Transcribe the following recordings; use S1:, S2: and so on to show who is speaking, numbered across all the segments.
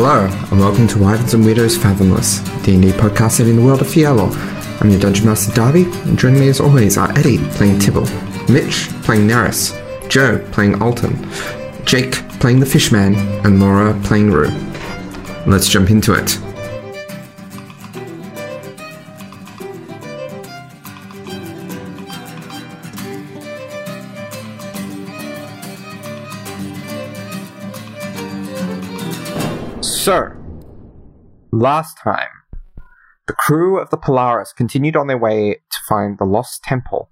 S1: Hello, and welcome to Wyverns and Widows Fathomless, D&D podcast set in the world of Fiello. I'm your Dungeon Master Darby, and joining me as always are Eddie, playing Tibble, Mitch, playing Neris, Joe, playing Alton, Jake, playing the Fishman, and Laura, playing Rue. Let's jump into it. So, last time, the crew of the Polaris continued on their way to find the Lost Temple,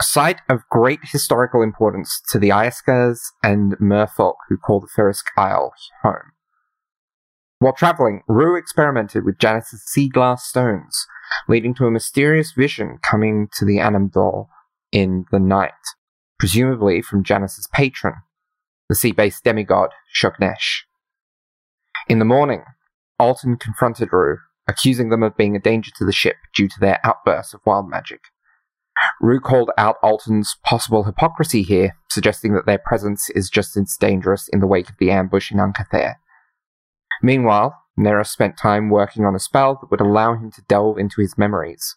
S1: a site of great historical importance to the Iaskas and merfolk who call the Ferrisk Isle home. While traveling, Rue experimented with Janice's sea glass stones, leading to a mysterious vision coming to the Animdor in the night, presumably from Janice's patron, the sea-based demigod Shognesh. In the morning, Alton confronted Rue, accusing them of being a danger to the ship due to their outbursts of wild magic. Rue called out Alton's possible hypocrisy here, suggesting that their presence is just as dangerous in the wake of the ambush in Uncathair. Meanwhile, Neris spent time working on a spell that would allow him to delve into his memories,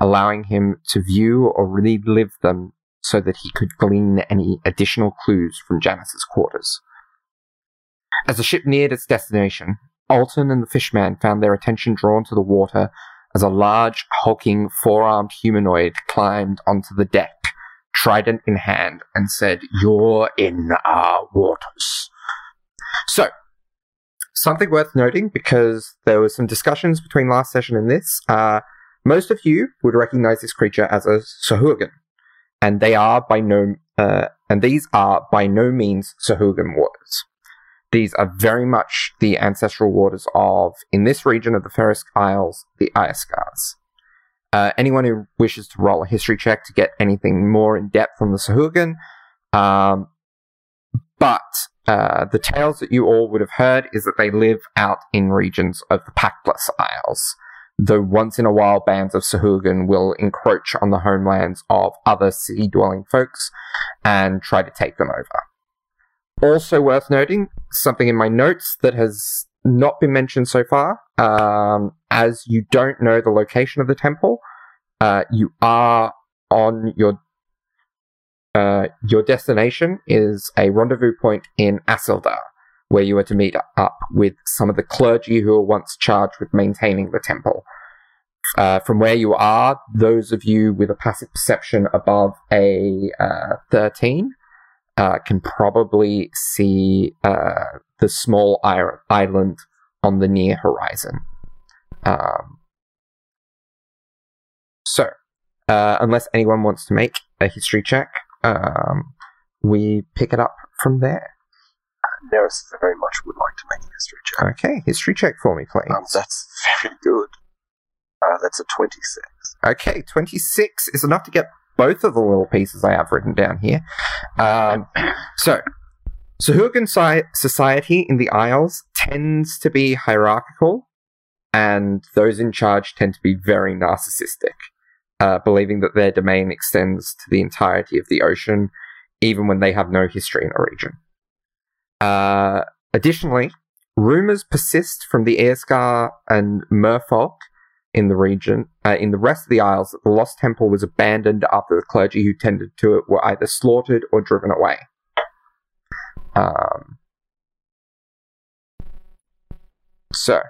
S1: allowing him to view or relive them so that he could glean any additional clues from Janice's quarters. As the ship neared its destination, Alton and the fishman found their attention drawn to the water as a large, hulking, four armed humanoid climbed onto the deck, trident in hand, and said, You're in our waters. So, something worth noting because there was some discussions between last session and this. Uh, most of you would recognize this creature as a Sahuagin, and they are by no, uh, and these are by no means Sahuagin waters. These are very much the ancestral waters of, in this region of the Ferrisk Isles, the Iascars. Uh, anyone who wishes to roll a history check to get anything more in depth from the Sahuagin, um, but uh, the tales that you all would have heard is that they live out in regions of the Pactless Isles, though once in a while bands of Sahuagin will encroach on the homelands of other city-dwelling folks and try to take them over. Also worth noting, something in my notes that has not been mentioned so far, um, as you don't know the location of the temple, uh, you are on your uh, your destination is a rendezvous point in Asildar, where you are to meet up with some of the clergy who were once charged with maintaining the temple. Uh, from where you are, those of you with a passive perception above a uh, 13 uh, can probably see uh, the small island on the near horizon. Um, so, uh, unless anyone wants to make a history check, um, we pick it up from there.
S2: Neris very much would like to make a history check.
S1: Okay, history check for me, please.
S2: Um, that's very good. Uh, that's a 26.
S1: Okay, 26 is enough to get both of the little pieces I have written down here. Um, so, Sahuagin society in the Isles tends to be hierarchical, and those in charge tend to be very narcissistic, uh, believing that their domain extends to the entirety of the ocean, even when they have no history in a region. Uh, additionally, rumors persist from the Airskar and Merfolk in the region, uh, in the rest of the Isles, that the Lost Temple was abandoned after the clergy who tended to it were either slaughtered or driven away. Um, so,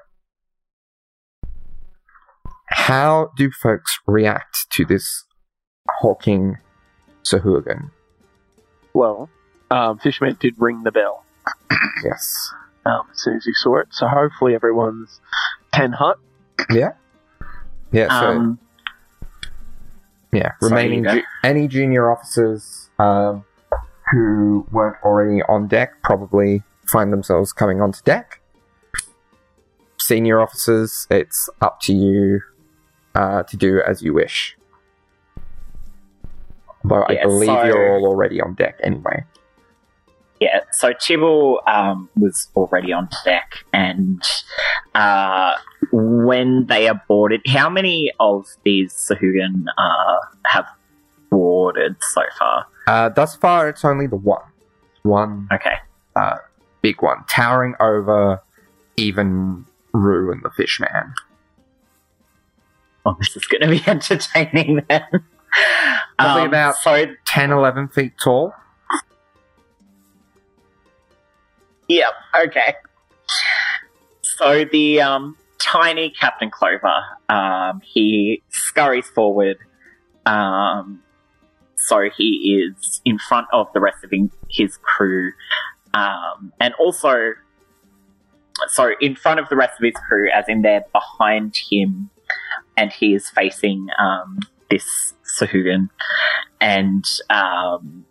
S1: how do folks react to this hawking Sahuagin?
S3: Well, um, Fishman did ring the bell
S1: Yes.
S3: um, as soon as he saw it, so hopefully everyone's ten hut.
S1: Yeah. Yeah. So
S4: Um,
S1: yeah, remaining ju- any junior officers um, who weren't already on deck probably find themselves coming onto deck. Senior officers, it's up to you uh, to do as you wish. Though I believe
S4: so-
S1: you're all already on deck anyway.
S4: Yeah, so Tibble um, was already on deck, and uh, when they are boarded, how many of these Sahuagin uh, have boarded so far?
S1: Uh, thus far, it's only the one. One
S4: Okay.
S1: uh, big one, towering over even Rue and the Fishman.
S4: Oh, this is going to be entertaining then.
S1: Probably
S4: Um,
S1: about-
S4: so
S1: 10, 11 feet tall.
S4: Yep. Okay. So the um, tiny Captain Clover, um, he scurries forward. Um, so he is in front of the rest of his crew, um, and also, so in front of the rest of his crew, as in they're behind him, and he is facing um, this Sahuagin, and um,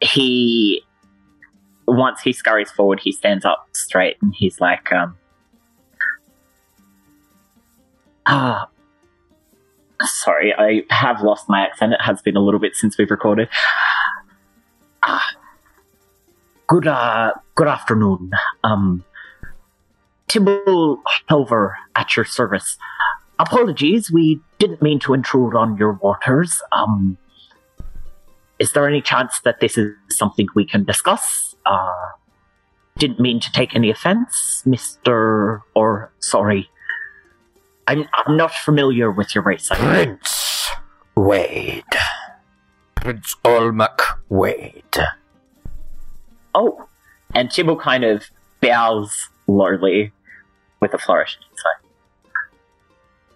S4: he once he scurries forward, he stands up straight and he's like, um, ah, sorry, I have lost my accent. It has been a little bit since we've recorded. Ah, good, uh, good afternoon. Um, Tibble Clover at your service. Apologies, we didn't mean to intrude on your waters. Um, is there any chance that this is something we can discuss? Uh, didn't mean to take any offense, Mr. or sorry. I'm I'm not familiar with your race.
S1: Prince Wade. Prince Olmec Wade.
S4: oh, and Tibble kind of bows lowly with a flourish.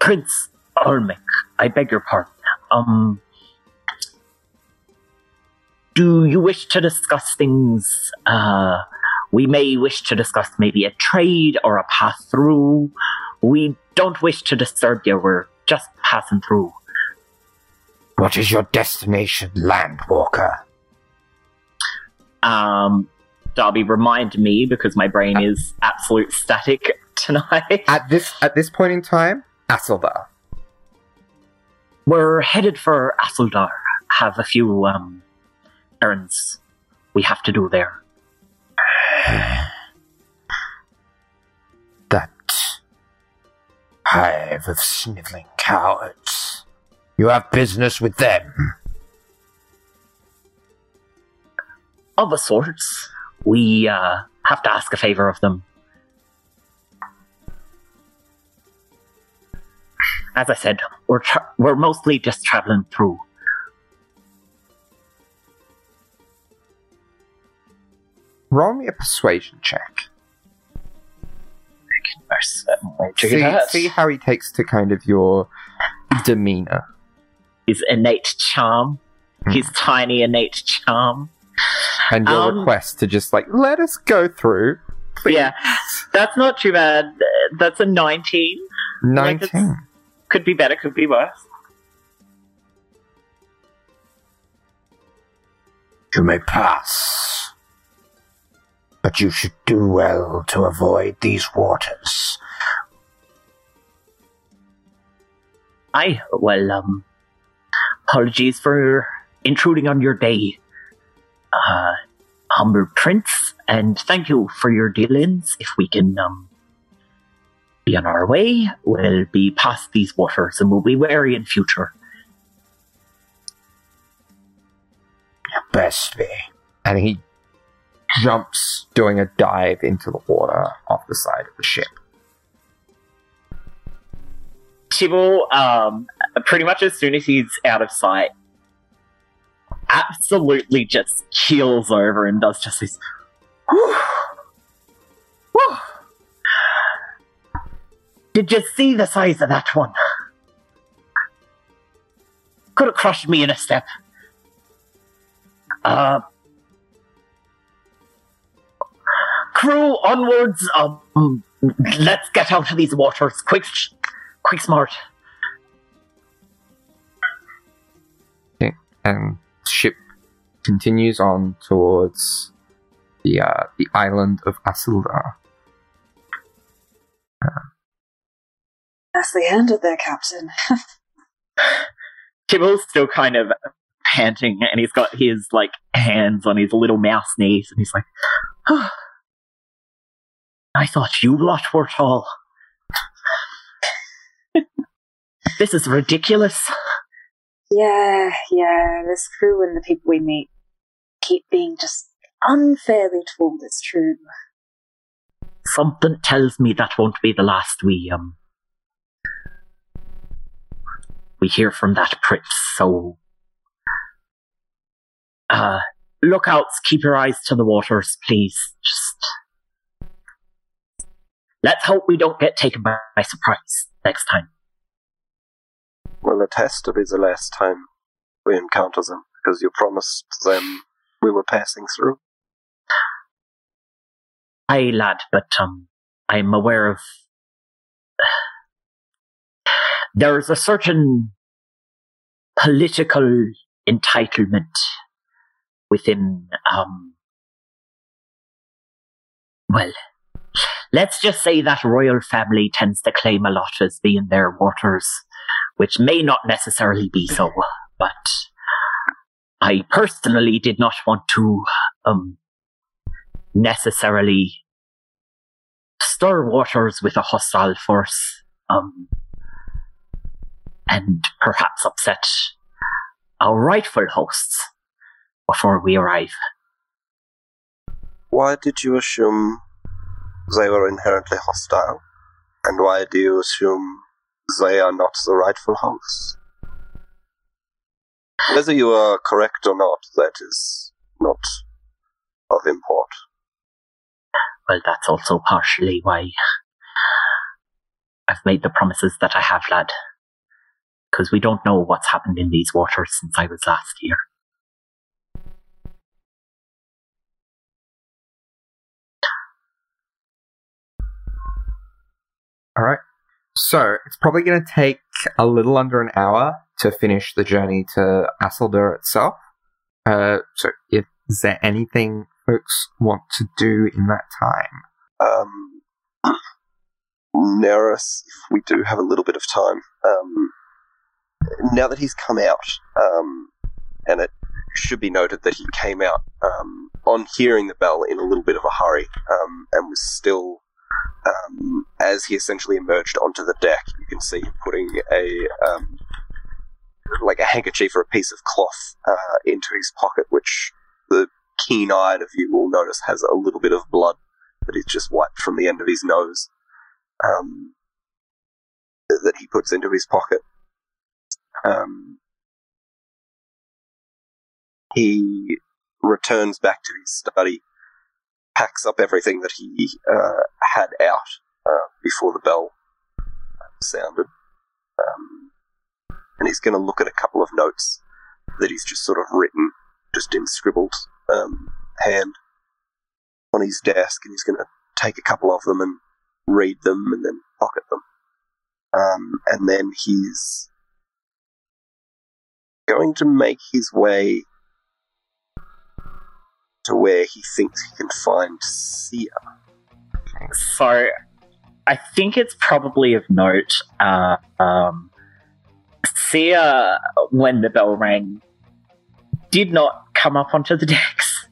S4: Prince Olmec, I beg your pardon. Um, do you wish to discuss things? Uh, we may wish to discuss maybe a trade or a path through. We don't wish to disturb you. We're just passing through.
S1: What is your destination, Landwalker?
S4: Um, Darby, remind me because my brain is absolute static tonight.
S1: At this at this point in time, Asildar.
S4: We're headed for Asildar. Have a few um errands we have to do there.
S1: That hive of sniveling cowards. You have business with them.
S4: Of a sorts, we uh, have to ask a favor of them. As I said, we're tra- we're mostly just traveling through.
S1: Roll me a persuasion check.
S4: There's a way
S1: See,
S4: that.
S1: see how he takes to kind of your demeanor.
S4: His innate charm, his tiny innate charm.
S1: And your
S4: Um,
S1: request to just like let us go through. Please.
S4: Yeah, that's not too bad. That's a nineteen. like
S1: Nineteen.
S4: Could be better, could be worse.
S1: You may pass. But you should do well to avoid these waters.
S4: I well, um, apologies for intruding on your day, uh, humble prince, and thank you for your dealings. If we can, um, be on our way, we'll be past these waters and we'll be wary in future.
S1: Best be. And he jumps, doing a dive into the water off the side of the ship.
S4: Tibble, um, pretty much as soon as he's out of sight, absolutely just keels over and does just this. Did you see the size of that one? Could have crushed me in a step. Uh, crew onwards. Um, let's get out of these waters, quick, quick, smart.
S1: And ship continues on towards the uh, the island of Asildar.
S5: That's the end of their captain.
S4: Tibble's still kind of panting, and he's got his like hands on his little mouse knees, and he's like, "Ah, "I thought you lot were tall. this is ridiculous."
S5: Yeah, yeah, this crew and the people we meet keep being just unfairly told it's true.
S4: something tells me that won't be the last we um we hear from that prince. So, uh, lookouts, keep your eyes to the waters, please. Just let's hope we don't get taken by, by surprise next time.
S2: Well, it has to be the last time we encounter them, because you promised them we were passing through.
S4: Aye, lad, but um, I'm aware of. There's a certain political entitlement within, um. Well, let's just say that royal family tends to claim a lot as being their waters, which may not necessarily be so, but I personally did not want to, um, necessarily stir waters with a hostile force, um, and perhaps upset our rightful hosts before we arrive.
S2: Why did you assume they were inherently hostile? And why do you assume they are not the rightful hosts? Whether you are correct or not, that is not of import.
S4: Well, that's also partially why I've made the promises that I have, lad. Because we don't know what's happened in these waters since I was last here.
S1: All right. So it's probably going to take a little under an hour to finish the journey to Asildar itself. Uh, so if is there anything folks want to do in that time?
S2: Um, Neris, if we do have a little bit of time, um, now that he's come out, um, and it should be noted that he came out um, on hearing the bell in a little bit of a hurry um, and was still, um, as he essentially emerged onto the deck, you can see him putting a um, like a handkerchief or a piece of cloth uh, into his pocket, which the keen-eyed of you will notice has a little bit of blood that he's just wiped from the end of his nose um, that he puts into his pocket. Um, he returns back to his study, packs up everything that he uh, had out uh, before the bell sounded, um, and he's going to look at a couple of notes that he's just sort of written, just in scribbled um, hand on his desk, and he's going to take a couple of them and read them and then pocket them. Um, and then he's going to make his way to where he thinks he can find Sia.
S4: So, I think it's probably of note. Uh, um, Sia, when the bell rang, did not come up onto the decks.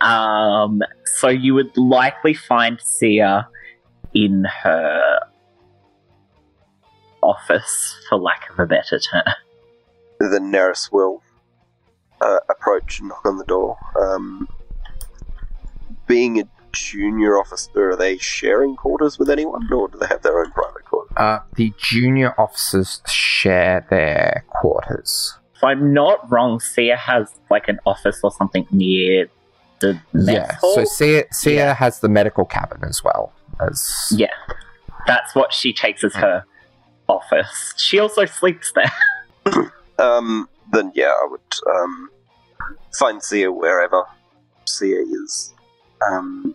S4: Um, so you would likely find Sia in her office, for lack of a better term.
S2: The Neris will uh, approach and knock on the door. Um, being a junior officer, are they sharing quarters with anyone, or do they have their own private quarters?
S1: Uh, the junior officers share their quarters.
S4: If I'm not wrong, Sia has like an office or something near the mess
S1: Yeah,
S4: hall.
S1: so Sia, Sia
S4: Yeah.
S1: has the medical cabin as well as
S4: Yeah, that's what she takes as her office. She also sleeps there.
S2: Um, then yeah, I would um, find Sia wherever Sia is. Um,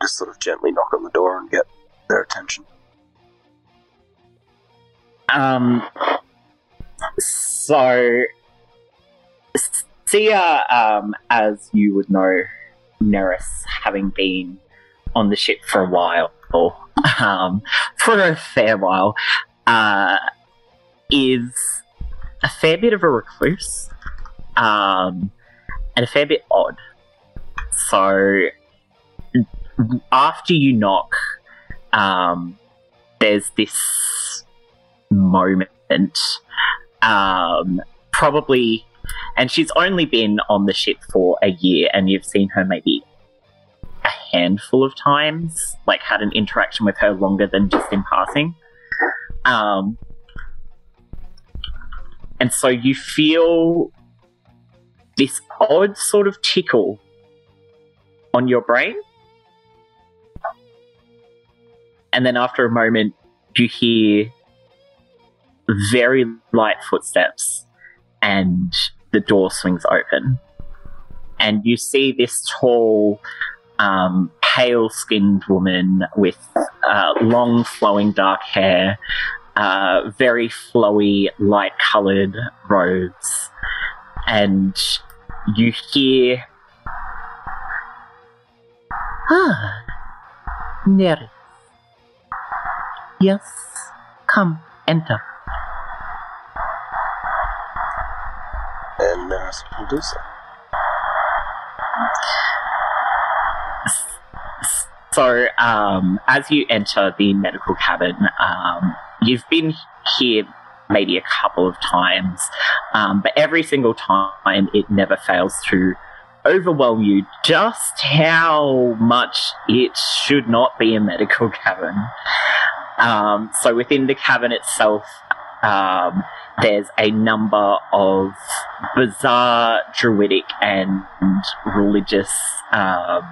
S2: just sort of gently knock on the door and get their attention.
S4: Um, so Sia, um, as you would know, Neris, having been on the ship for a while, or um, for a fair while, uh, is a fair bit of a recluse, um, and a fair bit odd. So after you knock, um, there's this moment, um, probably, and she's only been on the ship for a year, and you've seen her maybe a handful of times, like had an interaction with her longer than just in passing. Um, and so you feel this odd sort of tickle on your brain. And then after a moment, you hear very light footsteps and the door swings open. And you see this tall, um, pale skinned woman with uh, long, flowing dark hair, uh, very flowy, light colored robes. And you hear. Ah, Neris. Yes, come, enter.
S2: And Neris will do so.
S4: So, um, as you enter the medical cabin, um, you've been here maybe a couple of times, um, but every single time it never fails to overwhelm you just how much it should not be a medical cabin. Um, so, within the cabin itself, um, there's a number of bizarre druidic and religious um,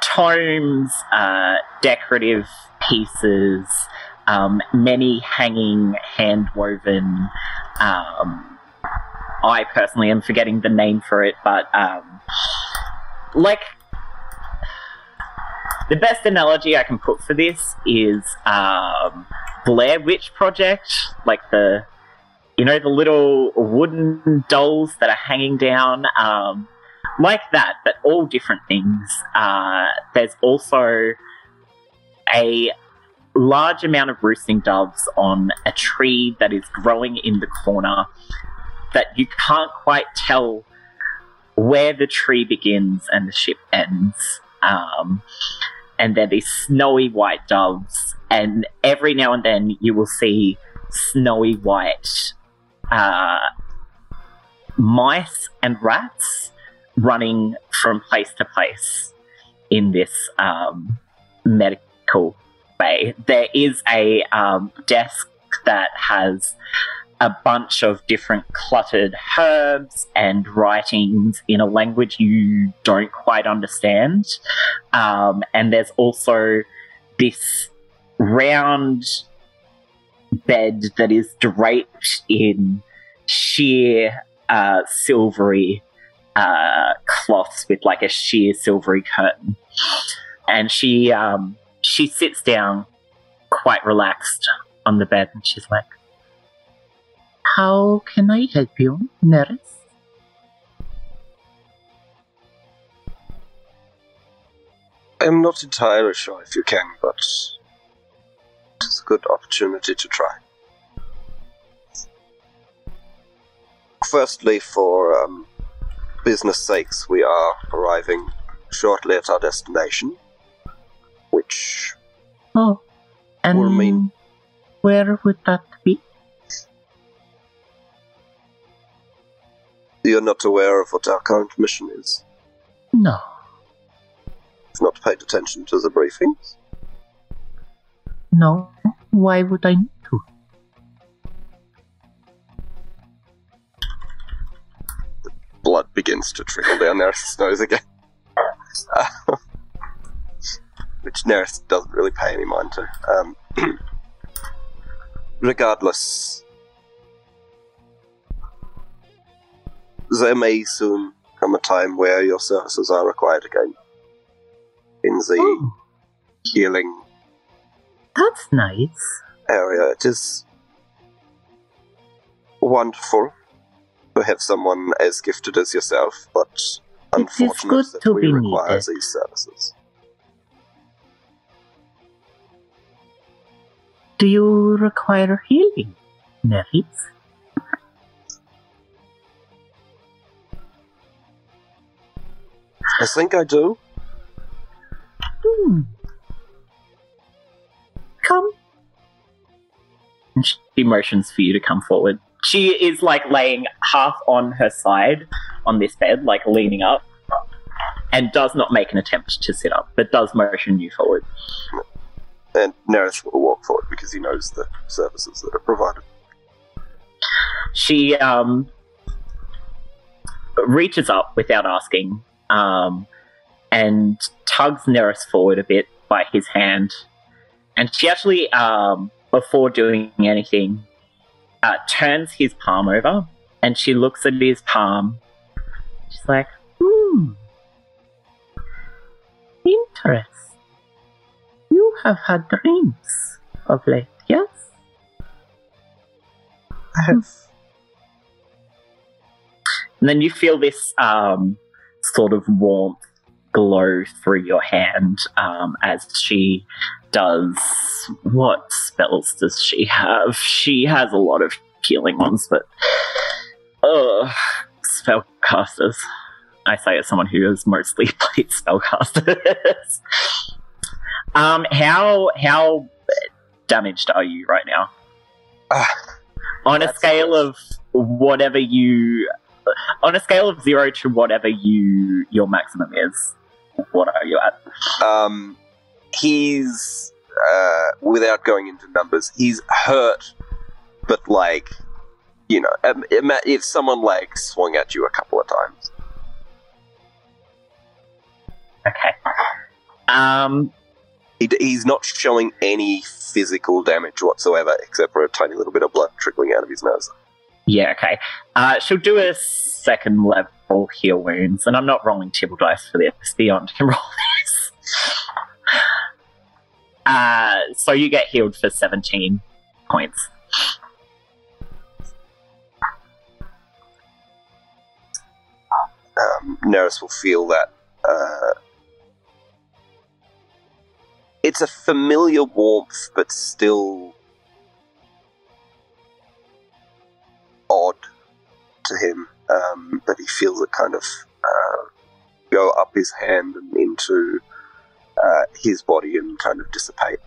S4: tomes, uh, decorative pieces, um, many hanging, hand woven. Um, I personally am forgetting the name for it, but um, like the best analogy I can put for this is um, Blair Witch Project, like the you know the little wooden dolls that are hanging down, um, like that, but all different things. Uh, there's also a large amount of roosting doves on a tree that is growing in the corner that you can't quite tell where the tree begins and the ship ends. Um, and they're these snowy white doves, and every now and then you will see snowy white uh, mice and rats running from place to place in this um, medical There is a um, desk that has a bunch of different cluttered herbs and writings in a language you don't quite understand. Um, and there's also this round bed that is draped in sheer uh, silvery uh, cloths with like a sheer silvery curtain. And she um, she sits down quite relaxed on the bed and she's like, How can I help you, Neris?
S2: I'm not entirely sure if you can, but it's a good opportunity to try. Firstly, for um, business sakes, we are arriving shortly at our destination,
S4: Oh, and
S2: mean-
S4: where would that be?
S2: you're not aware of what our current mission is.
S4: No.
S2: You've not paid attention to the briefings.
S4: No. Why would I need to?
S2: The Blood begins to trickle down Neris' nose again. Which Neris doesn't really pay any mind to. Um, regardless, there may soon come a time where your services are required again. In the
S4: Oh,
S2: healing
S4: that's nice.
S2: area. It is wonderful to have someone as gifted as yourself, but
S4: It is
S2: unfortunate
S4: good
S2: that we
S4: be
S2: require
S4: needed.
S2: these services.
S4: Do you require healing, Neris?
S2: I think I do.
S4: Hmm. Come. And she motions for you to come forward. She is like laying half on her side on this bed, like leaning up. and does not make an attempt to sit up, but does motion you forward.
S2: And Neris will walk forward because he knows the services that are provided.
S4: She um, reaches up without asking um, and tugs Neris forward a bit by his hand. And she actually, um, before doing anything, uh, turns his palm over and she looks at his palm. She's like, hmm. Interest. Have had dreams of late, yes?
S2: I have.
S4: And then you feel this um, sort of warmth glow through your hand um, as she does. What spells does she have? She has a lot of healing ones, but. Ugh. Spellcasters. I say as someone who has mostly played spellcasters. Um, how how damaged are you right now?
S2: Ah,
S4: on a scale
S2: nice.
S4: of whatever you on a scale of zero to whatever you your maximum is what are you at
S2: Um, he's uh, without going into numbers, he's hurt, but like, you know, if someone like swung at you a couple of times,
S4: okay um
S2: he, he's not showing any physical damage whatsoever, except for a tiny little bit of blood trickling out of his nose.
S4: yeah okay. Uh she'll do a second level heal wounds and i'm not rolling table dice for this. Beyond can roll this. Uh so you get healed for 17 points.
S2: Um, Neris will feel that uh, it's a familiar warmth, but still odd to him. Um, but he feels it kind of uh, go up his hand and into uh, his body and kind of dissipate.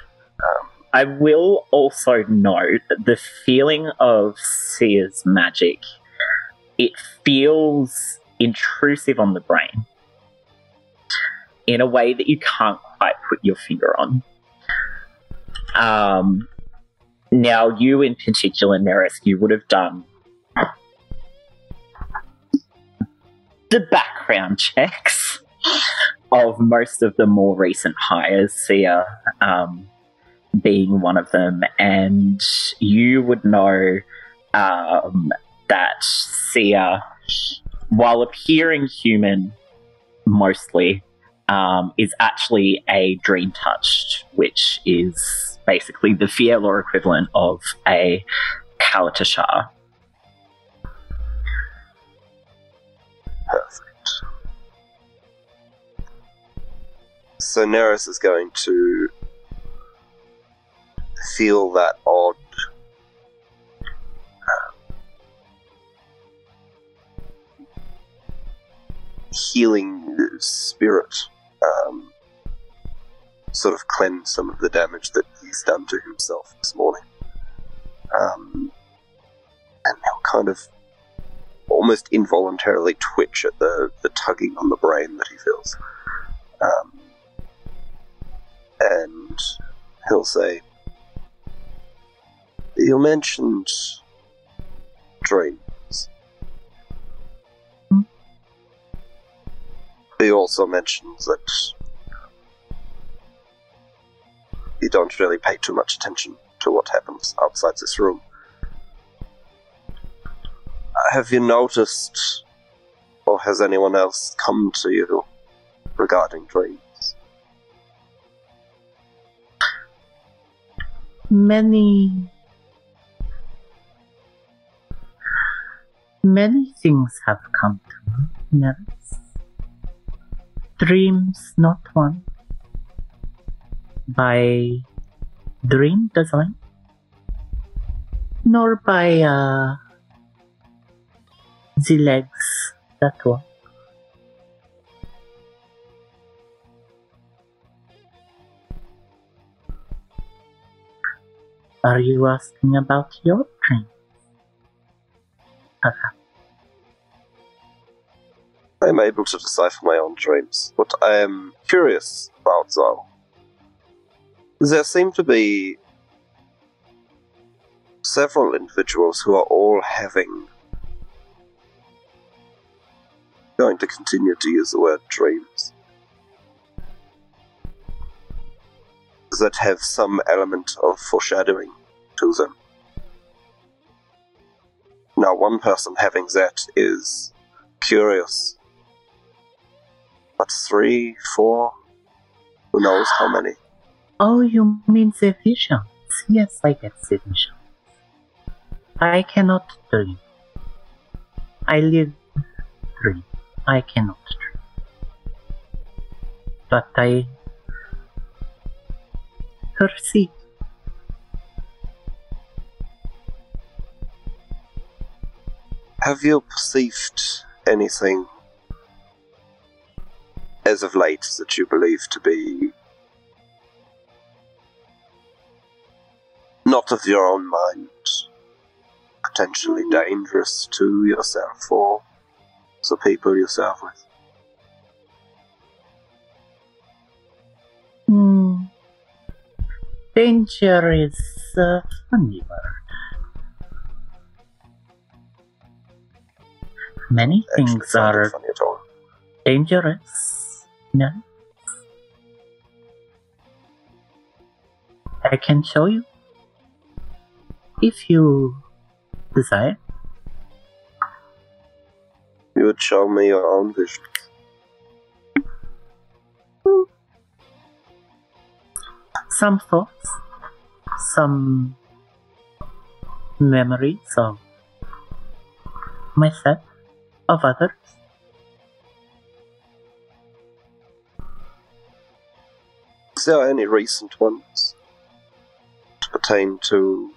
S2: Um,
S4: I will also note the feeling of Sia's magic, it feels intrusive on the brain in a way that you can't quite put your finger on. Um, now, you in particular, Neris, you would have done the background checks of most of the more recent hires, Sia. Um, being one of them, and you would know um, that Sia, while appearing human mostly, um, is actually a dream touched, which is basically the Fielor equivalent of a Kalashtar.
S2: Perfect. So Neris is going to feel that odd uh, healing spirit um, sort of cleanse some of the damage that he's done to himself this morning. Um, and he'll kind of almost involuntarily twitch at the, the tugging on the brain that he feels. Um, and he'll say, You mentioned dreams. He also mentions that you don't really pay too much attention to what happens outside this room. Have you noticed, or has anyone else come to you regarding dreams?
S4: Many. Many things have come to me. Dreams, not one. By dream design, nor by uh, the legs that walk. Are you asking about your dream? Perhaps.
S2: I'm able to decipher my own dreams. What I am curious about, though, there seem to be several individuals who are all having. Going to continue to use the word dreams. That have some element of foreshadowing to them. Now, one person having that is curious. But three, four, who knows how many?
S6: Oh, you mean the visions? Yes, I get the visions. I cannot dream. I live dream. I cannot dream. But I perceive.
S2: Have you perceived anything as of late that you believe to be not of your own mind, potentially dangerous to yourself or the people yourself with?
S6: Hmm. Danger is a funny word. Many things
S2: not
S6: are
S2: funny at all.
S6: dangerous. No. I can show you. If you desire.
S2: You would show me your own vision.
S6: some thoughts, some memories of myself, of others.
S2: There any recent ones to pertain to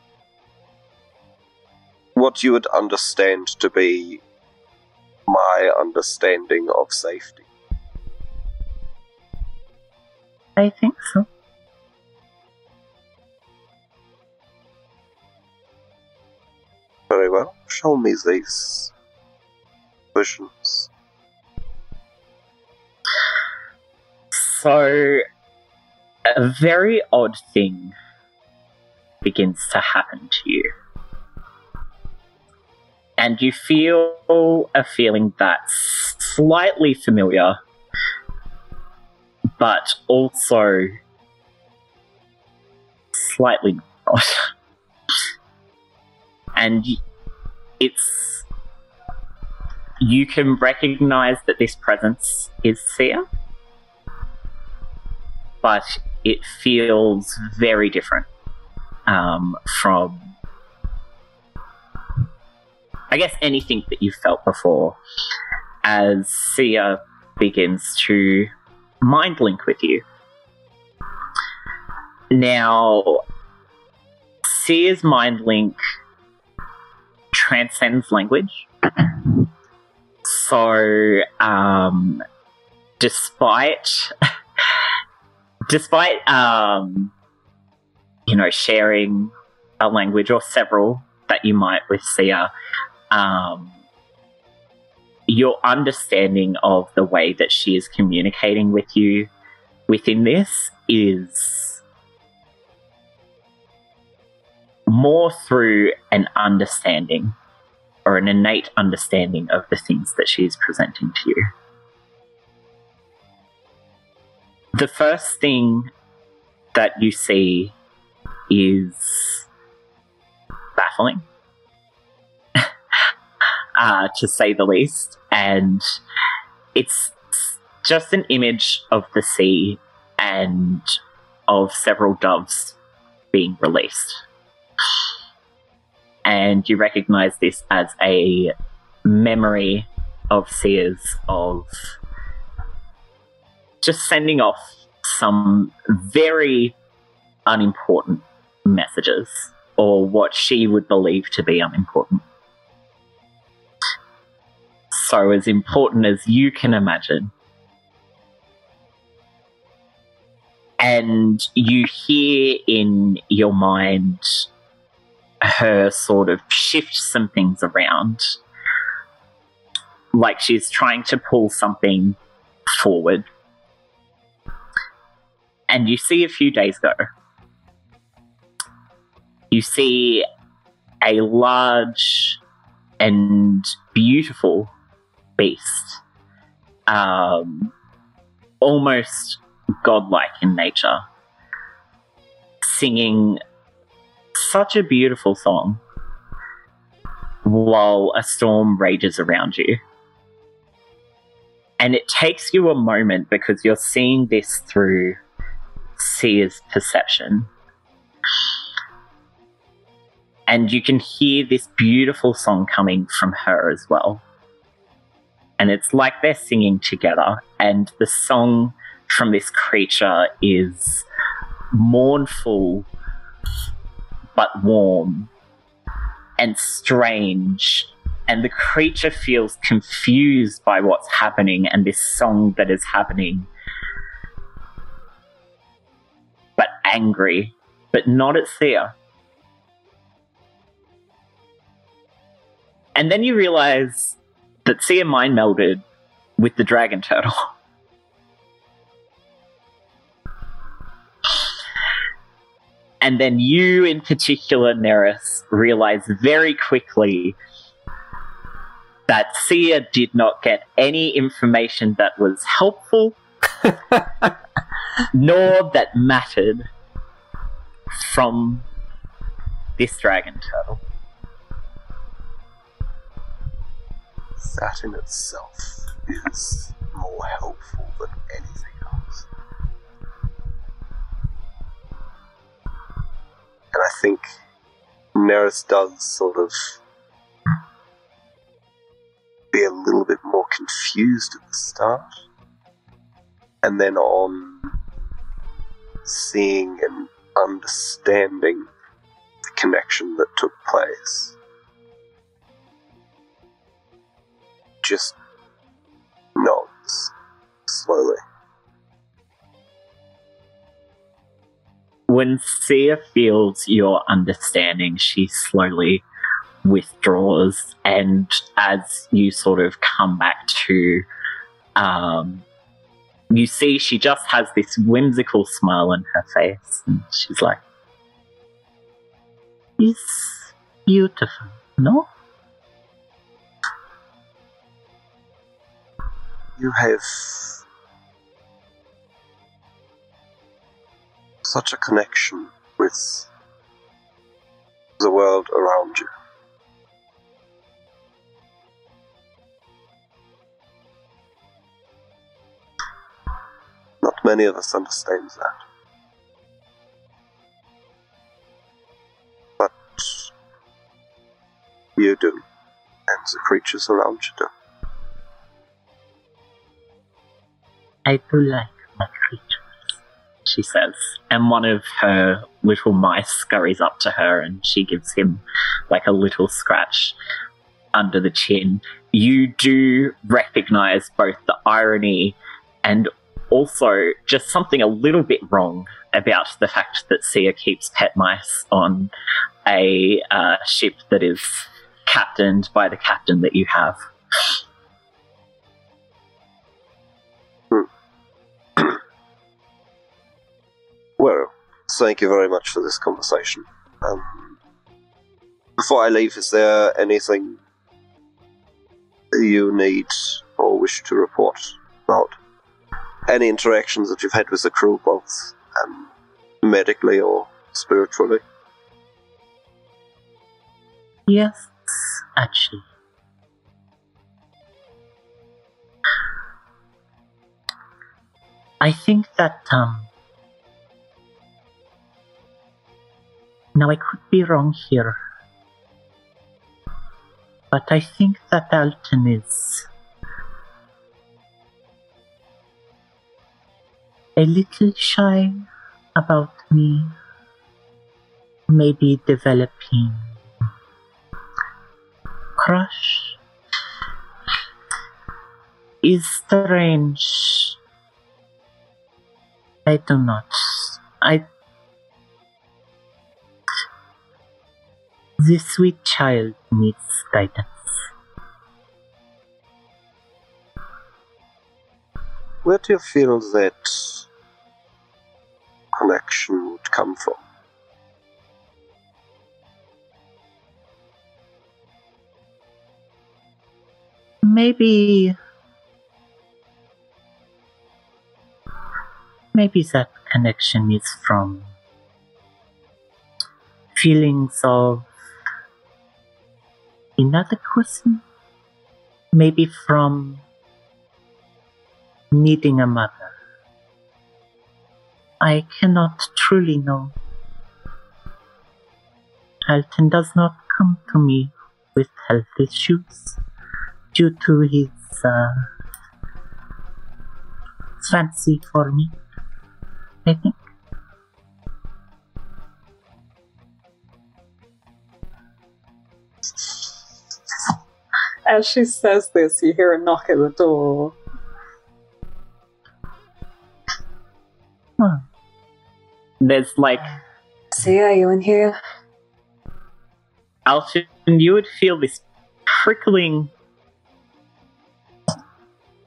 S2: what you would understand to be my understanding of safety?
S6: I think so.
S2: Very well. Show me these visions.
S4: So, a very odd thing begins to happen to you. And you feel a feeling that's slightly familiar, but also slightly not. and it's. You can recognize that this presence is Sia but it feels very different um, from, I guess, anything that you've felt before. As Sia begins to mind link with you. Now, Sia's mind link transcends language. So, um, despite despite um, you know sharing a language or several that you might with Sia, um, your understanding of the way that she is communicating with you within this is more through an understanding or an innate understanding of the things that she is presenting to you. The first thing that you see is baffling, uh, to say the least. And it's just an image of the sea and of several doves being released. And you recognize this as a memory of Sia's of just sending off some very unimportant messages or what she would believe to be unimportant. So, as important as you can imagine. And you hear in your mind her sort of shift some things around like she's trying to pull something forward. And you see a few days go. You see a large and beautiful beast, um, almost godlike in nature, singing such a beautiful song while a storm rages around you. And it takes you a moment because you're seeing this through Sia's perception. And you can hear this beautiful song coming from her as well. And it's like they're singing together, and the song from this creature is mournful but warm and strange. And the creature feels confused by what's happening and this song that is happening. But angry, but not at Sia. And then you realize that Sia mind melded with the dragon turtle. And then you, in particular, Neris, realize very quickly that Sia did not get any information that was helpful, nor that mattered from this dragon turtle.
S2: That in itself is more helpful than anything else. And I think Neris does sort of be a little bit more confused at the start. And then on seeing and understanding the connection that took place. Just nods slowly.
S4: When Sia feels your understanding, she slowly withdraws, and as you sort of come back to, um, you see she just has this whimsical smile on her face, and she's like,
S6: It's beautiful, no?
S2: You have such a connection with the world around you. Not many of us understand that. But you do, and the creatures around you do.
S6: I do like my creatures,
S4: she says. And one of her little mice scurries up to her and she gives him like a little scratch under the chin. You do recognize both the irony and also just something a little bit wrong about the fact that Sia keeps pet mice on a uh, ship that is captained by the captain that you have.
S2: Well, thank you very much for this conversation. Um, before I leave, is there anything you need or wish to report about? Any interactions that you've had with the crew, both um, medically or spiritually?
S6: Yes, actually. I think that, um. Now I could be wrong here. But I think that Alton is. A little shy about me. Maybe developing crush is strange. I do not. I. The sweet child needs guidance.
S2: where do you feel that connection would come from?
S6: Maybe. Maybe that connection is from feelings of inadequacy. Maybe from needing a mother. I cannot truly know. Alton does not come to me with health issues due to his uh, fancy for me. I think.
S7: As she says this, you hear a knock at the door.
S6: Huh.
S4: There's like
S5: Sia, are you in here?
S4: Alton, you would feel this prickling,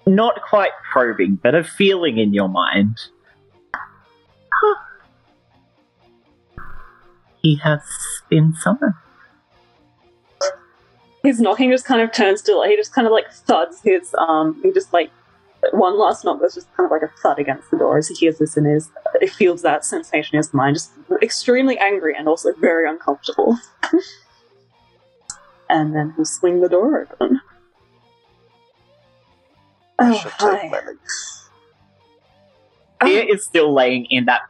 S4: not quite probing, but a feeling in your mind.
S6: He has been summoned.
S7: His knocking just kind of turns to like he just kind of like thuds his um he just like one last knock that's just kind of like a thud against the door as he hears this and his he feels that sensation in his mind just extremely angry and also very uncomfortable and then he'll swing the door open
S2: I
S5: Oh, hi. Oh,
S4: is still laying in that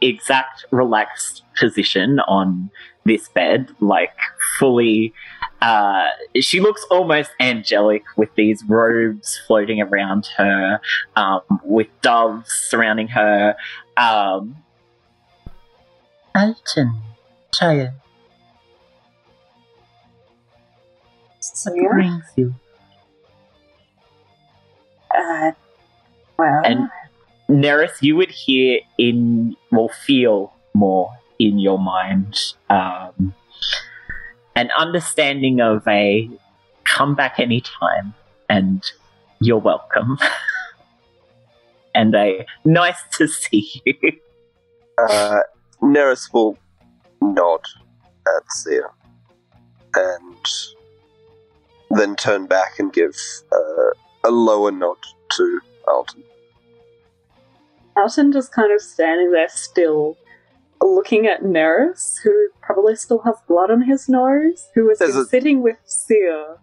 S4: exact relaxed position on this bed, like fully. Uh, she looks almost angelic with these robes floating around her, um, with doves surrounding her. Um,
S6: Alton, child,
S5: so
S6: what
S5: yeah.
S6: brings you?
S5: Uh, well,
S4: And- Neris, you would hear in, well, feel more in your mind um, an understanding of a come back anytime and you're welcome. and a nice to see you.
S2: Uh, Neris will nod at Sia and then turn back and give uh, a lower nod to Alton.
S7: Alton just kind of standing there still, looking at Neris, who probably still has blood on his nose, who has
S2: a-
S7: sitting with Sia,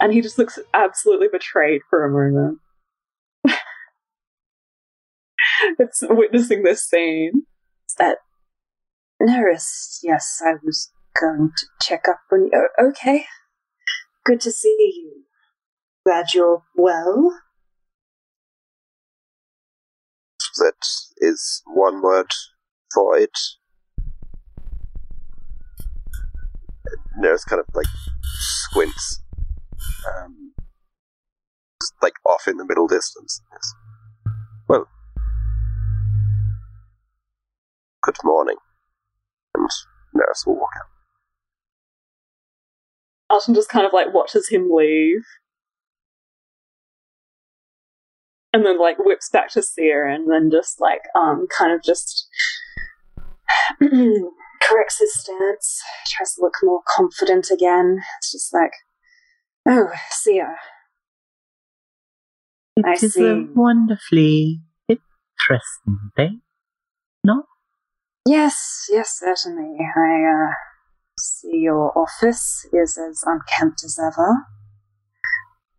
S7: and he just looks absolutely betrayed for a moment. it's witnessing this scene.
S5: that Neris, yes, I was going to check up on you. Oh, okay. Good to see you. Glad you're well.
S2: That is one word for it. Neris kind of like squints, um, like off in the middle distance. Well, good morning. And Neris will walk out.
S7: Alton just kind of like watches him leave. And then like whips back to Sia and then just like um kind of just
S5: Corrects his stance. Tries to look more confident again. It's just like, oh, Sia. I
S6: It is
S5: see.
S6: a wonderfully interesting day. No?
S5: Yes, yes, certainly. I uh, see your office is as unkempt as ever.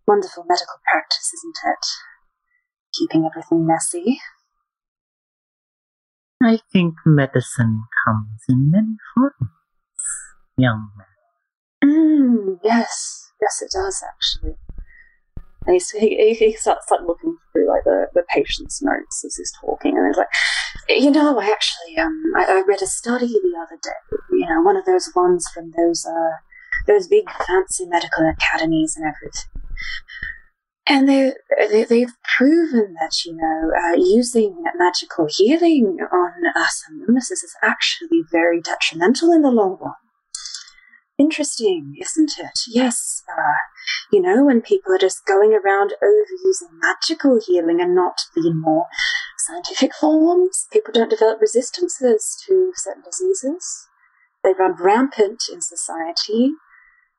S5: Wonderful medical practice, isn't it? Keeping everything messy.
S6: I think medicine comes in many forms, young man.
S5: Mm, yes, yes, it does actually.
S7: and he's, he, he starts like looking through like the, the patient's notes as he's talking and he's like
S5: You know, I actually um I, I read a study the other day. You know, one of those ones from those uh those big fancy medical academies and everything. And they, they they've proven that you know uh, using magical healing on us and illnesses is actually very detrimental in the long run. Interesting, isn't it? Yes. Uh, You know, when people are just going around overusing magical healing and not the more scientific forms, people don't develop resistances to certain diseases. They run rampant in society,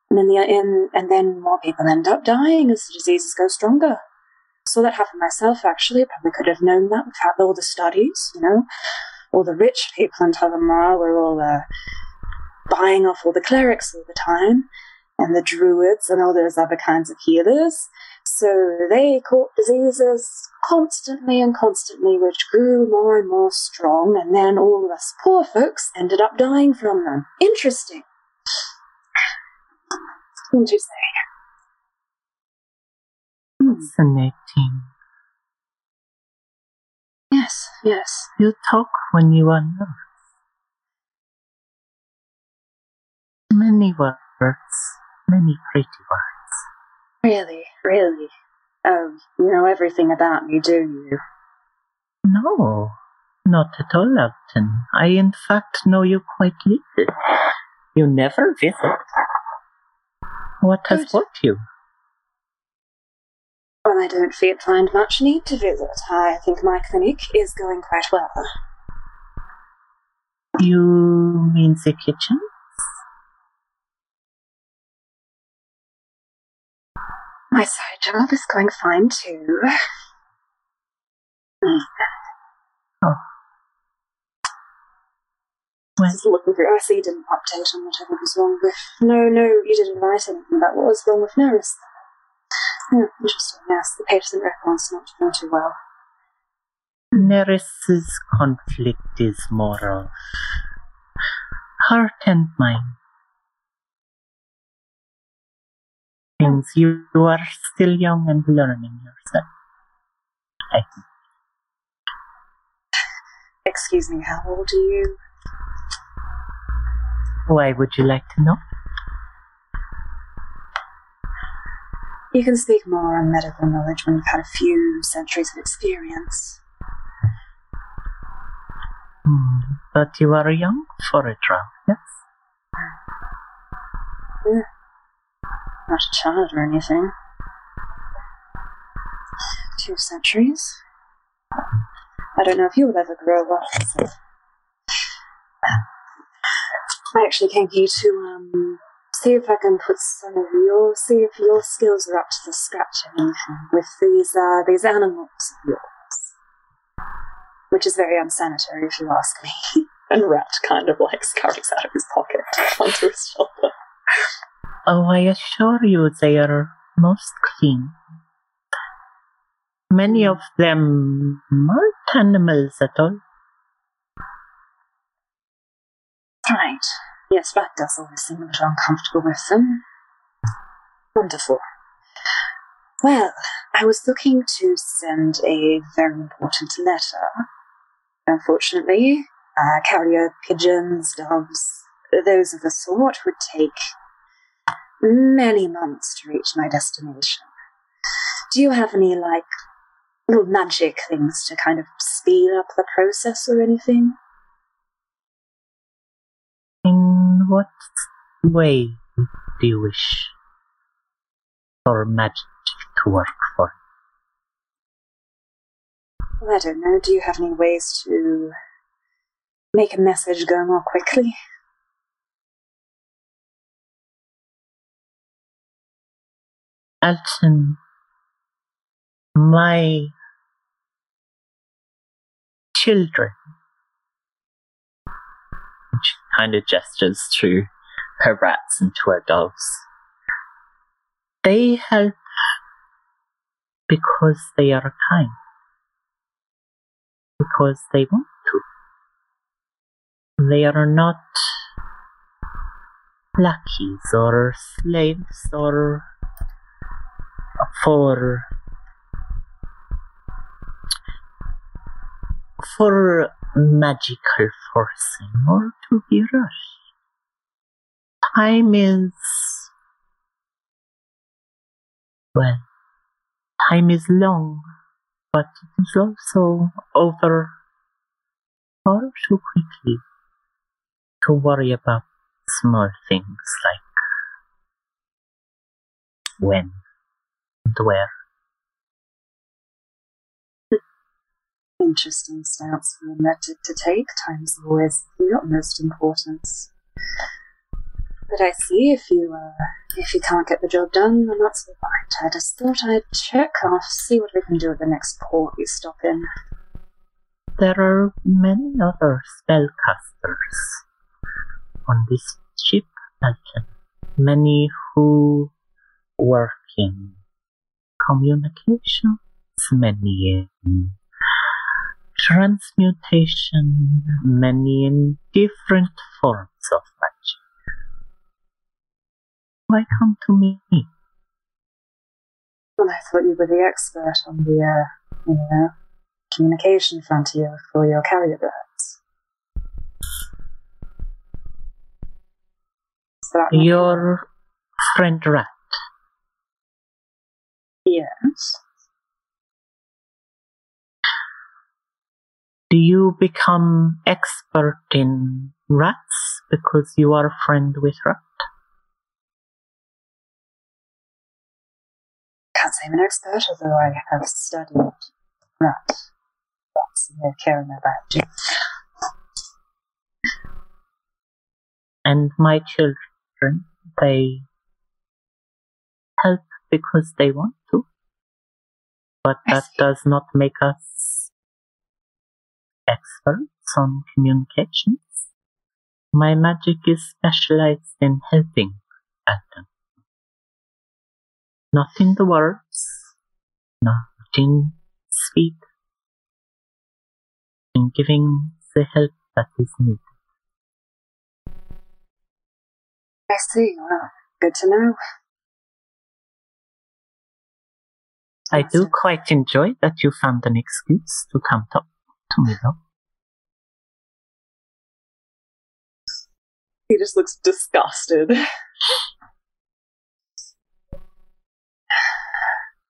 S5: and in the in, and then more people end up dying as the diseases go stronger. Saw that happen myself. Actually, I probably could have known that without all the studies. You know, all the rich people in Talamar were all uh, buying off all the clerics all the time, and the druids and all those other kinds of healers. So they caught diseases constantly and constantly, which grew more and more strong, and then all of us poor folks ended up dying from them. Interesting. What would you say?
S4: Fascinating.
S5: Yes, yes.
S4: You talk when you are nervous. Many words, many pretty words.
S5: Really, really. Oh, you know everything about me, do you?
S4: No, not at all, Elton. I, in fact, know you quite little. You never visit. What has
S5: Good.
S4: brought you?
S5: Well, I don't feel find much need to visit. I think my clinic is going quite well.
S4: You mean the kitchen?
S5: My side job is going fine too.
S4: Well,
S5: Just looking through, I see you didn't update on whatever was wrong with. No, no, you didn't write anything about what was wrong with Neris. Hmm, interesting. Yes, the patient record's not doing too well.
S4: Neris's conflict is more of heart and mind. Things you are still young and learning yourself. I think.
S5: Excuse me, how old are you?
S4: Why would you like to know?
S5: You can speak more on medical knowledge when you've had a few centuries of experience.
S4: Hmm, but you are young for a drow, yes?
S5: Not a child or anything. Two centuries. I don't know if you'll ever grow up. So. I actually came here to um, see if I can put some of your, see if your skills are up to the scratch anything with these uh, these animals of yours, which is very unsanitary if you ask me.
S8: And Rat kind of like scurries out of his pocket onto his shoulder.
S4: Oh, I assure you they are most clean. Many of them aren't animals at all.
S5: Right. Yes, Rat does always seem a little uncomfortable with them. Wonderful. Well, I was looking to send a very important letter. Unfortunately, uh, carrier pigeons, doves, those of the sort would take many months to reach my destination. Do you have any, like, little magic things to kind of speed up the process or anything?
S4: In what way do you wish for magic to work for?
S5: Well, I don't know. Do you have any ways to make a message go more quickly?
S4: Alton, my children,
S9: kind of gestures to her rats and to her doves.
S4: they help because they are kind, because they want to. They are not lackeys or slaves or for for magical forcing or to be rushed. Time is well, time is long, but it is also over far too quickly to worry about small things like when and where.
S5: Interesting stance for a medic to take. Time's always the utmost importance. But I see if you uh, if you can't get the job done, then that's all right. I just thought I'd check. I'll see what we can do at the next port we stop in.
S4: There are many other spellcasters on this ship, Elton. Many who work in communications, many in transmutation, many in different forms of magic. Why come to me?
S5: Well, I thought you were the expert on the, uh, you know, communication frontier for your carrier birds. Is that not-
S4: Your friend Rat.
S5: Yes.
S4: Do you become expert in rats because you are a friend with Rat?
S5: Can't say I'm an expert, although I have studied rat. Rats and their care and their biology.
S4: And my children, they help because they want to. But that does not make us experts on communications. My magic is specialized in helping Elton. Not in the words, not in speed, in giving the help that is needed.
S5: I see. Well, good to know.
S4: I do quite enjoy that you found an excuse to come talk to me, though.
S10: He just looks disgusted.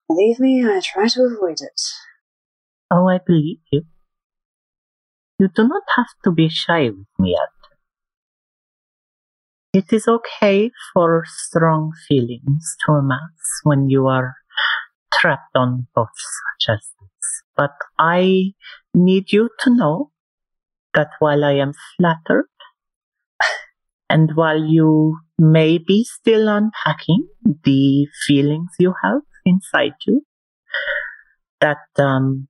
S5: Believe me, I try to avoid it.
S4: Oh, I believe you. You do not have to be shy with me, Alton. It is okay for strong feelings to amass when you are trapped on boats such as this. But I need you to know that while I am flattered, and while you may be still unpacking the feelings you have inside you, that um,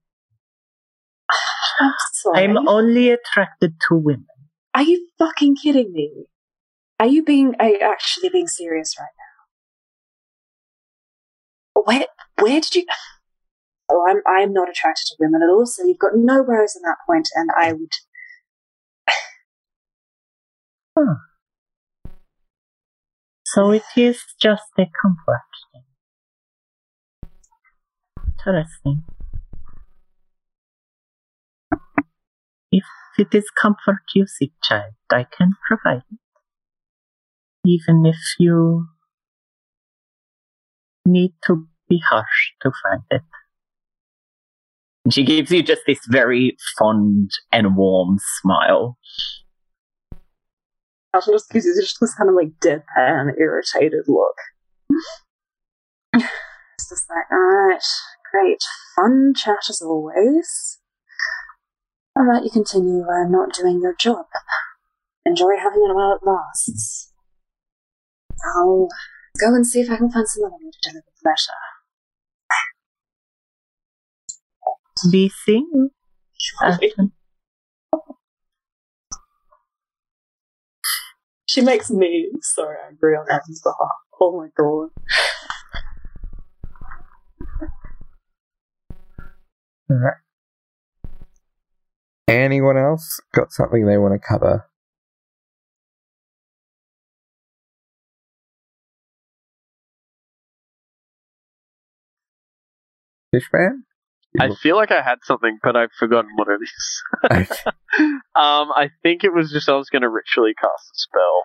S5: I'm.
S4: I'm only attracted to women.
S5: are you fucking kidding me? Are you being? Are you actually being serious right now? Where? Where did you? Oh, I'm. I'm not attracted to women at all. So you've got no worries on that point, and I would.
S4: So it is just a comfort thing. Interesting. If it is comfort you seek, child, I can provide it. Even if you need to be harsh to find it.
S11: And she gives you just this very fond and warm smile.
S10: Just gives you just this kind of like deadpan, irritated look.
S5: It's just like, alright, great. Fun chat as always. Alright, you continue uh, not doing your job. Enjoy having it while it lasts. I'll go and see if I can find someone to deliver the letter.
S4: Be you, Alton.
S10: She makes me so angry on Alton's behalf. Oh my god.
S1: Anyone else got something they want to cover? Fishman?
S3: I feel like I had something, but I've forgotten what it is. Um, I think it was just I was going to ritually cast a spell,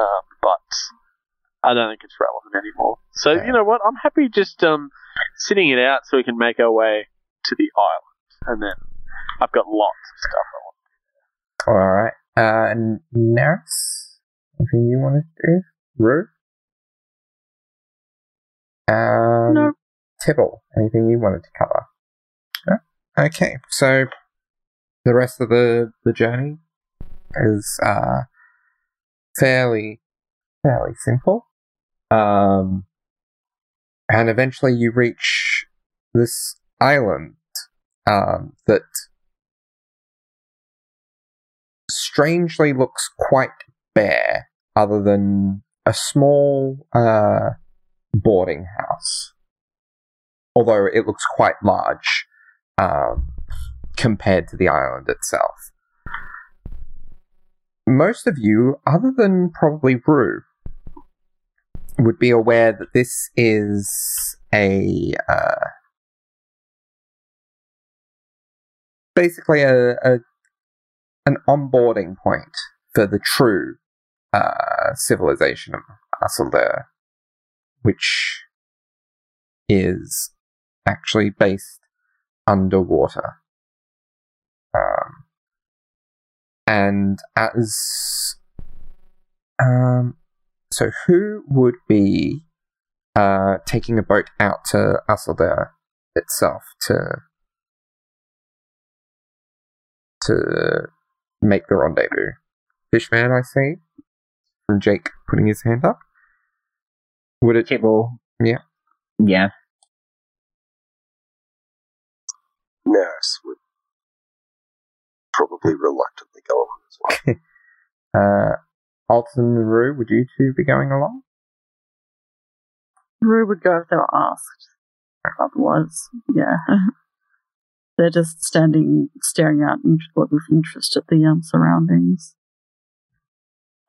S3: um, but I don't think it's relevant anymore. So
S1: Okay.
S3: you know what? I'm happy just um, sitting it out so we can make our way to the island, and then I've got lots of stuff. I want.
S1: Alright. Uh, N- Neris? Anything you want to do? Rue? Um,
S7: No.
S1: Tibble, anything you wanted to cover? Okay, so the rest of the, the journey is uh, fairly fairly simple. Um, and eventually you reach this island um, that strangely looks quite bare, other than a small uh, boarding house. Although it looks quite large um, compared to the island itself. Most of you, other than probably Rue, would be aware that this is a uh, basically a, a an onboarding point for the true uh, civilization of Asildar, which is actually based underwater. Um, and as um, so, who would be uh, taking a boat out to Asildar itself to to make the rendezvous? Fishman, I see. From Jake putting his hand up. Would it?
S4: Tibble.
S1: Yeah.
S4: Yeah.
S2: Neris would probably reluctantly go along as well.
S1: Uh, Alton and Rue, would you two be going along?
S7: Rue would go if they were asked. Otherwise, yeah. They're just standing, staring out in- with interest at the um, surroundings.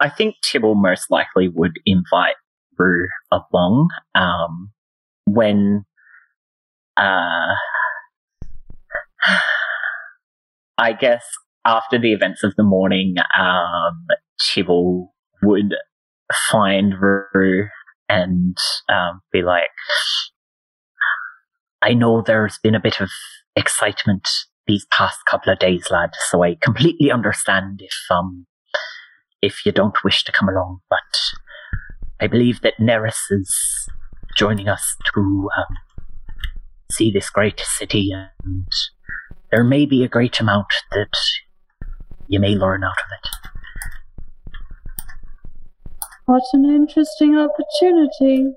S4: I think Tibble most likely would invite Rue along um, when uh, I guess after the events of the morning, um, Tibble would find Rue and um, be like, I know there's been a bit of excitement these past couple of days, lad, so I completely understand if um if you don't wish to come along, but I believe that Neris is joining us to um, see this great city, and there may be a great amount that you may learn out of it.
S12: What an interesting opportunity.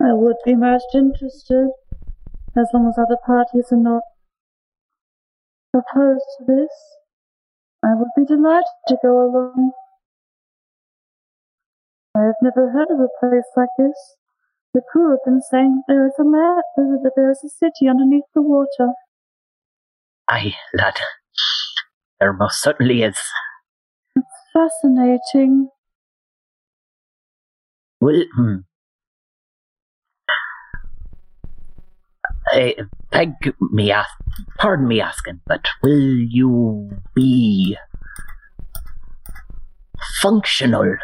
S12: I would be most interested, as long as other parties are not opposed to this. I would be delighted to go along. I have never heard of a place like this. The crew have been saying there is a land, that there is a city underneath the water.
S4: Aye, lad. There most certainly is.
S12: It's fascinating.
S4: Well, hmm. I beg me ask, pardon me asking, but will you be functional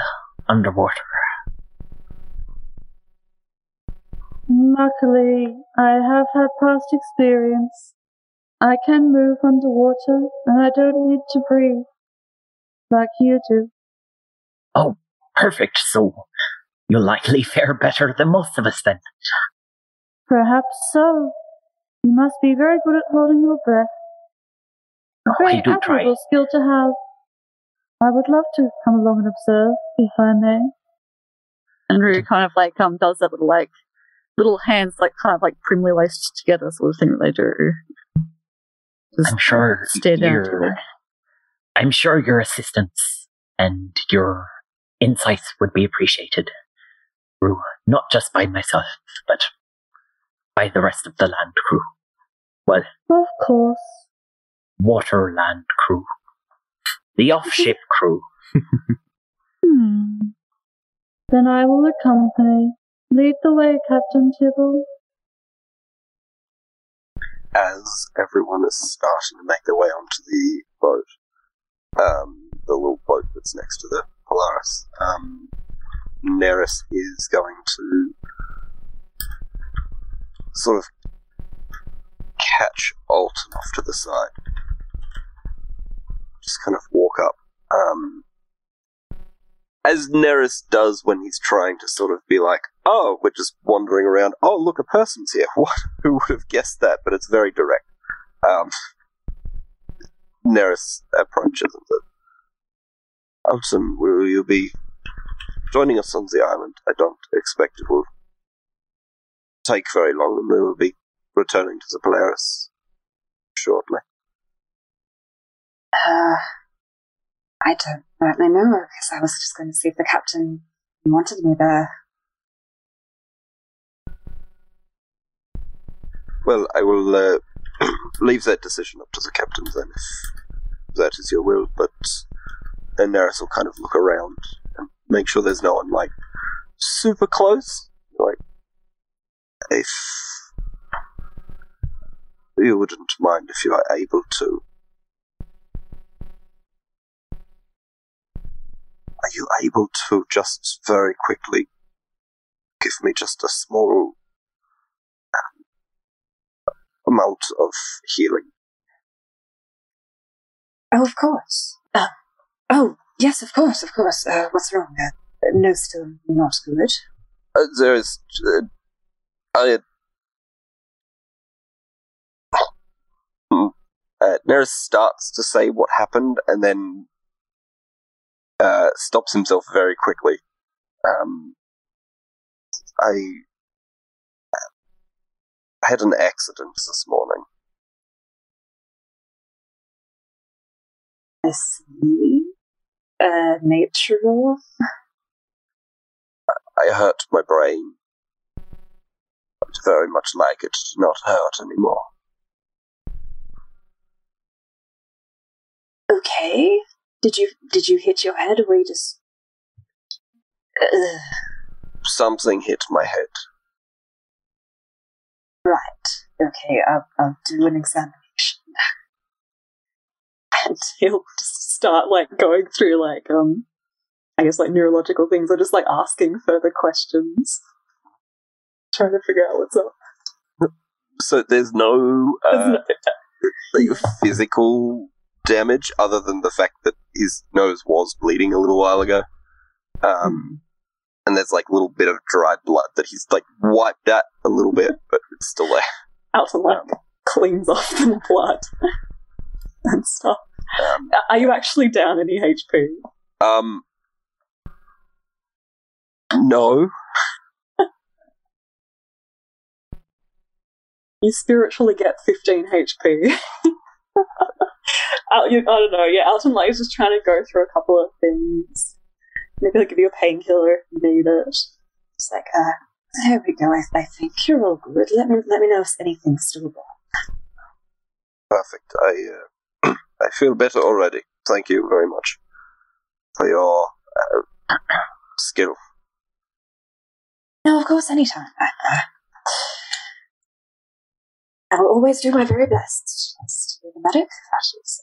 S4: underwater?
S12: Luckily, I have had past experience. I can move underwater, and I don't need to breathe like you do.
S4: Oh, perfect. So you'll likely fare better than most of us then.
S12: Perhaps so. You must be very good at holding your breath. A
S4: Oh, I
S12: very
S4: do try.
S12: admirable skill to have. I would love to come along and observe, if I may.
S7: And Rue kind of like um does that little like little hands like kind of like primly laced together sort of thing that they do.
S4: I'm sure
S7: down
S4: your. I'm sure your assistance and your insights would be appreciated. Rue, Not just by myself, but by the rest of the land crew. Well,
S12: Of course.
S4: water land crew. The off-ship crew.
S12: Hmm. Then I will accompany. Lead the way, Captain Tibble.
S2: As everyone is starting to make their way onto the boat, um, the little boat that's next to the Polaris, um, Neris is going to sort of catch Alton off to the side. Just kind of walk up. Um, as Neris does when he's trying to sort of be like, oh, we're just wandering around. Oh, look, a person's here. What? Who would have guessed that? But it's very direct. Um, Neris approaches and says, Alton, will you be joining us on the island? I don't expect it will take very long, and we will be returning to the Polaris shortly.
S5: Uh, I don't rightly know, because I was just going to see if the captain wanted me there.
S2: Well, I will uh, leave that decision up to the captain then, if that is your will. But then Neris will kind of look around and make sure there's no one like super close. Like, if you wouldn't mind if you are able to. Are you able to just very quickly give me just a small amount of healing?
S5: Oh, of course. Uh, oh, yes, of course, of course. Uh, what's wrong? Uh, no, still not good.
S2: Uh, there is. Uh, I. Hmm. Uh, Neris starts to say what happened and then uh, stops himself very quickly. Um, I had an accident this morning.
S5: I see. Uh, nature of?
S2: I hurt my brain. I'd very much like it to not hurt anymore.
S5: Okay. Did you did you hit your head or were you just?
S2: Something hit my head.
S5: right. Okay. I'll I'll do an examination.
S7: and he'll just start like going through like um I guess like neurological things or just like asking further questions. Trying to figure out what's up.
S2: So there's no,
S7: There's
S2: uh,
S7: no-
S2: like physical damage other than the fact that his nose was bleeding a little while ago. Um, and there's like a little bit of dried blood that he's like wiped at a little bit, but it's still there.
S7: Alton like cleans off the blood and stuff.
S2: Um,
S7: Are you actually down any HP?
S2: um, no,
S7: You spiritually get 15 HP. I don't know, yeah, Alton like is just trying to go through a couple of things. Maybe he'll give you a painkiller if you need it.
S5: It's like, uh, there we go. I, I think you're all good. Let me let me know if anything's still wrong.
S2: perfect. I uh, I feel better already. Thank you very much for your uh, skill.
S5: No, of course, anytime. I, uh, I will always do my very best. Just to be the medic. That is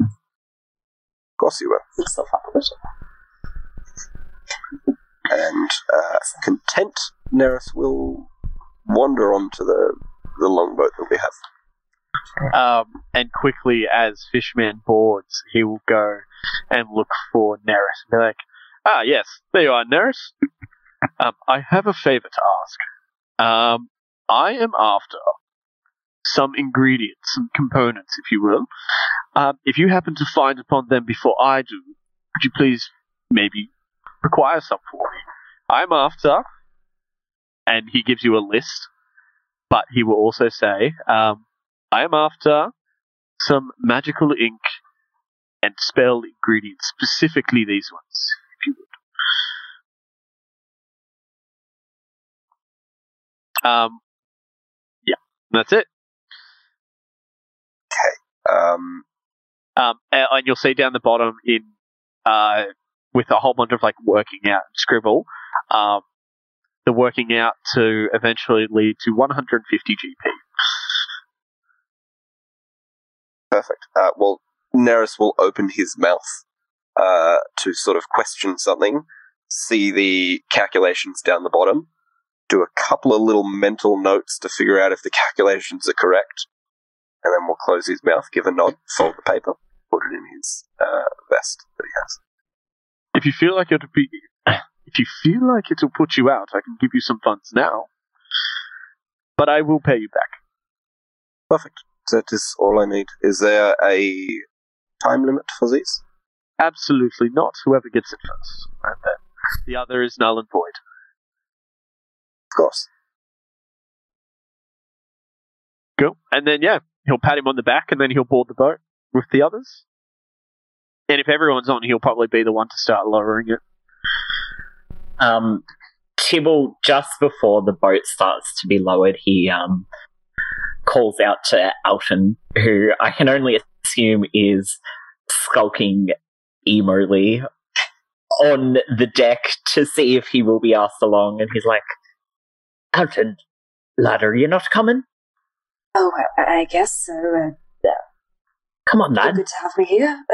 S2: Of course you will. And uh, content, Neris will wander onto the the longboat that we have.
S3: Um, and quickly, as Fishman boards, he will go and look for Neris and be like, Ah, yes, there you are, Neris. um, I have a favor to ask. Um, I am after some ingredients, some components, if you will. Um, if you happen to find upon them before I do, would you please maybe require some for me? I'm after, and he gives you a list, but he will also say, um, I am after some magical ink and spell ingredients, specifically these ones, if you would. Um, yeah, that's it.
S2: Um,
S3: Um, and, and you'll see down the bottom in uh, with a whole bunch of like working out and scribble, um, the working out to eventually lead to 150 GP.
S2: perfect. Uh, well, Neris will open his mouth uh, to sort of question something, see the calculations down the bottom, do a couple of little mental notes to figure out if the calculations are correct, and then we'll close his mouth, give a nod, fold the paper, put it in his uh, vest that he has.
S3: If you feel like it'll be, if you feel like it'll put you out, I can give you some funds now. But I will pay you back.
S2: Perfect. That is all I need. Is there a time limit for these?
S3: Absolutely not. Whoever gets it first. Right there. The other is null and void.
S2: Of course.
S3: Cool. And then yeah, he'll pat him on the back, and then he'll board the boat with the others. And if everyone's on, he'll probably be the one to start lowering it.
S4: Um, Tibble, just before the boat starts to be lowered, he um, calls out to Alton, who I can only assume is skulking emily on the deck to see if he will be asked along. And he's like, Alton, ladder, you're not coming?
S5: Oh, I, I guess so. Uh,
S4: Come on, lad.
S5: good to have me here.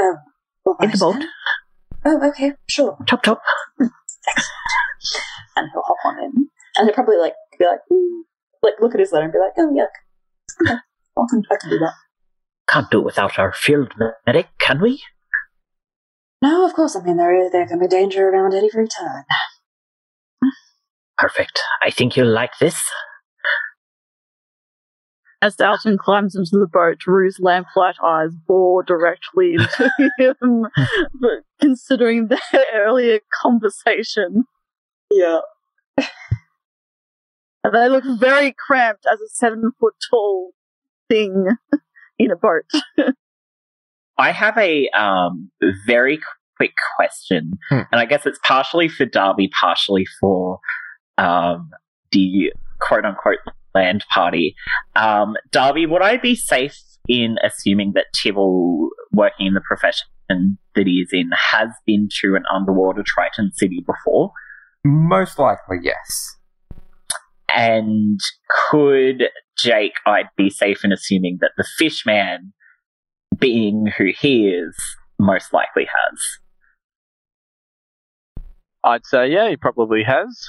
S5: All
S4: In the boat.
S5: then. Oh, okay, sure.
S4: Top, top.
S7: and he'll hop on in, and he'll probably like be like, mm, like look at his letter and be like, oh yeah, okay, I can, I can do that.
S6: Can't do it without our field medic, can we?
S5: No, of course. I mean, there there can be danger around at every turn.
S6: Perfect. I think you'll like this.
S12: As Dalton climbs into the boat, Rue's lamplight eyes bore directly into him, but considering their earlier conversation.
S7: Yeah.
S12: And they look very cramped as a seven foot tall thing in a boat.
S4: I have a um, very quick question,
S1: Hmm.
S4: and I guess it's partially for Darby, partially for um, the quote unquote land party. Um, Darby, would I be safe in assuming that Tibble, working in the profession that he is in, has been to an underwater Triton city before?
S1: Most likely, yes.
S4: And could Jake, I'd be safe in assuming that the Fishman, being who he is, most likely has.
S3: I'd say yeah, he probably has.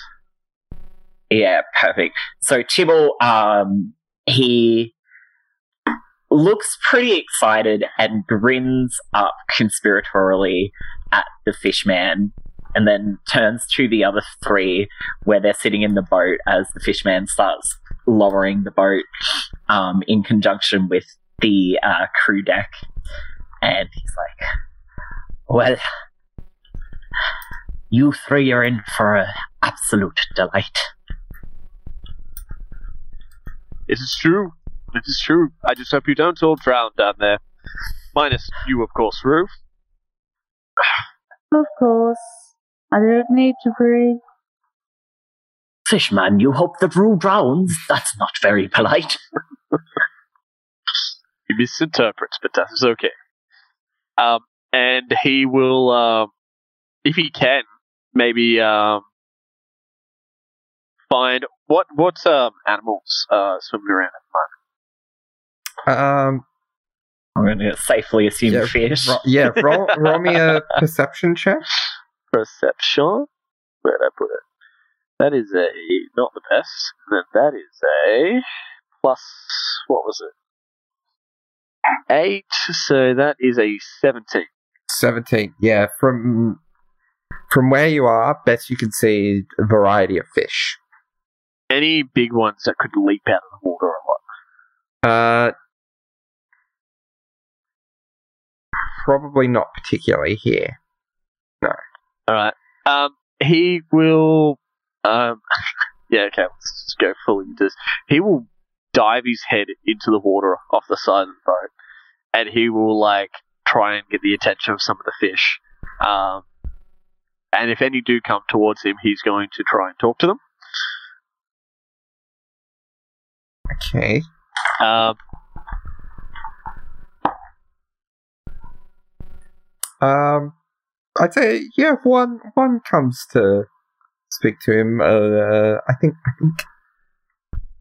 S4: Yeah, perfect. So Tibble, um, he looks pretty excited and grins up conspiratorially at the fishman and then turns to the other three where they're sitting in the boat as the fishman starts lowering the boat um, in conjunction with the uh, crew deck. And he's like,
S6: Well, you three are in for a absolute delight.
S3: It is true. It is true. I just hope you don't all drown down there. Minus you, of course, Roof.
S12: Of course. I don't need to breathe.
S6: Fishman, you hope that Rue drowns? That's not very polite.
S3: He misinterprets, but that is okay. Um, and he will, um, if he can, maybe um, find what what um animals uh swimming around at the moment.
S1: Um,
S4: I'm going to safely assume
S1: Yeah,
S4: fish.
S1: ro- yeah, roll, roll me a perception check.
S3: Perception. Where'd I put it? That is a not the best. Then that is a plus. What was it? Eight. So that is a seventeen.
S1: 17. Yeah, from from where you are, best you can see a variety of fish.
S3: Any big ones that could leap out of the water or what?
S1: Uh, probably not particularly here. No.
S3: All right. Um, he will. Um, yeah. Okay. Let's just go fully into this. He will dive his head into the water off the side of the boat, and he will like try and get the attention of some of the fish. Um, and if any do come towards him, he's going to try and talk to them.
S1: Okay.
S3: Um,
S1: Um, I'd say yeah. One one comes to speak to him. Uh, I think I think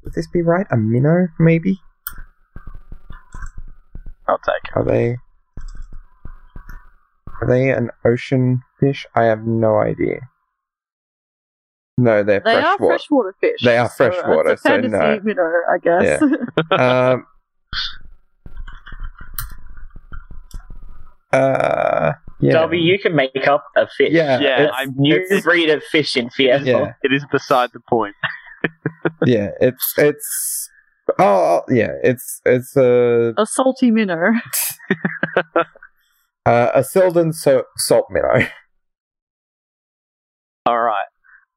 S1: would this be right? A minnow, maybe?
S3: I'll take it.
S1: Are they? Are they an ocean fish? I have no idea. No, they're
S12: They are
S1: freshwater.
S12: freshwater fish.
S1: They are
S12: so
S1: freshwater,
S12: It's a
S1: so
S12: fantasy
S1: no.
S12: minnow, I guess.
S1: um, uh, Yeah.
S4: Darby, you can make up a fish.
S1: Yeah,
S3: Yeah,
S1: it's-
S3: I'm-
S4: New breed of fish in Fiesta.
S1: Yeah.
S3: It is beside the point.
S1: yeah, it's it's oh yeah, it's it's a
S12: A salty minnow.
S1: uh, a Sylvan so- salt minnow.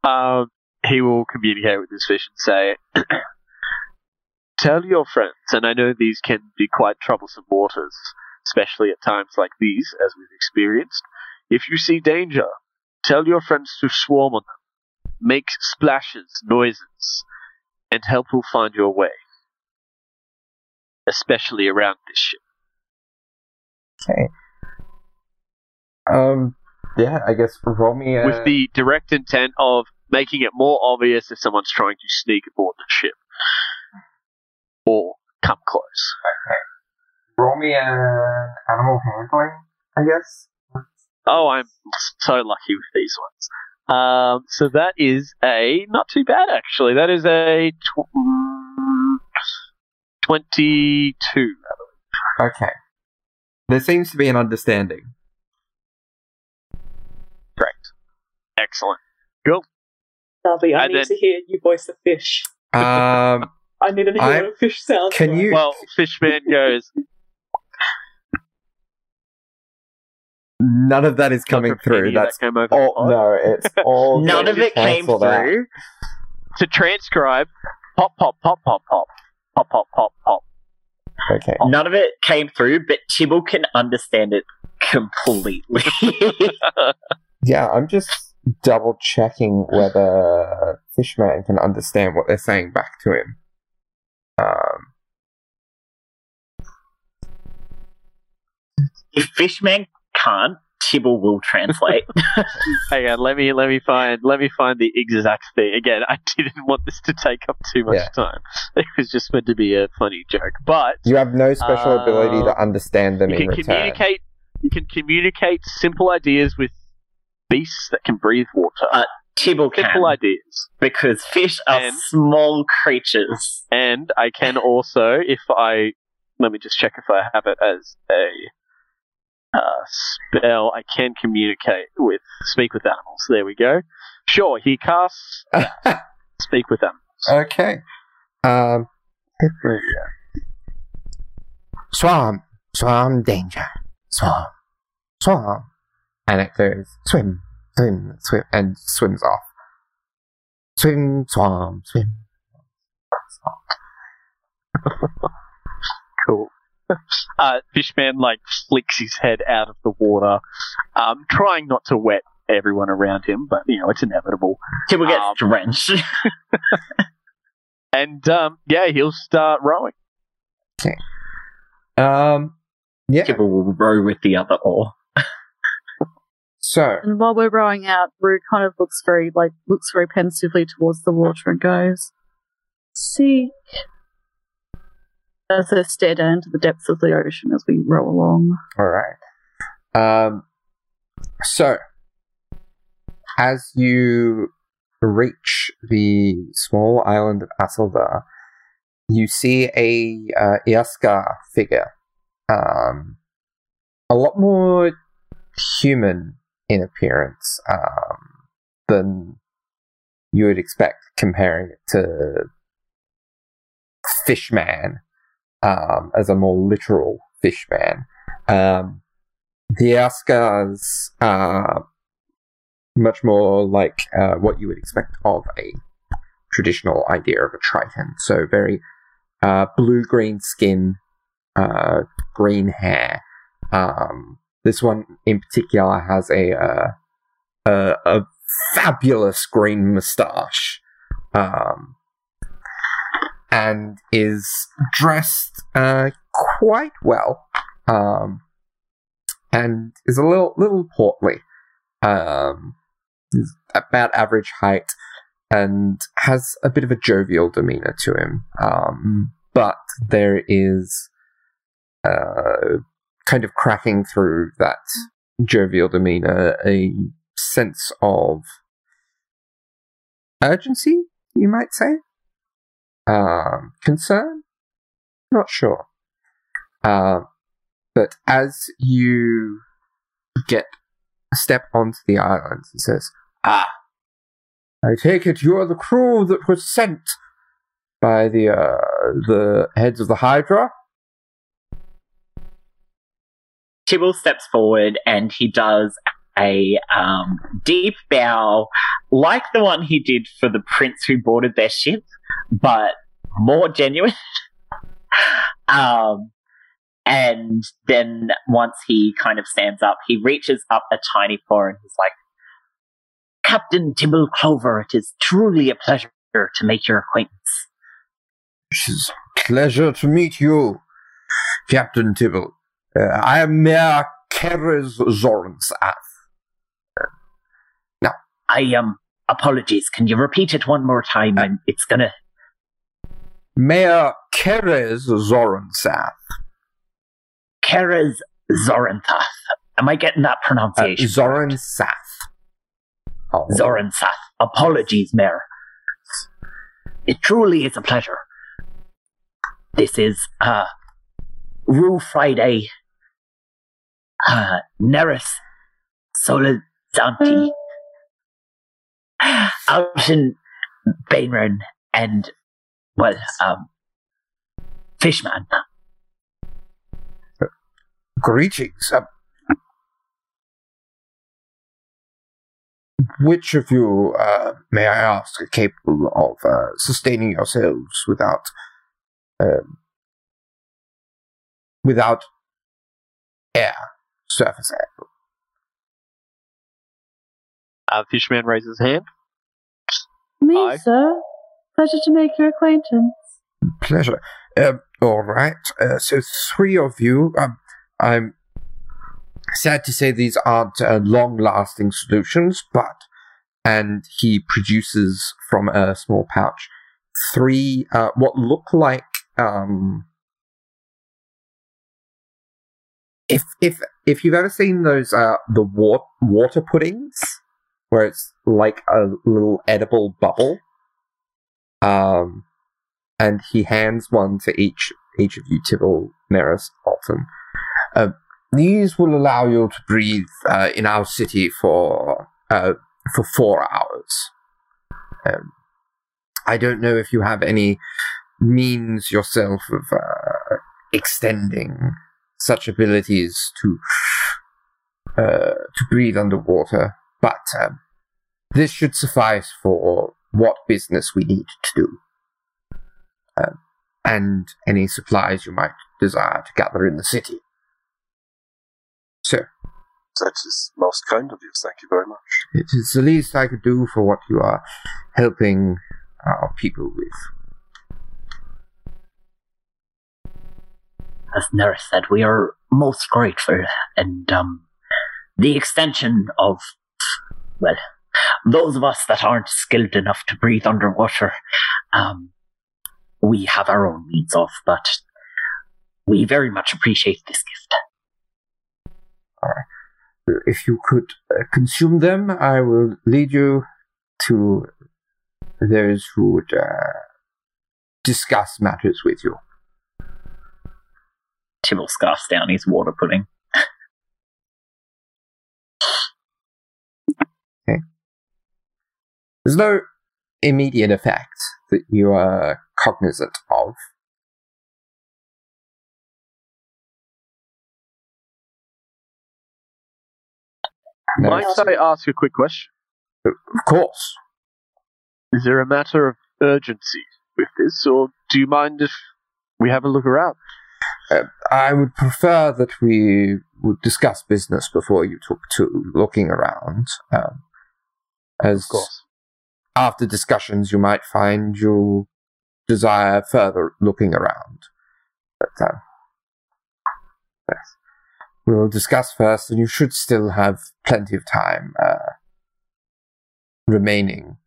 S3: Um, he will communicate with this fish and say, "Tell your friends, and I know these can be quite troublesome waters, especially at times like these, as we've experienced. If you see danger, tell your friends to swarm on them, make splashes, noises, and help will find your way, especially around this ship."
S1: Okay. Um. Yeah, I guess roll me a.
S3: with the direct intent of making it more obvious if someone's trying to sneak aboard the ship or come close.
S1: roll me an animal handling. I guess.
S3: Oh, I'm so lucky with these ones. Um, so that is a not too bad actually. That is a tw- twenty-two.
S1: Okay. There seems to be an understanding.
S3: Excellent.
S7: Darby, I
S3: And
S7: need
S3: then-
S7: to hear you voice a fish.
S1: Um.
S7: I need to hear
S1: I-
S7: what a fish sounds
S1: Can
S7: like.
S1: you?
S3: Well, Fishman goes.
S1: None of that is coming through.
S3: of that
S1: That's
S3: came over
S1: all.
S3: the.
S1: No, it's all.
S4: None of it came
S1: cancelled out.
S4: through.
S3: to transcribe. Pop, pop, pop, pop, pop, pop, pop, pop, pop.
S1: Okay.
S4: None of it came through, but Tibble can understand it completely.
S1: Yeah, I'm just double checking whether Fishman can understand what they're saying back to him. Um.
S4: if Fishman can't, Tibble will translate.
S3: Hang on, let me let me find let me find the exact thing. Again, I didn't want this to take up too much
S1: Yeah.
S3: time. It was just meant to be a funny joke. But
S1: You have no special ability
S3: Uh,
S1: to understand them
S3: you can
S1: return.
S3: communicate you can communicate simple ideas with beasts that can breathe water.
S4: Uh, Tibble can,
S3: simple ideas.
S4: because fish are
S3: And-
S4: small creatures.
S3: And I can also, if I let me just check if I have it as a uh, spell, I can communicate with speak with animals. There we go. Sure, he casts speak with animals.
S1: okay. Um. Swam, swam, danger, swam, swam, and it goes swim, swim, swim, and swims off. Swim, swam, swim.
S3: Cool. Uh, Fishman like flicks his head out of the water, um, trying not to wet everyone around him, but you know it's inevitable.
S4: Tibble gets
S3: Um,
S4: drenched.
S3: And um, yeah, he'll start rowing.
S1: Um. Yeah.
S4: Tibble will row with the other oar.
S1: So
S12: And while we're rowing out, Rue kind of looks very like looks very pensively towards the water and goes, "Seek." As they stare down into the depths of the ocean as we row along.
S1: All right. Um, so, as you reach the small island of Asildar, you see a uh, Iaska figure, um, a lot more human in appearance um, than you would expect, comparing it to Fishman um, as a more literal fishman. Um, the Askas are much more like uh, what you would expect of a traditional idea of a Triton. So very uh, blue green skin, uh, green hair. Um, this one in particular has a uh, a, a fabulous green moustache. Um, and is dressed uh, quite well, um, and is a little little portly. Um, is about average height, and has a bit of a jovial demeanor to him. Um, but there is uh, kind of cracking through that jovial demeanor a sense of urgency, you might say um, concern? Not sure. Uh, but as you get a step onto the island. He says, Ah, I take it you're the crew that was sent by the uh, the heads of the Hydra.
S4: Tibble steps forward and he does a um, deep bow, like the one he did for the prince who boarded their ship, but more genuine. um, and then once he kind of stands up, he reaches up a tiny paw and he's like, Captain Tibble Clover, it is truly a pleasure to make your acquaintance.
S1: It is a pleasure to meet you, Captain Tibble. Uh, I am Mayor Keres Zoransath.
S4: I um apologies. Can you repeat it one more time? I'm, it's gonna
S1: Mayor Keres Zoransath.
S4: Keres Zoranthaf. Am I getting that
S1: Uh,
S4: pronunciation?
S1: Zoransath. Oh,
S4: Zoransath. Apologies, Mayor. It truly is a pleasure. This is uh Rue Friday. Uh Neris Solizanti. Out in Bainren and well, um Fishman.
S1: Greetings. Uh, which of you, uh, may I ask, are capable of uh, sustaining yourselves without, um, without air, surface air?
S3: Uh, Fishman raises his hand.
S12: Me,
S3: Aye.
S12: sir. Pleasure to make your acquaintance.
S1: Pleasure. Um, all right. Uh, so three of you. Um, I'm sad to say these aren't uh, long-lasting solutions, but and he produces from a small pouch three uh, what look like um. If if if you've ever seen those uh the wa- water puddings where it's like a little edible bubble, um, and he hands one to each each of you, Tibble, Neris, Alton. Uh, these will allow you to breathe uh, in our city for uh, for four hours. Um, I don't know if you have any means yourself of uh, extending such abilities to uh, to breathe underwater, but um, this should suffice for what business we need to do and any supplies you might desire to gather in the city. So,
S2: That is most kind of you. Thank you very much.
S1: it is the least I could do for what you are helping our people with.
S4: As Neris said, we are most grateful, and um, the extension of, well, those of us that aren't skilled enough to breathe underwater, um, we have our own means of, but we very much appreciate this gift.
S1: If you could uh, consume them, I will lead you to those who would uh, discuss matters with you.
S4: Tibble scarfs down his water pudding.
S1: There's no immediate effect that you are cognizant of. No,
S3: Might I ask a quick question?
S1: of course.
S3: Is there a matter of urgency with this, or do you mind if we have a look around?
S1: Uh, I would prefer that we would discuss business before you took to looking around. Um, as
S3: Of course.
S1: after discussions, you might find you desire further looking around. But uh, yes. we'll discuss first, and you should still have plenty of time uh, remaining.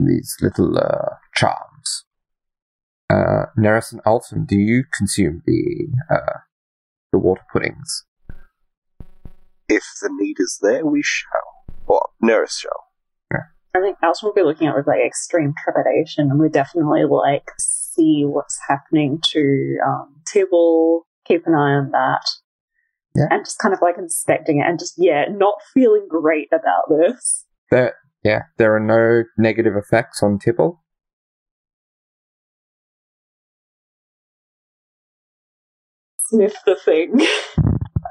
S1: These little uh, charms. Uh, Neris and Alton, do you consume the uh, the water puddings?
S2: If the need is there, we shall. Or Neris shall.
S7: I think Alton will be looking at it with like extreme trepidation, and we definitely like see what's happening to um, Tibble. Keep an eye on that.
S1: Yeah.
S5: and just kind of like inspecting it and just yeah, not feeling great about this.
S1: There, yeah, there are no negative effects on Tibble.
S5: Sniff the thing.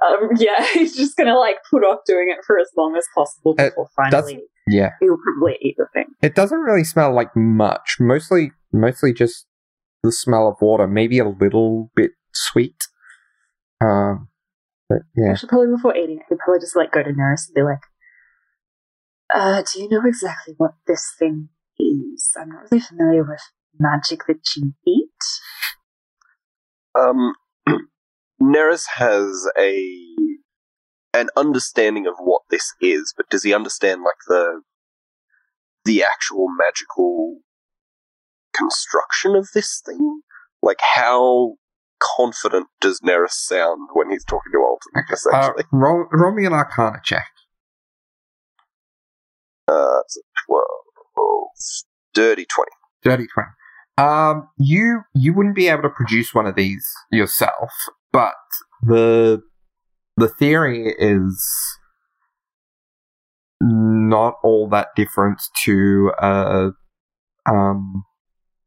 S5: um, yeah, he's just gonna like put off doing it for as long as possible
S1: Uh,
S5: before finally
S1: Yeah,
S5: he'll probably eat the thing.
S1: it doesn't really smell like much. Mostly, mostly just the smell of water. Maybe a little bit sweet. Um, but yeah,
S5: Actually, probably before eating it, he'd probably just like go to Neris and be like, "Uh, do you know exactly what this thing is? I'm not really familiar with magic that you eat."
S2: Um, Neris has a an understanding of what this is, but does he understand like the the actual magical construction of this thing? Like how confident does Neris sound when he's talking to Alton?
S1: uh,
S2: Essentially,
S1: roll, roll me an Arcana check.
S2: uh, it's a twelve, dirty twenty.
S1: Dirty twenty. Um, you you wouldn't be able to produce one of these yourself, but the the theory is not all that different to uh um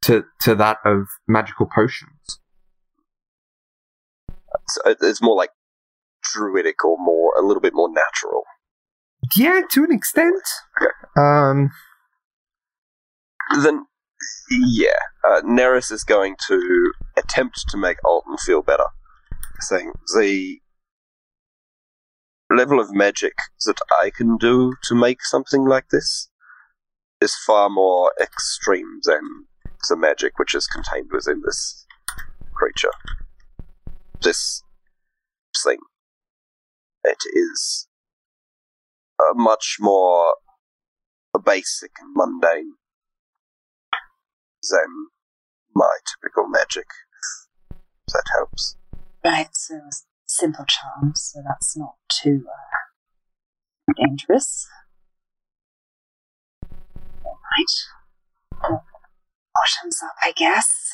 S1: to to that of magical potions.
S2: So it's more like druidic or more a little bit more natural.
S1: Yeah, to an extent. Um,
S2: then yeah, uh, Neris is going to attempt to make Alton feel better, saying the level of magic that I can do to make something like this is far more extreme than the magic which is contained within this creature. This thing. It is uh, much more basic and mundane than my typical magic. That helps.
S13: Right, so simple charms, so that's not too uh, dangerous. Alright. Bottoms up, I guess.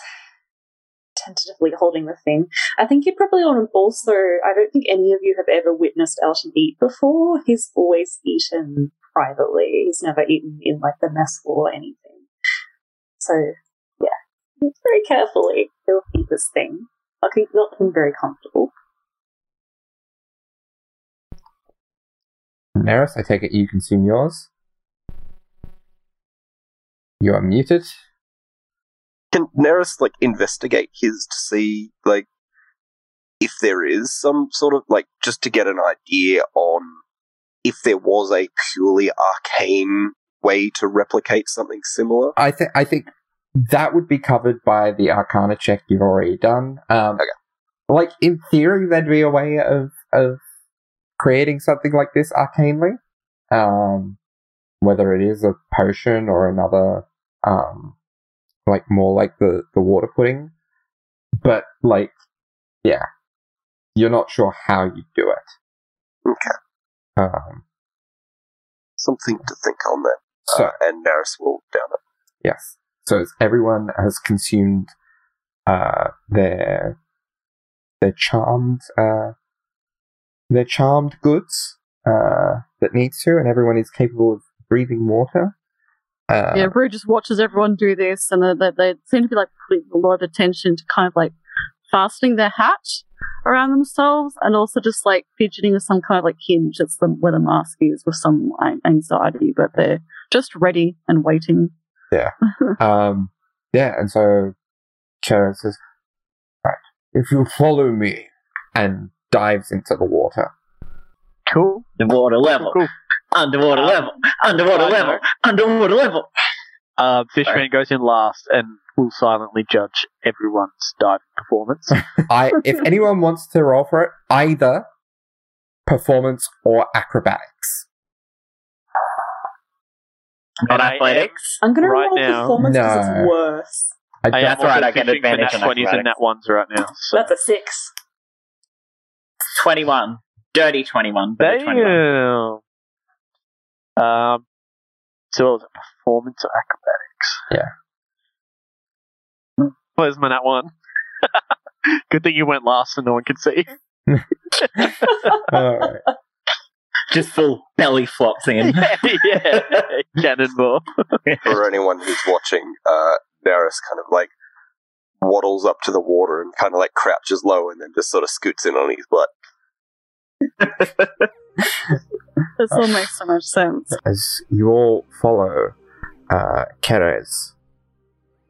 S5: Tentatively holding the thing. I think you'd probably want to also. I don't think any of you have ever witnessed Alton eat before. He's always eaten privately. He's never eaten in like the mess hall or anything. So yeah, very carefully he'll eat this thing. I think not looking very comfortable.
S1: Neris, I take it you consume yours. You are muted.
S2: Can Neris like investigate his to see like if there is some sort of like just to get an idea on if there was a purely arcane way to replicate something similar?
S1: I think I think that would be covered by the Arcana check you've already done. Um,
S2: Okay.
S1: Like in theory, there'd be a way of of creating something like this arcanely, um, whether it is a potion or another, um, like more like the the water pudding. But like, yeah, you're not sure how you do it.
S2: Okay.
S1: Um,
S2: Something to think on then.
S1: so
S2: Uh, and Neris will down it.
S1: Yes. So everyone has consumed uh, their their charmed uh, their charmed goods uh, that needs to, and everyone is capable of breathing water. Uh,
S7: yeah, Rue just watches everyone do this, and they, they, they seem to be like putting a lot of attention to kind of like fastening their hat around themselves, and also just like fidgeting with some kind of like hinge that's the, where the mask is with some anxiety, but they're just ready and waiting.
S1: Um, yeah, and so Keres says, "Right, if you follow me," and dives into the water.
S3: Cool.
S4: The water level.
S3: Cool.
S4: Underwater
S3: Um,
S4: level. Underwater
S3: I know.
S4: level. Underwater level.
S3: Uh, Fishman goes in last and will silently judge everyone's diving performance.
S1: I, if anyone wants to roll for it, either performance or acrobatics.
S4: Not
S3: I am-
S4: athletics.
S5: I'm gonna
S3: Right
S5: roll
S3: now-
S5: performance because
S1: No.
S5: it's worse.
S1: I
S3: I
S1: don't-
S3: am
S4: That's right,
S3: also
S4: I get
S3: fishing for
S4: advantage
S3: nat
S4: on
S3: 20s and nat 1s right now. So.
S5: That's a six.
S4: 21. Dirty 21. but a 21.
S3: Damn. Um, so what was it performance or acrobatics?
S1: Yeah.
S3: Where's my nat one? Good thing you went last so no one could see.
S1: Alright.
S4: Just full belly flops in.
S3: yeah, cannonball.
S2: For anyone who's watching, uh, Varys kind of like waddles up to the water and kind of like crouches low and then just sort of scoots in on his butt.
S12: This all makes so much sense.
S1: as you all follow uh, Keres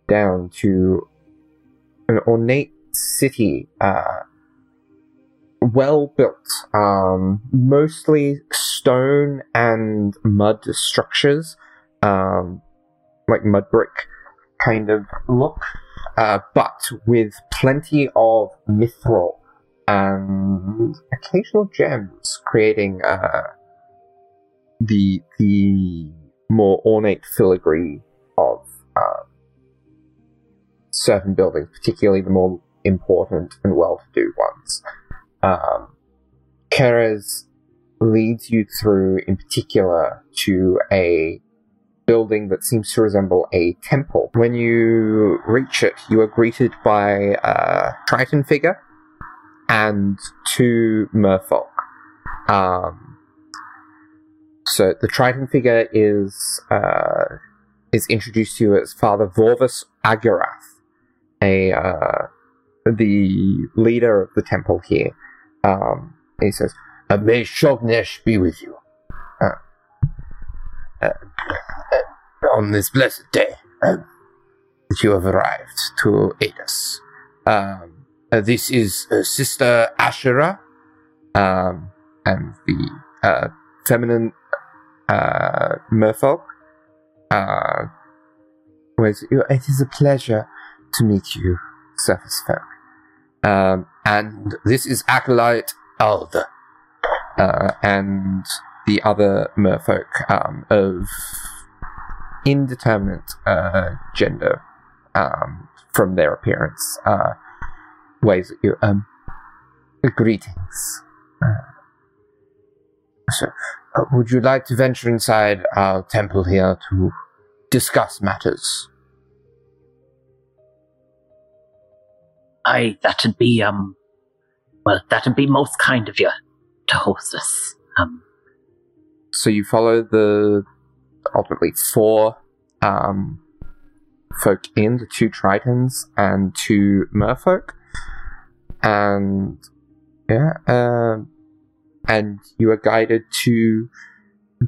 S1: down to an ornate city, uh, well built, um, mostly stone and mud structures, um, like mud brick kind of look, uh, but with plenty of mithril and occasional gems, creating uh, the the more ornate filigree of uh, certain buildings, particularly the more important and well-to-do ones. Um, leads you through, in particular, to a building that seems to resemble a temple. When you reach it, you are greeted by a Triton figure and two merfolk. Um, so the Triton figure is uh, is introduced to you as Father Vorvis Agarath, a uh, the leader of the temple here. Um, he says, uh, "May Shognesh be with you uh, uh, uh, on this blessed day um, that you have arrived to aid us. Um, uh, this is uh, Sister Asherah, um, and the uh, feminine uh, merfolk. Uh, it is a pleasure to meet you, surface folk. Um, and this is Acolyte Alda, uh, and the other merfolk um, of indeterminate uh, gender um, from their appearance. Uh, ways at you. Um, greetings. Uh, so, uh, would you like to venture inside our temple here to discuss matters?
S6: Aye, that'd be, um, well, that'd be most kind of you to host us. Um,
S1: So you follow the ultimately four um, folk in, the two tritons and two merfolk, and yeah, um, and you are guided to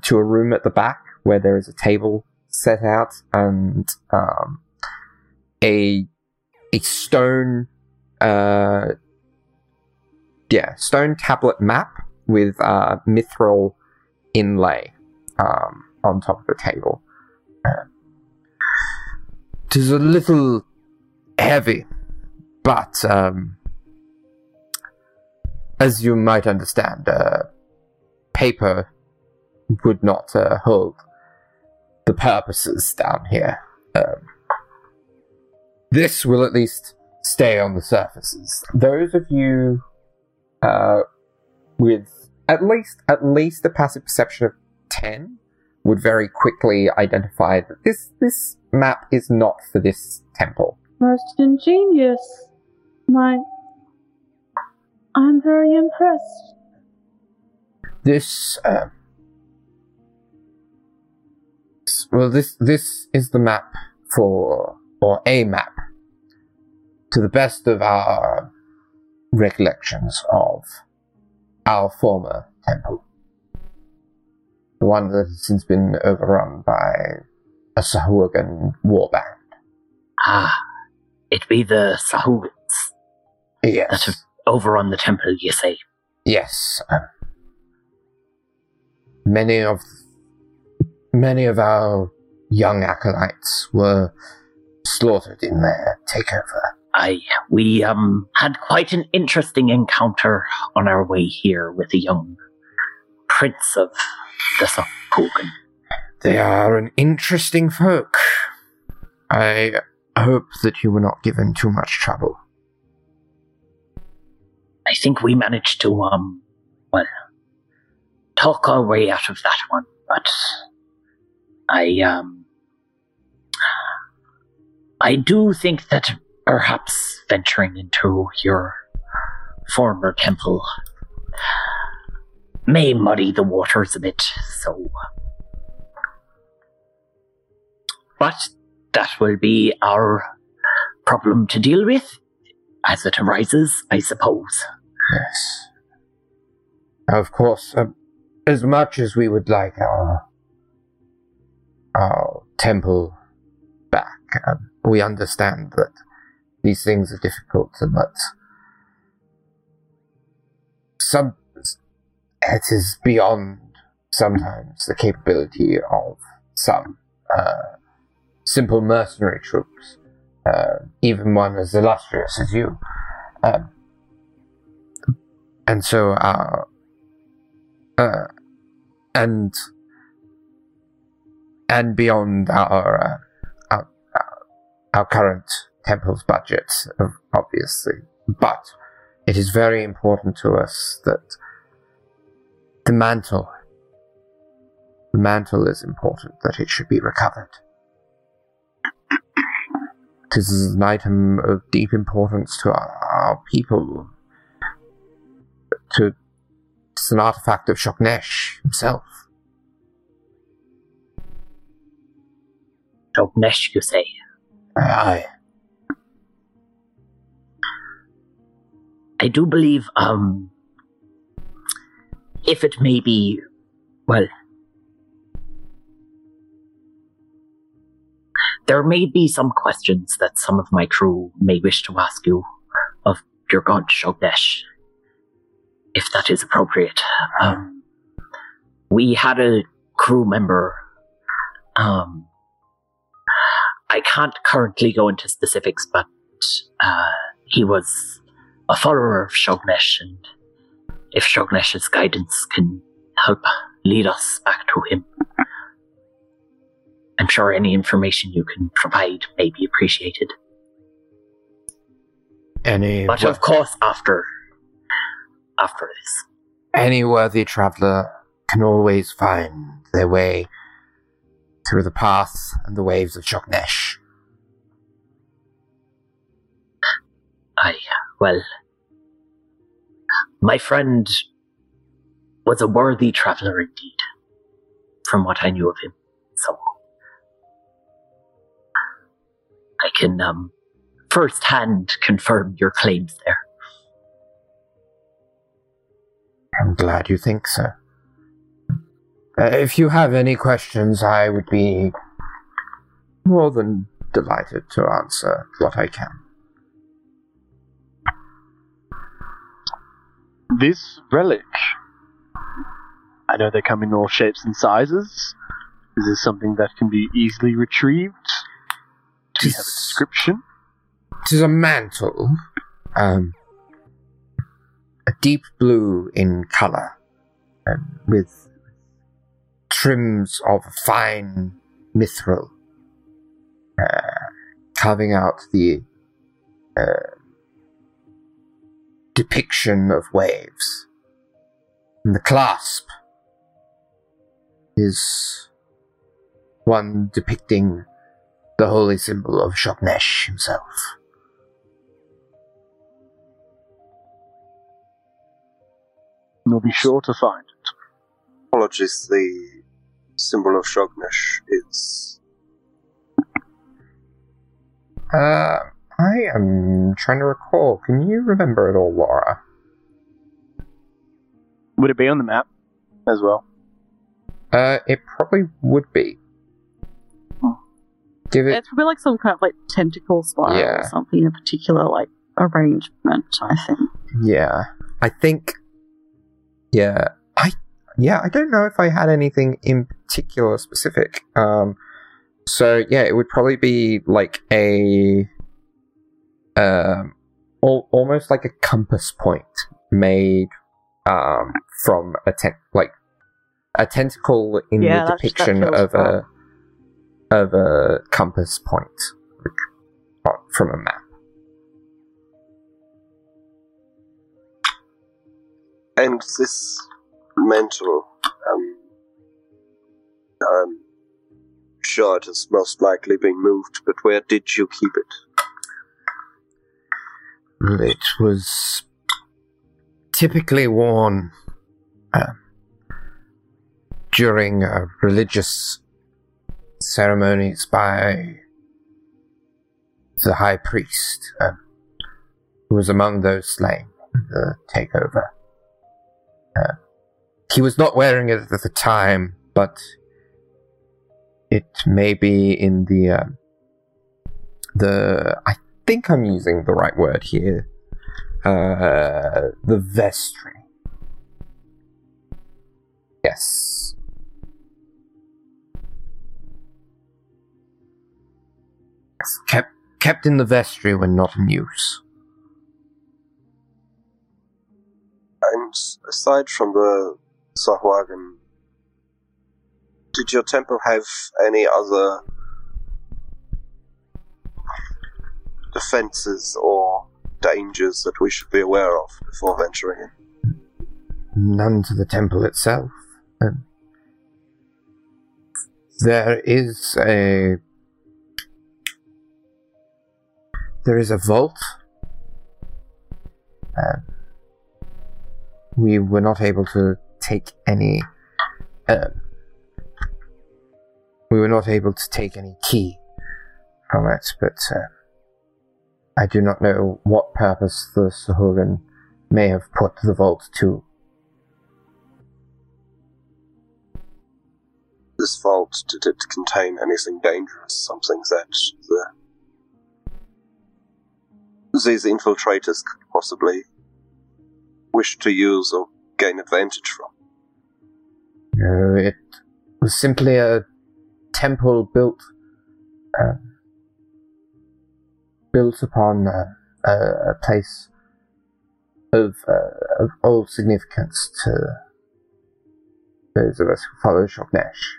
S1: to a room at the back where there is a table set out and um, a a stone uh, yeah stone tablet map with uh, mithril inlay um, on top of the table. Uh, Tis a little heavy, but um, as you might understand, uh, paper would not uh, hold the purposes down here. Um, this will at least stay on the surfaces. Those of you uh, with at least at least a passive perception of ten would very quickly identify that this this map is not for this temple.
S12: Most ingenious. My. I'm very impressed.
S1: This uh, well this this is the map for or a map to the best of our recollections of our former temple. The one that has since been overrun by a Sahuagin warband.
S6: ah, it be the Sahuagins that have overrun the temple, you say.
S1: Yes. um, many of many of our young acolytes were slaughtered in their takeover.
S6: Aye, we, um, had quite an interesting encounter on our way here with a young prince of the Sahuagin.
S1: They are an interesting folk. I hope that you were not given too much trouble.
S6: I think we managed to, um, well, talk our way out of that one, but I, um, I do think that perhaps venturing into your
S4: former temple may muddy the waters a bit, so. But that will be our problem to deal with as it arises, I suppose.
S1: Yes. Of course, um, as much as we would like our our temple back, um, we understand that these things are difficult, but some it is beyond sometimes the capability of some uh, simple mercenary troops, uh, even one as illustrious as you. Um, and so our uh, and and beyond our, uh, our our current temple's budget, obviously, but it is very important to us that the mantle, the mantle is important that it should be recovered. This is an item of deep importance to our, our people. To it's an artifact of Shognesh himself.
S4: Shognesh, you say?
S1: Aye.
S4: I do believe, um, if it may be, well, there may be some questions that some of my crew may wish to ask you of your god Shognesh if that is appropriate. Um, we had a crew member. Um, I can't currently go into specifics, but uh, he was a follower of Shognesh, and if Shognesh's guidance can help lead us back to him, I'm sure any information you can provide may be appreciated.
S1: Any
S4: But of course, after after this.
S1: any worthy traveller can always find their way through the path and the waves of Shognesh.
S4: I, uh, well, my friend was a worthy traveller indeed, from what I knew of him. So, I can, um, first hand confirm your claims there.
S1: I'm glad you think so. Uh, if you have any questions, I would be more than delighted to answer what I can.
S3: This relic. I know they come in all shapes and sizes. Is this something that can be easily retrieved? Do you have a description?
S1: It is a mantle, um, a deep blue in colour, um, with trims of fine mithril, uh, carving out the uh, depiction of waves. And the clasp is one depicting the holy symbol of Shognesh himself.
S3: We'll be sure to find it.
S2: Apologies, the symbol of Shognesh is.
S1: Uh, I am trying to recall. Can you remember it all, Laura?
S3: Would it be on the map as well?
S1: Uh, it probably would be. Give it.
S7: It's probably like some kind of like tentacle spiral
S1: Yeah.
S7: or something, a particular like arrangement, I think.
S1: Yeah, I think. Yeah, I. Yeah, I don't know if I had anything in particular specific. Um, so yeah, it would probably be like a. Um, al- almost like a compass point made, um, from a ten- like a tentacle in
S7: Yeah,
S1: the
S7: that- that
S1: depiction of
S7: right.
S1: a of a compass point like, from a map.
S2: And this mental um, um, sure it has most likely been moved, but where did you keep it?
S1: It was typically worn uh, during religious ceremonies by the high priest, uh, who was among those slain in the takeover. Uh, he was not wearing it at the time, but it may be in the the. I think I'm using the right word here. Uh, the vestry. Yes. Kept kept in the vestry when not in use.
S2: And aside from the Sahuagin, did your temple have any other defenses or dangers that we should be aware of before venturing in?
S1: None to the temple itself. Um, there is a there is a vault. Um, we were not able to take any. Uh, we were not able to take any key from it, but uh, I do not know what purpose the Sahuagin may have put the vault to.
S2: This vault, did it contain anything dangerous? Something that the these infiltrators could possibly wish to use or gain advantage from?
S1: No, it was simply a temple built uh, built upon a, a place of, uh, of old significance to those of us who follow Shognesh.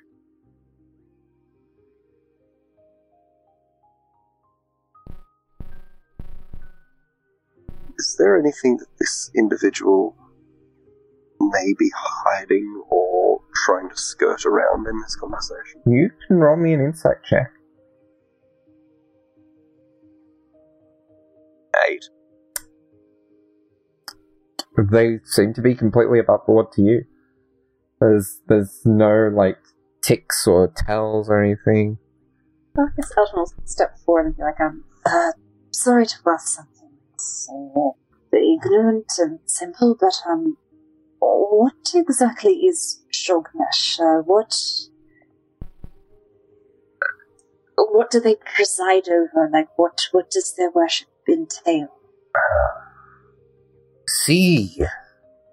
S2: Is there anything that this individual may be hiding or trying to skirt around in this conversation?
S1: You can roll me an insight check.
S2: Eight.
S1: They seem to be completely above board to you. There's there's no like ticks or tells or anything.
S5: I guess Alton will step forward and be like, um, uh, sorry to ask something so ignorant and simple, but, um, what exactly is Shognesh? Uh, what. What do they preside over? Like, what, what does their worship entail?
S1: Sea,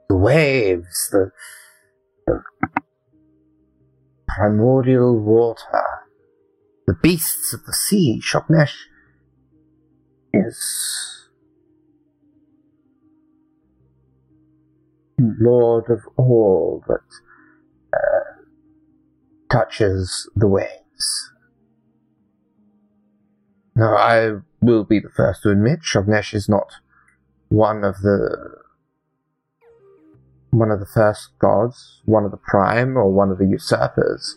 S1: the waves, the, the primordial water, the beasts of the sea. Shognesh is lord of all that uh, touches the waves. Now, I will be the first to admit Shognesh is not one of the one of the first gods, one of the prime, or one of the usurpers,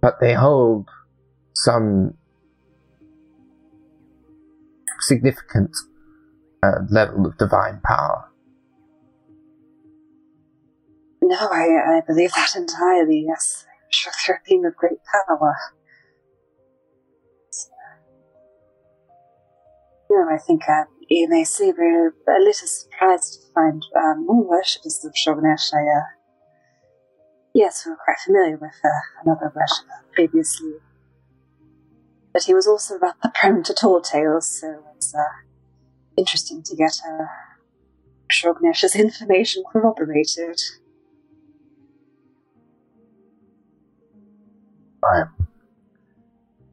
S1: but they hold some significant uh, level of divine power.
S5: No, I, I believe that entirely, yes. Sure they're a being of great power. I think uh, say we're a little surprised to find um, more worshippers of. I, uh, yes, we were quite familiar with uh, another worshipper previously. But he was also rather prone to tall tales, so it's uh, interesting to get uh, Shogunesh's information corroborated.
S1: I am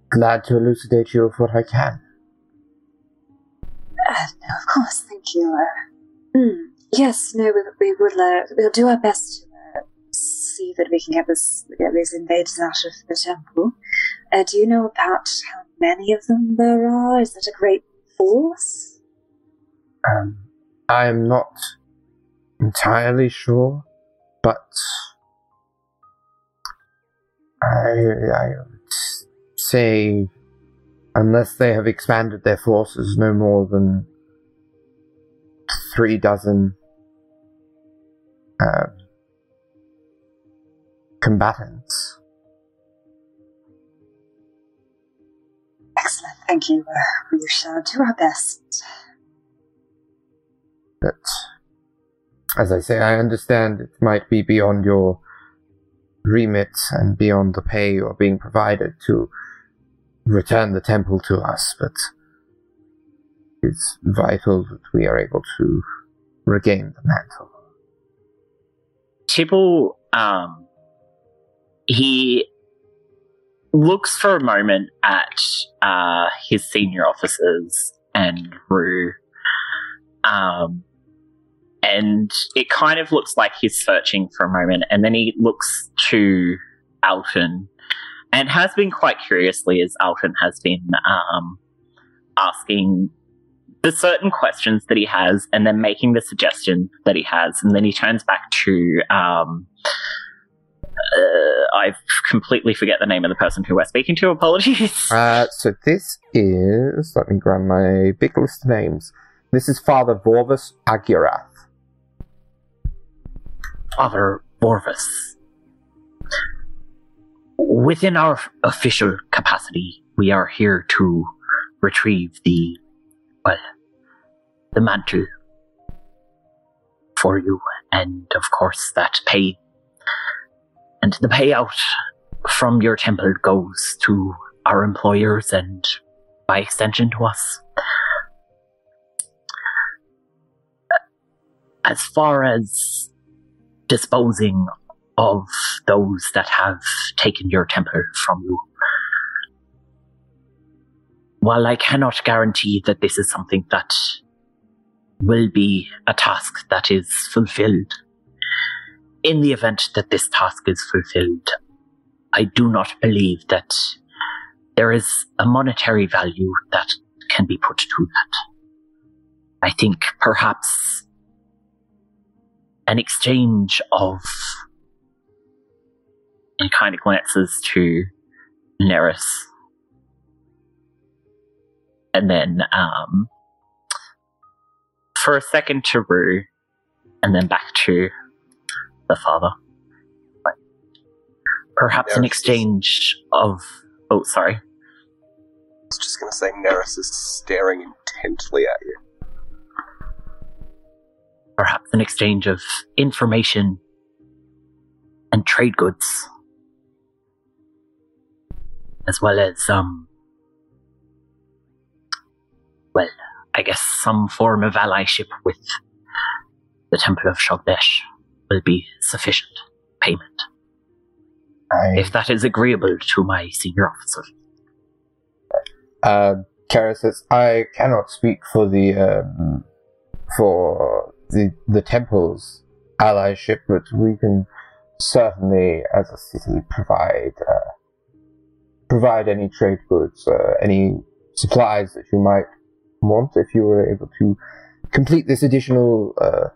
S1: glad to elucidate you of what I can.
S5: Uh, no, of course, thank you. Uh, mm, yes, no, we, we will. Uh, we'll do our best to uh, see that we can get this get these invaders out of the temple. Uh, do you know about how many of them there are? Is that a great force?
S1: Um, I am not entirely sure, but I, I would say, unless they have expanded their forces, no more than three dozen uh, combatants.
S5: Excellent. Thank you. Uh, we shall do our best.
S1: But as I say, I understand it might be beyond your remit and beyond the pay you're being provided to return the temple to us, but it's vital that we are able to regain the mantle.
S14: Tibble, um, he looks for a moment at uh, his senior officers and Rue, um, and it kind of looks like he's searching for a moment, and then he looks to Alton, and has been quite curiously as Alton has been um, asking the certain questions that he has, and then making the suggestion that he has, and then he turns back to. Um, uh, I completely forget the name of the person who we're speaking to. Apologies.
S1: Uh, so this is, let me grab my big list of names. This is Father Vorvus Agirath.
S4: Father Borvis. Within our official capacity, we are here to retrieve the, well, the mantle for you, and of course that pay. And the payout from your temple goes to our employers and, by extension, to us. As far as disposing of those that have taken your temple from you. While I cannot guarantee that this is something that will be a task that is fulfilled, in the event that this task is fulfilled, I do not believe that there is a monetary value that can be put to that. I think perhaps an exchange of and kind of glances to Neris. And then um for a second to Rue and then back to the father. Like, perhaps an
S2: Neris is-
S4: exchange of oh sorry.
S2: I was just going to say, Neris is staring intently at you.
S4: perhaps an exchange of information and trade goods, as well as um, well, I guess some form of allyship with the Temple of Shognesh will be sufficient payment
S1: I,
S4: if that is agreeable to my senior officer.
S1: uh, Kara says, I cannot speak for the, um, for the, the temple's allyship, but we can certainly, as a city, provide, uh, provide any trade goods, uh, any supplies that you might want if you were able to complete this additional, uh,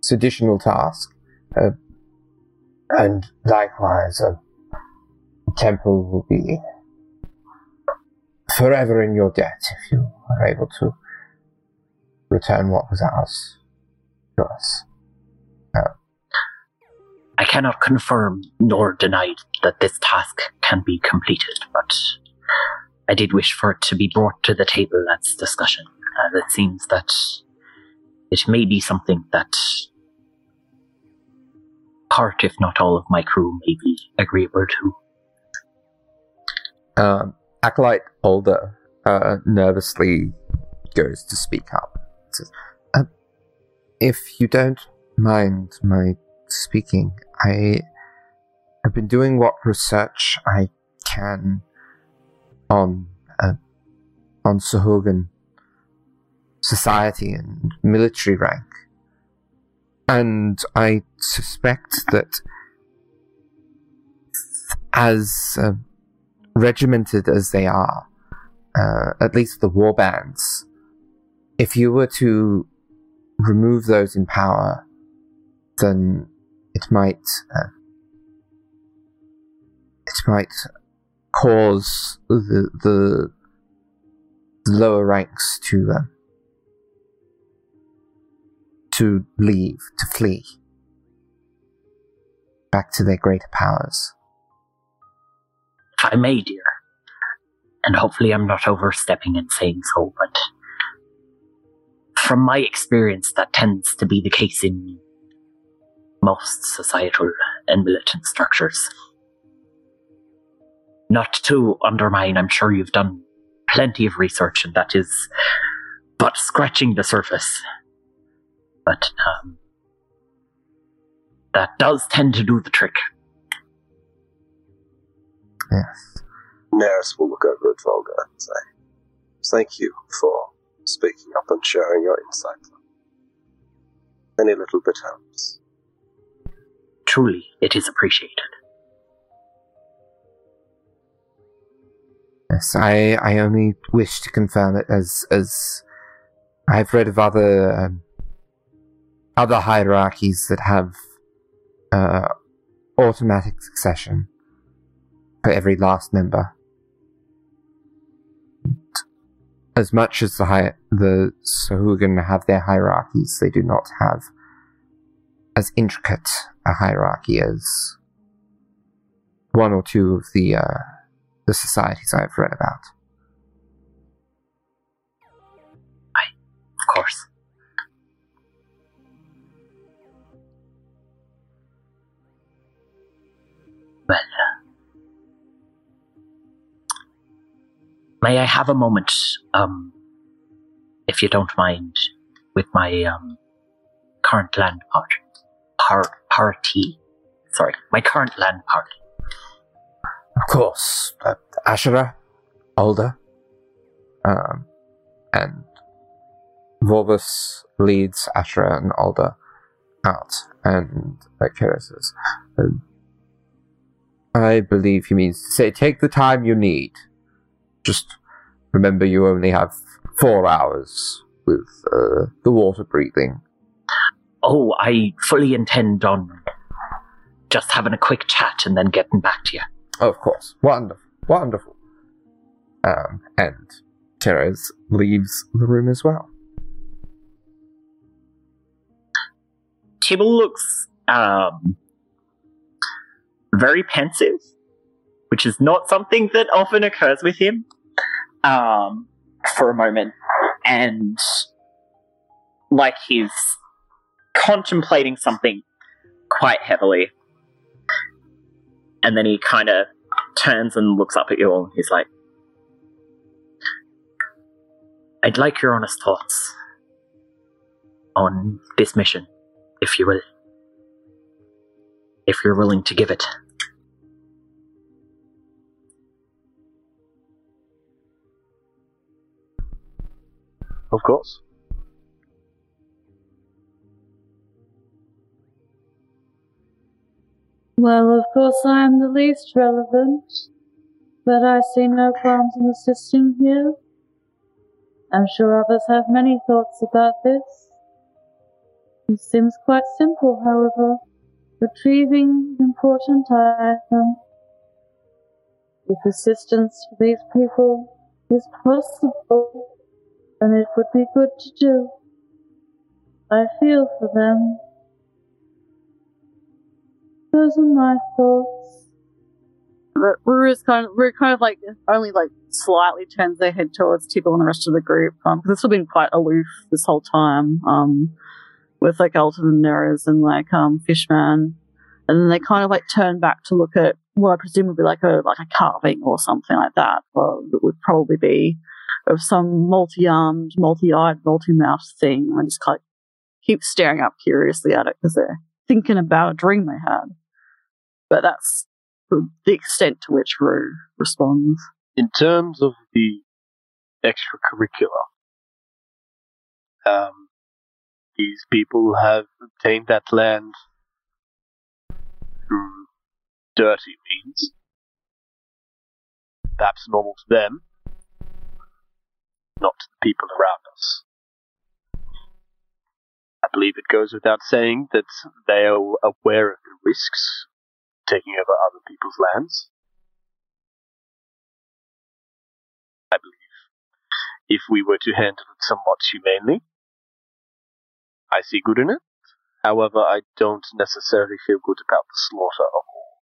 S1: this additional task. Uh, and likewise, the temple will be forever in your debt if you are able to return what was ours to us.
S4: I cannot confirm nor deny that this task can be completed, but I did wish for it to be brought to the table as discussion, and it seems that it may be something that part, if not all, of my crew may be agreeable to.
S1: Um, Acolyte Older uh, nervously goes to speak up. Says, uh, if you don't mind my speaking, I have been doing what research I can on uh, on Sahuagin society and military rank, and I suspect that as uh, regimented as they are, uh, at least the war bands, if you were to remove those in power, then it might uh, it might cause the the, lower ranks to uh, to leave to flee back to their greater powers.
S6: If I may, dear, and hopefully I'm not overstepping in saying so, but from my experience, that tends to be the case in most societal and militant structures. Not to undermine, I'm sure you've done plenty of research, and that is but scratching the surface. But um, that does tend to do the trick.
S1: Yes.
S2: Neris will look over at Volga and say, Thank you for speaking up and sharing your insight. Any little bit helps.
S6: Truly, it is appreciated.
S1: Yes, I, I only wish to confirm it as as I've read of other um, other hierarchies that have uh, automatic succession for every last member. As much as the hi- the Sahuagin have their hierarchies, they do not have as intricate a hierarchy as one or two of the uh, the societies I've read about.
S6: I, of course. Well, uh, may I have a moment, um, if you don't mind, with my um, current land part, par- party? Sorry, my current land party.
S1: Of course, uh, Ashera, Alda, um, and Volvus leads Ashera and Alda out, and Akira says, um, I believe he means to say, take the time you need. Just remember you only have four hours with uh, the water breathing.
S6: Oh, I fully intend on just having a quick chat and then getting back to you.
S1: Of course. Wonderful. Wonderful. Um, and Therese leaves the room as well.
S4: Tibble looks um, very pensive, which is not something that often occurs with him. Um, for a moment, and like he's contemplating something quite heavily, and then he kind of turns and looks up at you all. He's like,
S6: I'd like your honest thoughts on this mission, if you will. If you're willing to give it.
S3: Of course.
S12: Well, of course, I am the least relevant, but I see no qualms in assisting here. I'm sure others have many thoughts about this. It seems quite simple, however. Retrieving important item. If assistance for these people is possible, then it would be good to do. I feel for them. Those are my thoughts.
S7: Rue is kind of, Rue kind of like only like slightly turns their head towards Tibble and the rest of the group because this have been quite aloof this whole time. Um, with like Alton and Neris and like um Fishman, and then they kind of like turn back to look at what I presume would be like a like a carving or something like that. Well, it would probably be of some multi-armed, multi-eyed, multi-mouthed thing, and just kind of keep staring up curiously at it because they're thinking about a dream they had. But that's the extent to which Rue responds.
S3: In terms of the extracurricular, um, these people have obtained that land through dirty means. Perhaps normal to them, not to the people around us. I believe it goes without saying that they are aware of the risks taking over other people's lands. I believe if we were to handle it somewhat humanely, I see good in it, However, I don't necessarily feel good about the slaughter of all.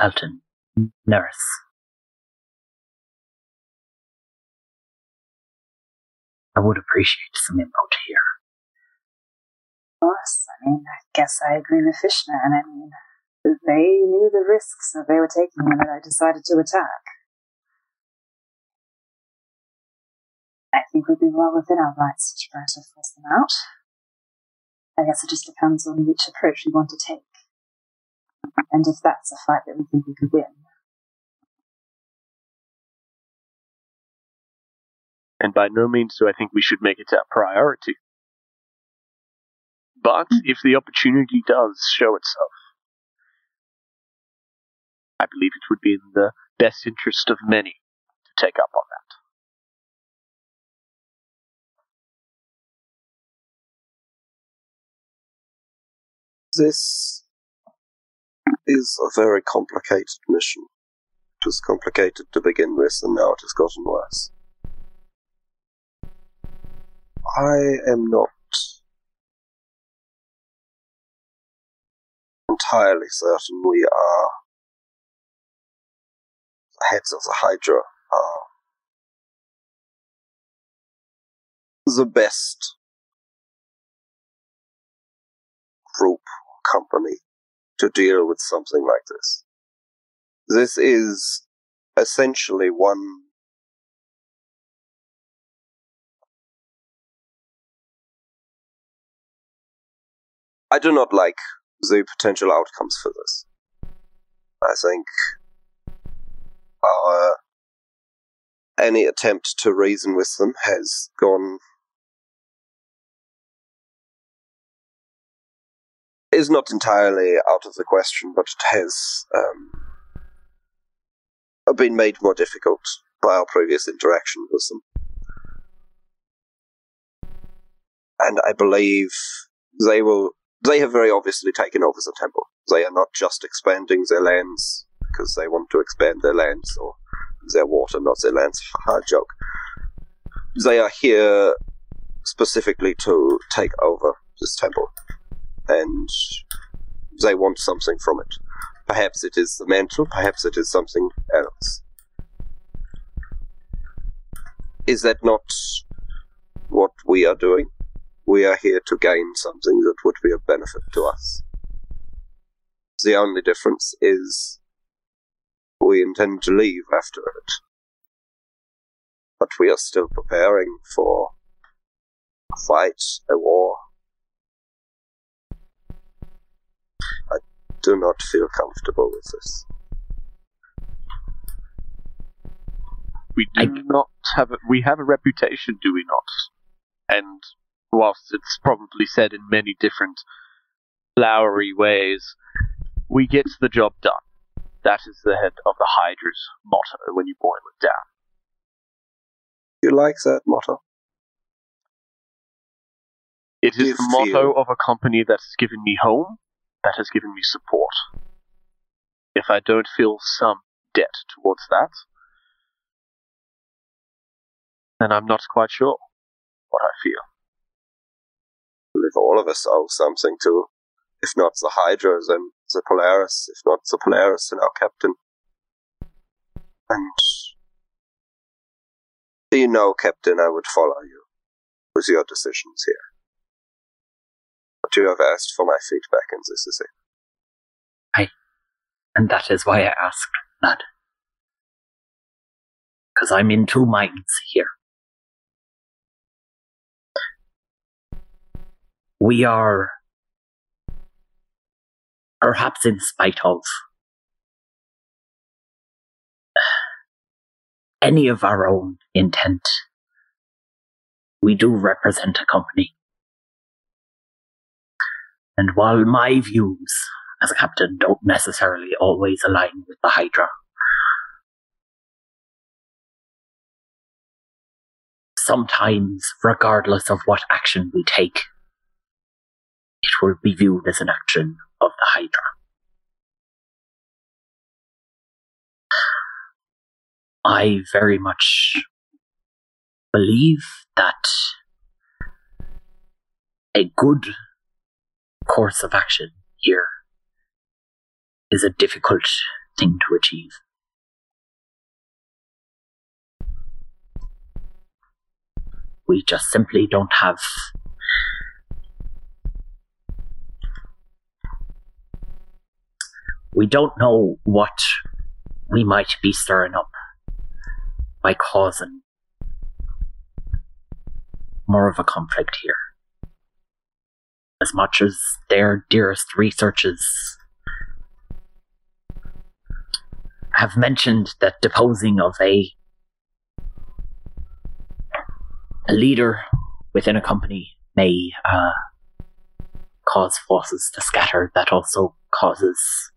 S6: Alton, nurse. I would appreciate some input here.
S5: Course, I mean, I guess I agree with Fishner, and I mean, they knew the risks that they were taking when they decided to attack. I think we'd be well within our rights to try to force them out. I guess it just depends on which approach we want to take. And if that's a fight that we think we could win.
S3: And by no means do I think we should make it our priority. But mm. if the opportunity does show itself, I believe it would be in the best interest of many to take up on that.
S2: This is a very complicated mission. It was complicated to begin with, and now it has gotten worse. I am not entirely certain we are the heads of the Hydra are the best group company to deal with something like this. This is essentially one I do not like the potential outcomes for this. I think our any attempt to reason with them has gone is not entirely out of the question, but it has um, been made more difficult by our previous interaction with them. And I believe they will. They have very obviously taken over the temple. They are not just expanding their lands because they want to expand their lands or their water, not their lands. Hard joke. They are here specifically to take over this temple and they want something from it. Perhaps it is the mantle, perhaps it is something else. Is that not what we are doing? We are here to gain something that would be of benefit to us. The only difference is we intend to leave after it. But we are still preparing for a fight, a war, I do not feel comfortable with this.
S3: We do
S6: I-
S3: not have a, we have a reputation, do we not? And whilst it's probably said in many different flowery ways, we get the job done. That is the head of the Hydra's motto when you boil it down.
S2: You like that motto?
S3: It is
S2: you
S3: the motto
S2: feel-
S3: of a company that has given me home, that has given me support. If I don't feel some debt towards that, then I'm not quite sure what I feel.
S2: If all of us oh, owe something to, if not the Hydra, then the Polaris, if not the Polaris, then our captain. And do you know, Captain, I would follow you with your decisions here. But you have asked for my feedback, and this is it.
S6: And that is why I asked, lad. Because I'm in two minds here. We are, perhaps in spite of any of our own intent, we do represent a company. And while my views as a captain don't necessarily always align with the Hydra. Sometimes, regardless of what action we take, it will be viewed as an action of the Hydra.
S4: I very much believe that a good course of action here is a difficult thing to achieve. We just simply don't have we don't know what we might be stirring up by causing more of a conflict here. As much as their dearest researchers have mentioned that deposing of a a leader within a company may uh, cause forces to scatter, that also causes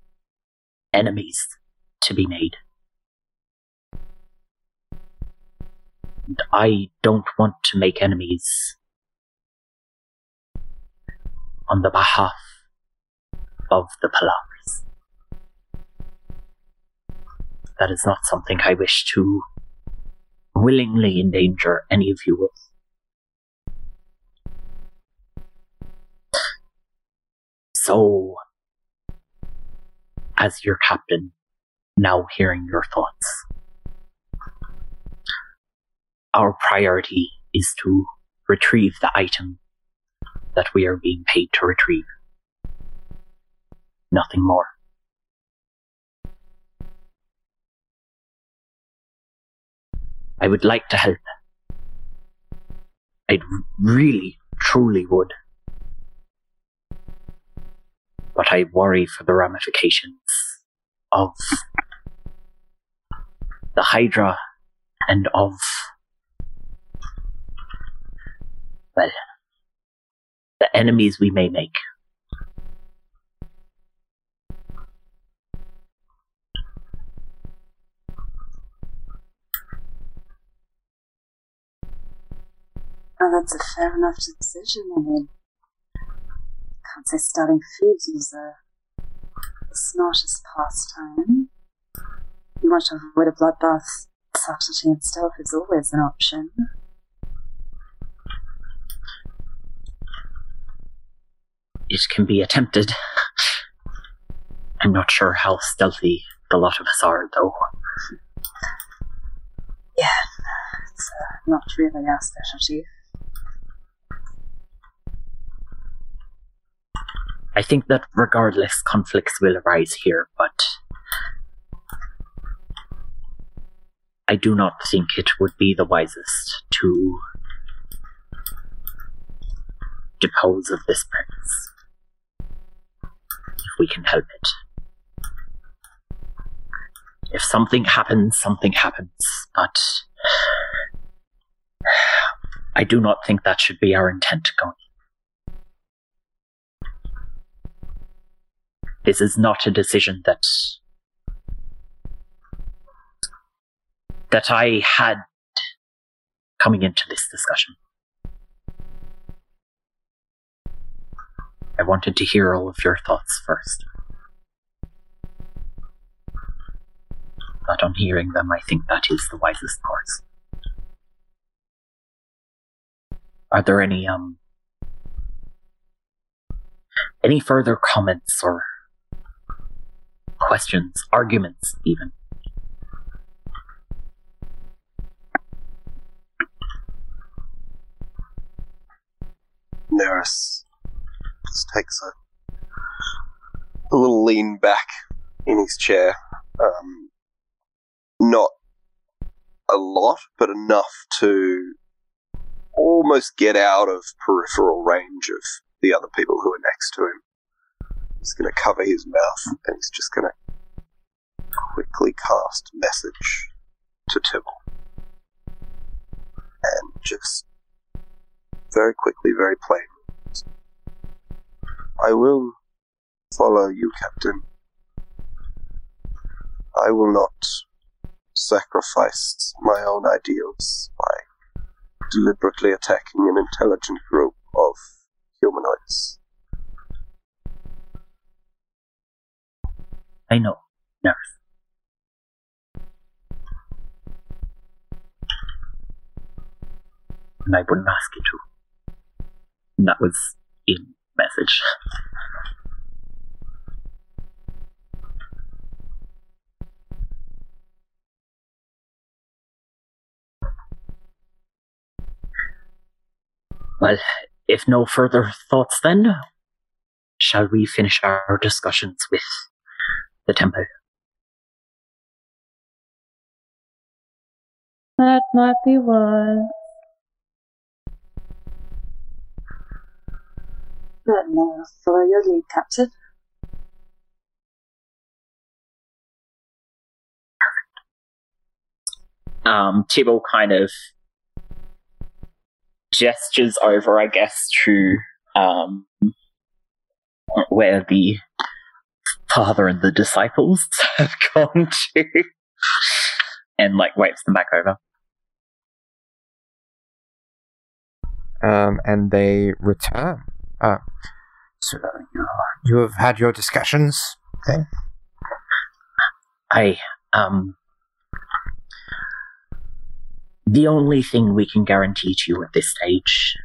S4: enemies to be made. And I don't want to make enemies on the behalf of the Polaris. That is not something I wish to willingly endanger any of you with. So, as your captain, now hearing your thoughts, our priority is to retrieve the item that we are being paid to retrieve. Nothing more. I would like to help. I really, truly would. But I worry for the ramifications of the Hydra and of, well, the enemies we may make.
S5: Oh, that's a fair enough decision. I mean, can't say starting foods is the smartest pastime. You want to avoid a bloodbath, subtlety and stealth is always an option.
S4: It can be attempted. I'm not sure how stealthy the lot of us are, though.
S5: Yeah, it's uh, not really our specialty.
S4: I think that regardless, conflicts will arise here, but I do not think it would be the wisest to depose of this prince if we can help it. If something happens, something happens, but I do not think that should be our intent going. This is not a decision that that I had coming into this discussion. I wanted to hear all of your thoughts first. But on hearing them, I think that is the wisest course. Are there any, um, any further comments or questions, arguments, even?
S2: Neris just takes a, a little lean back in his chair. Um, not a lot, but enough to almost get out of peripheral range of the other people who are next to him. He's going to cover his mouth and he's just going to quickly cast message to Tibble. And just very quickly, very plainly. I will follow you, Captain. I will not sacrifice my own ideals by deliberately attacking an intelligent group of humanoids.
S4: I know. Nerf.
S6: And I wouldn't ask you to. And that was in message. Well, if no further thoughts then, shall we finish our discussions with the temple?
S12: That might be wise.
S5: But no, follow your lead, Captain.
S4: um, Tibble kind of gestures over, I guess, to um, where the father and the disciples have gone to, and like waits them back over.
S1: Um, and they return. Uh, so you, you have had your discussions. Then
S6: I, um. The only thing we can guarantee to you at this stage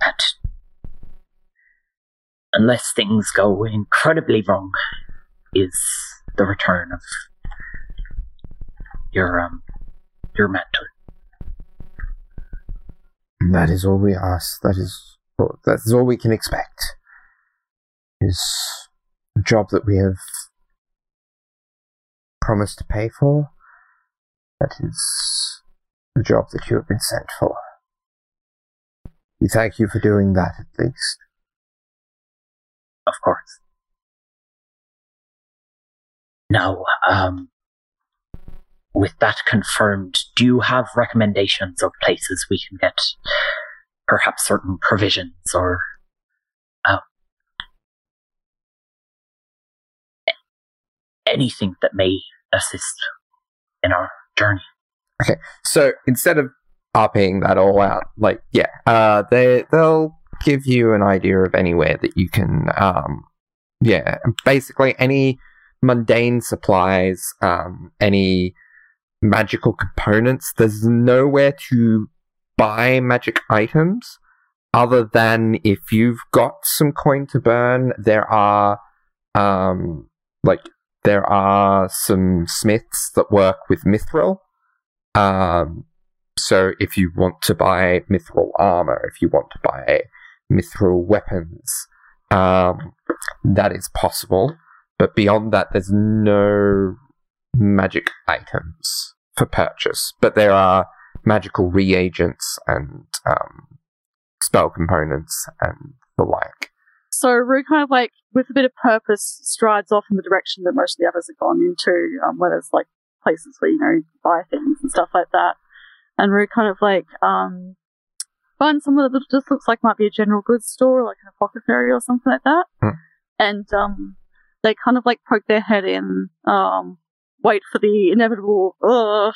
S6: that unless things go incredibly wrong is the return of your um your mentor.
S1: that is all we ask. That is that is all we can expect. Is a job that we have promised to pay for. That is the job that you have been sent for. We thank you for doing that at least.
S6: Of course. Now, um with that confirmed, do you have recommendations of places we can get perhaps certain provisions or um, anything that may assist in our journey?
S1: Okay, so instead of RPing that all out, like yeah, uh, they they'll give you an idea of anywhere that you can, um, yeah, basically any mundane supplies, um, any magical components. There's nowhere to buy magic items other than if you've got some coin to burn. There are, um, like there are some smiths that work with mithril. Um, so if you want to buy mithril armor, if you want to buy mithril weapons, um, that is possible. But beyond that, there's no magic items for purchase. But there are magical reagents and um, spell components and the like.
S12: So Rue kind of like, with a bit of purpose, strides off in the direction that most of the others have gone into, um, where there's like places where you know you can buy things and stuff like that. And Rue kind of like um, finds somewhere that just looks like might be a general goods store, like an apothecary or something like that.
S1: Hmm.
S12: And um, they kind of like poke their head in, um, wait for the inevitable. Ugh,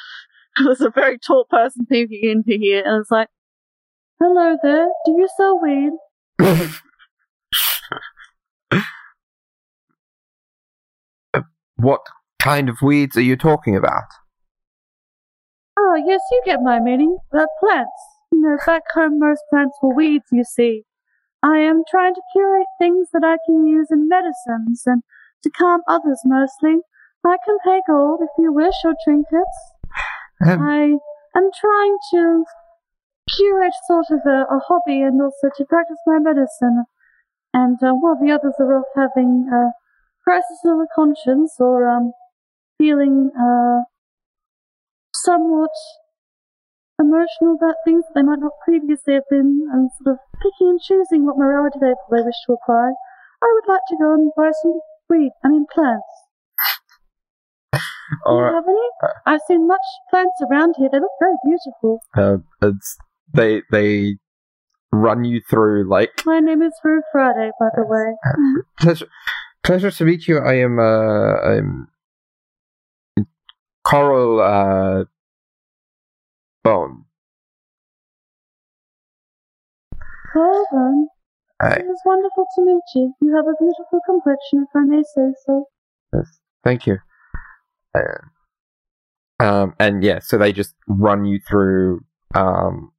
S12: there's a very tall person peeking into here, and it's like, "Hello there, do you sell weed?"
S1: What kind of weeds are you talking about?
S12: Oh, yes, you get my meaning. Uh, plants. You know, back home most plants were weeds, you see. I am trying to curate things that I can use in medicines and to calm others mostly. I can pay gold if you wish or trinkets.
S1: Um,
S12: I am trying to curate sort of a, a hobby and also to practice my medicine. And uh, while the others are off having a crisis of the conscience or um, feeling uh, somewhat emotional about things that they might not previously have been, and sort of picking and choosing what morality they, they wish to apply, I would like to go and buy some weed, I mean plants. Do you
S1: right.
S12: have any? I've seen much plants around here. They look very beautiful.
S1: Uh, it's they they run you through like
S12: My name is Rue Friday, by the way.
S1: pleasure pleasure to meet you. I am uh I'm Coral uh Bone.
S12: Well then,
S1: Hi.
S12: it is wonderful to meet you. You have a beautiful complexion, if I may say so.
S1: Yes, thank you. Uh, um, and yeah, so they just run you through um,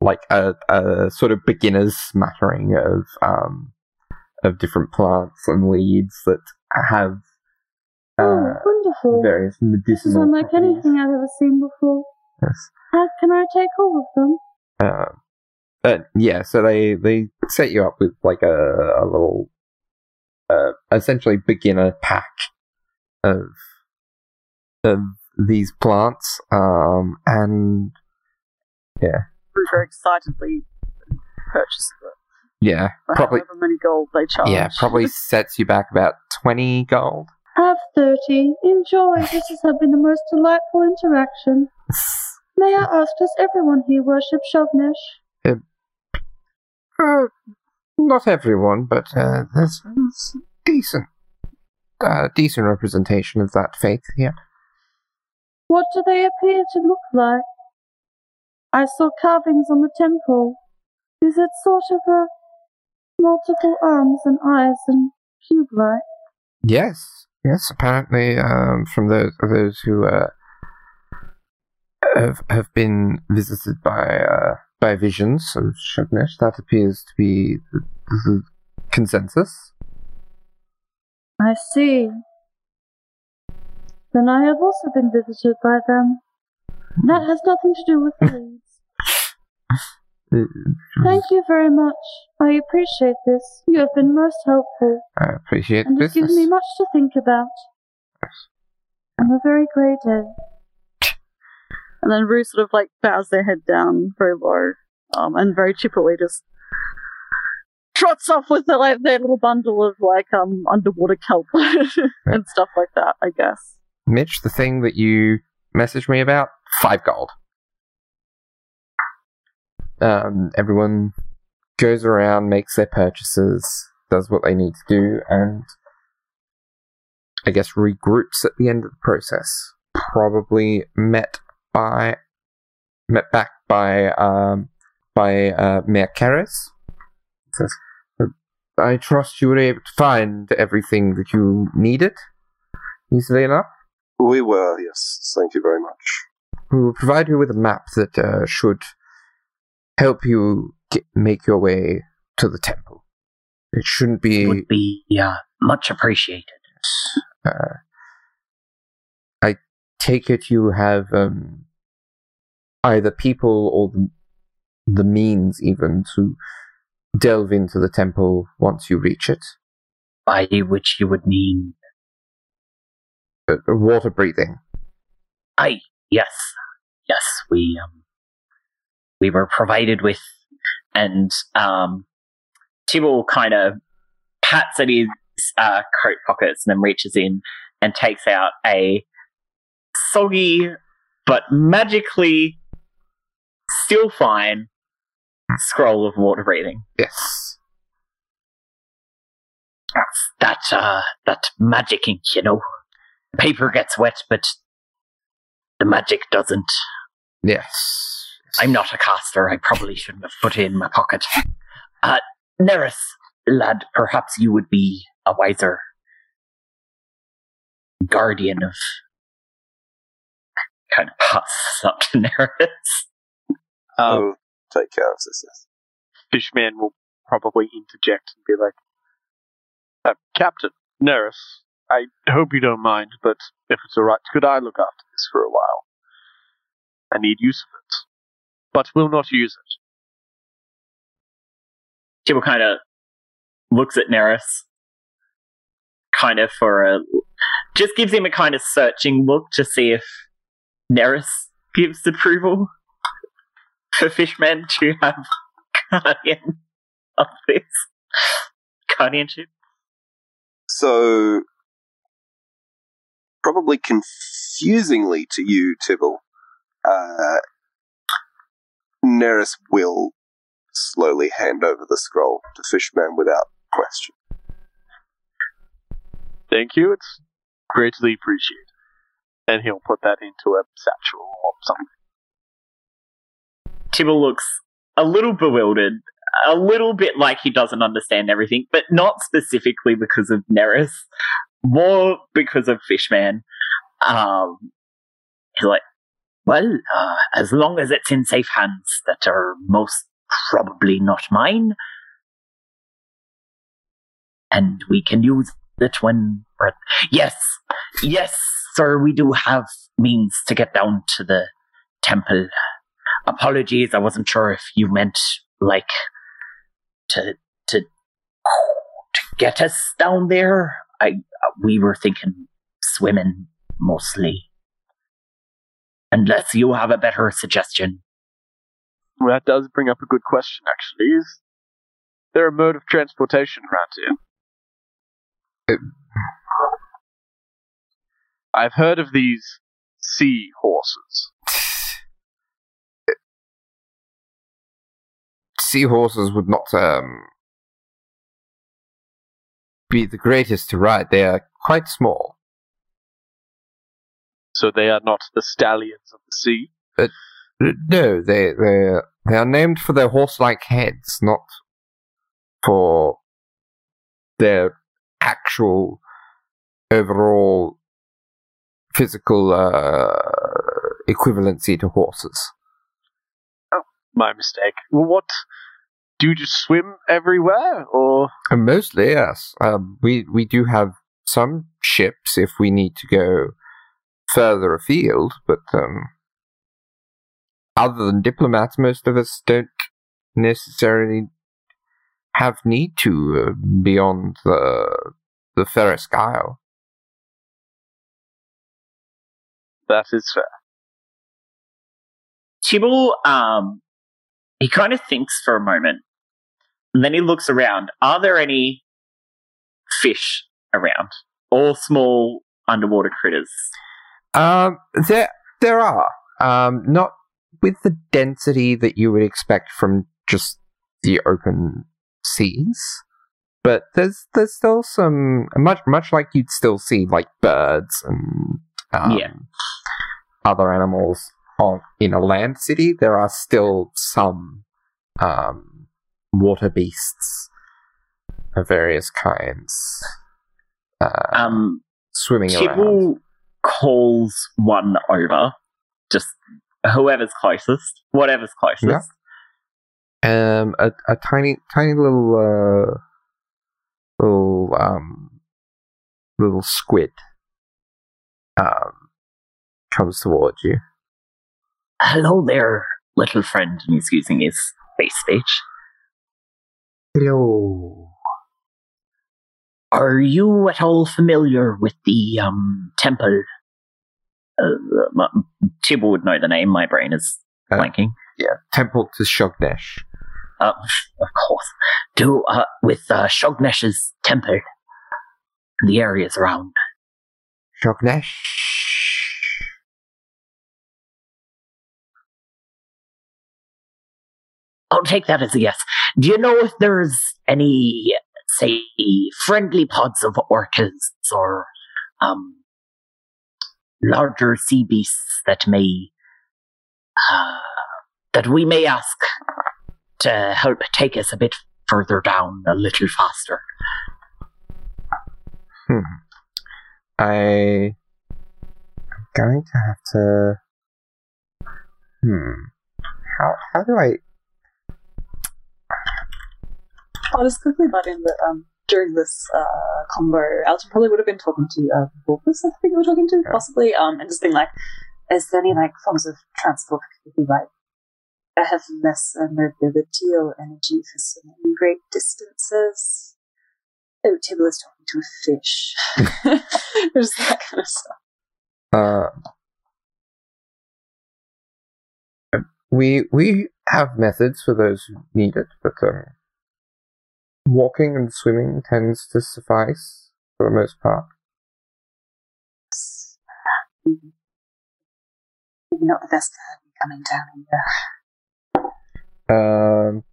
S1: like a, a sort of beginner's smattering of um, of different plants and leaves that have
S12: oh,
S1: uh,
S12: wonderful.
S1: various
S12: This is
S1: medicinal.
S12: unlike
S1: properties.
S12: anything I've ever seen before.
S1: Yes.
S12: How can I take all of them?
S1: Uh, uh, yeah, so they they set you up with like a, a little, uh, essentially beginner pack of of these plants, um, and
S12: Who very excitedly purchases it.
S1: yeah, probably
S12: however many gold they charge.
S1: yeah, probably sets you back about twenty gold.
S12: Have 30. Enjoy. This has been the most delightful interaction. May I ask, does everyone here worship Shognesh?
S1: Uh, not everyone, but uh, there's, there's decent, uh, decent representation of that faith here.
S12: What do they appear to look like? I saw carvings on the temple. Is it sort of a multiple arms and eyes and cube-like?
S1: Yes, yes. Apparently, um, from those those who uh, have have been visited by uh, by visions of Shognesh, that appears to be the, the consensus.
S12: I see. Then I have also been visited by them. That has nothing to do with leaves.
S1: Uh,
S12: Thank you very much. I appreciate this. You have been most helpful,
S1: I appreciate
S12: and it
S1: business.
S12: gives me much to think about. Have a very great day.
S7: And then Rue sort of like bows their head down very low, um, and very chippily just trots off with their, like their little bundle of like um underwater kelp and stuff like that. I guess.
S1: Mitch, the thing that you messaged me about, five gold. Um, everyone goes around, makes their purchases, does what they need to do, and I guess regroups at the end of the process. Probably met by met back by um by uh Mayor Keres. Says, I trust you were able to find everything that you needed easily enough.
S2: We were, yes. Thank you very much.
S1: We will provide you with a map that uh, should help you get, make your way to the temple. It shouldn't be.
S6: would be uh, much appreciated.
S1: Uh, I take it you have um, either people or the, the means even to delve into the temple once you reach it.
S6: By which you would mean,
S1: Uh, water breathing.
S6: I yes, yes, we um, we were provided with,
S4: and um, Tibble kind of pats at his uh, coat pockets and then reaches in and takes out a soggy but magically still fine scroll of water breathing.
S1: Yes.
S6: that uh, that magic ink, you know. Paper gets wet, but the magic doesn't.
S1: Yes.
S6: I'm not a caster. I probably shouldn't have put it in my pocket. Uh, Neris, lad, perhaps you would be a wiser guardian of.
S4: Kind of passes up to Neris.
S2: I
S3: Um,
S2: will take care of this. yes.
S3: Fishman will probably interject and be like, uh, Captain, Neris, I hope you don't mind, but if it's alright, could I look after this for a while? I need use of it, but will not use it.
S4: Tibble kind of looks at Neris, kind of for a. Just gives him a kind of searching look to see if Neris gives approval for Fishman to have guardian of this guardianship.
S2: So, probably confusingly to you, Tibble, uh, Neris will slowly hand over the scroll to Fishman without question.
S3: Thank you, it's greatly appreciated. And he'll put that into a satchel or something.
S4: Tibble looks a little bewildered, a little bit like he doesn't understand everything, but not specifically because of Neris, more because of Fishman. Um, he's like, Well, uh, as long as it's in safe hands that are most probably not mine, and we can use it when. Yes, yes, sir, we do have means to get down to the temple. Apologies, I wasn't sure if you meant like to to to get us down there. I we were thinking swimming mostly. Unless you have a better suggestion.
S3: Well, that does bring up a good question, actually. Is there a mode of transportation around here? I've heard of these sea horses.
S1: Seahorses would not um, be the greatest to ride. They are quite small.
S3: So they are not the stallions of the sea.
S1: No, they they they are named for their horse-like heads, not for their actual overall physical uh, equivalency to horses.
S3: Oh, My mistake. Well, what? Do you just swim everywhere, or
S1: mostly, yes. Um, we we do have some ships if we need to go further afield, but um, other than diplomats, most of us don't necessarily have need to uh, beyond the the Ferris Isle.
S3: that is fair?
S4: Tibble, um, he kind of thinks for a moment, and then he looks around. Are there any fish around? All small underwater critters.
S1: Um, there there are um not with the density that you would expect from just the open seas, but there's there's still some much much like you'd still see like birds and um,
S4: Yeah.
S1: other animals on in a land city. There are still some um water beasts of various kinds uh,
S4: Um,
S1: swimming around.
S4: Calls one over. Just whoever's closest, whatever's closest.
S1: Yeah. um a, a tiny tiny little uh little um little squid um comes towards you
S4: Hello there, little friend. And he's using his face speech.
S1: hello
S4: Are you at all familiar with the um temple? Uh, Tibble would know the name. My brain is
S1: Uh,
S4: blanking.
S1: yeah temple to shognesh
S4: Uh, of course. Do uh, with uh, Shognesh's temple, the areas around.
S1: shognesh
S4: I'll take that as a yes. Do you know if there's any, say, friendly pods of orcas or um, larger sea beasts that may uh, that we may ask to help take us a bit further down, a little faster?
S1: Hmm. I I'm going to have to. Hmm. How how do I?
S7: I'll just quickly butt in that um, during this uh, combo, Alton probably would have been talking to uh, Wolfus, I think you were talking to,
S1: Yeah.
S7: possibly, um, and just being like, is there any like forms of transport that could be like have less mobility or energy for swimming great distances? Oh, Tibble is talking to a fish. Just that kind of stuff.
S1: Uh, we we have methods for those who need it, but um, walking and swimming tends to suffice for the most part.
S7: Maybe not the best for coming down here.
S1: Um.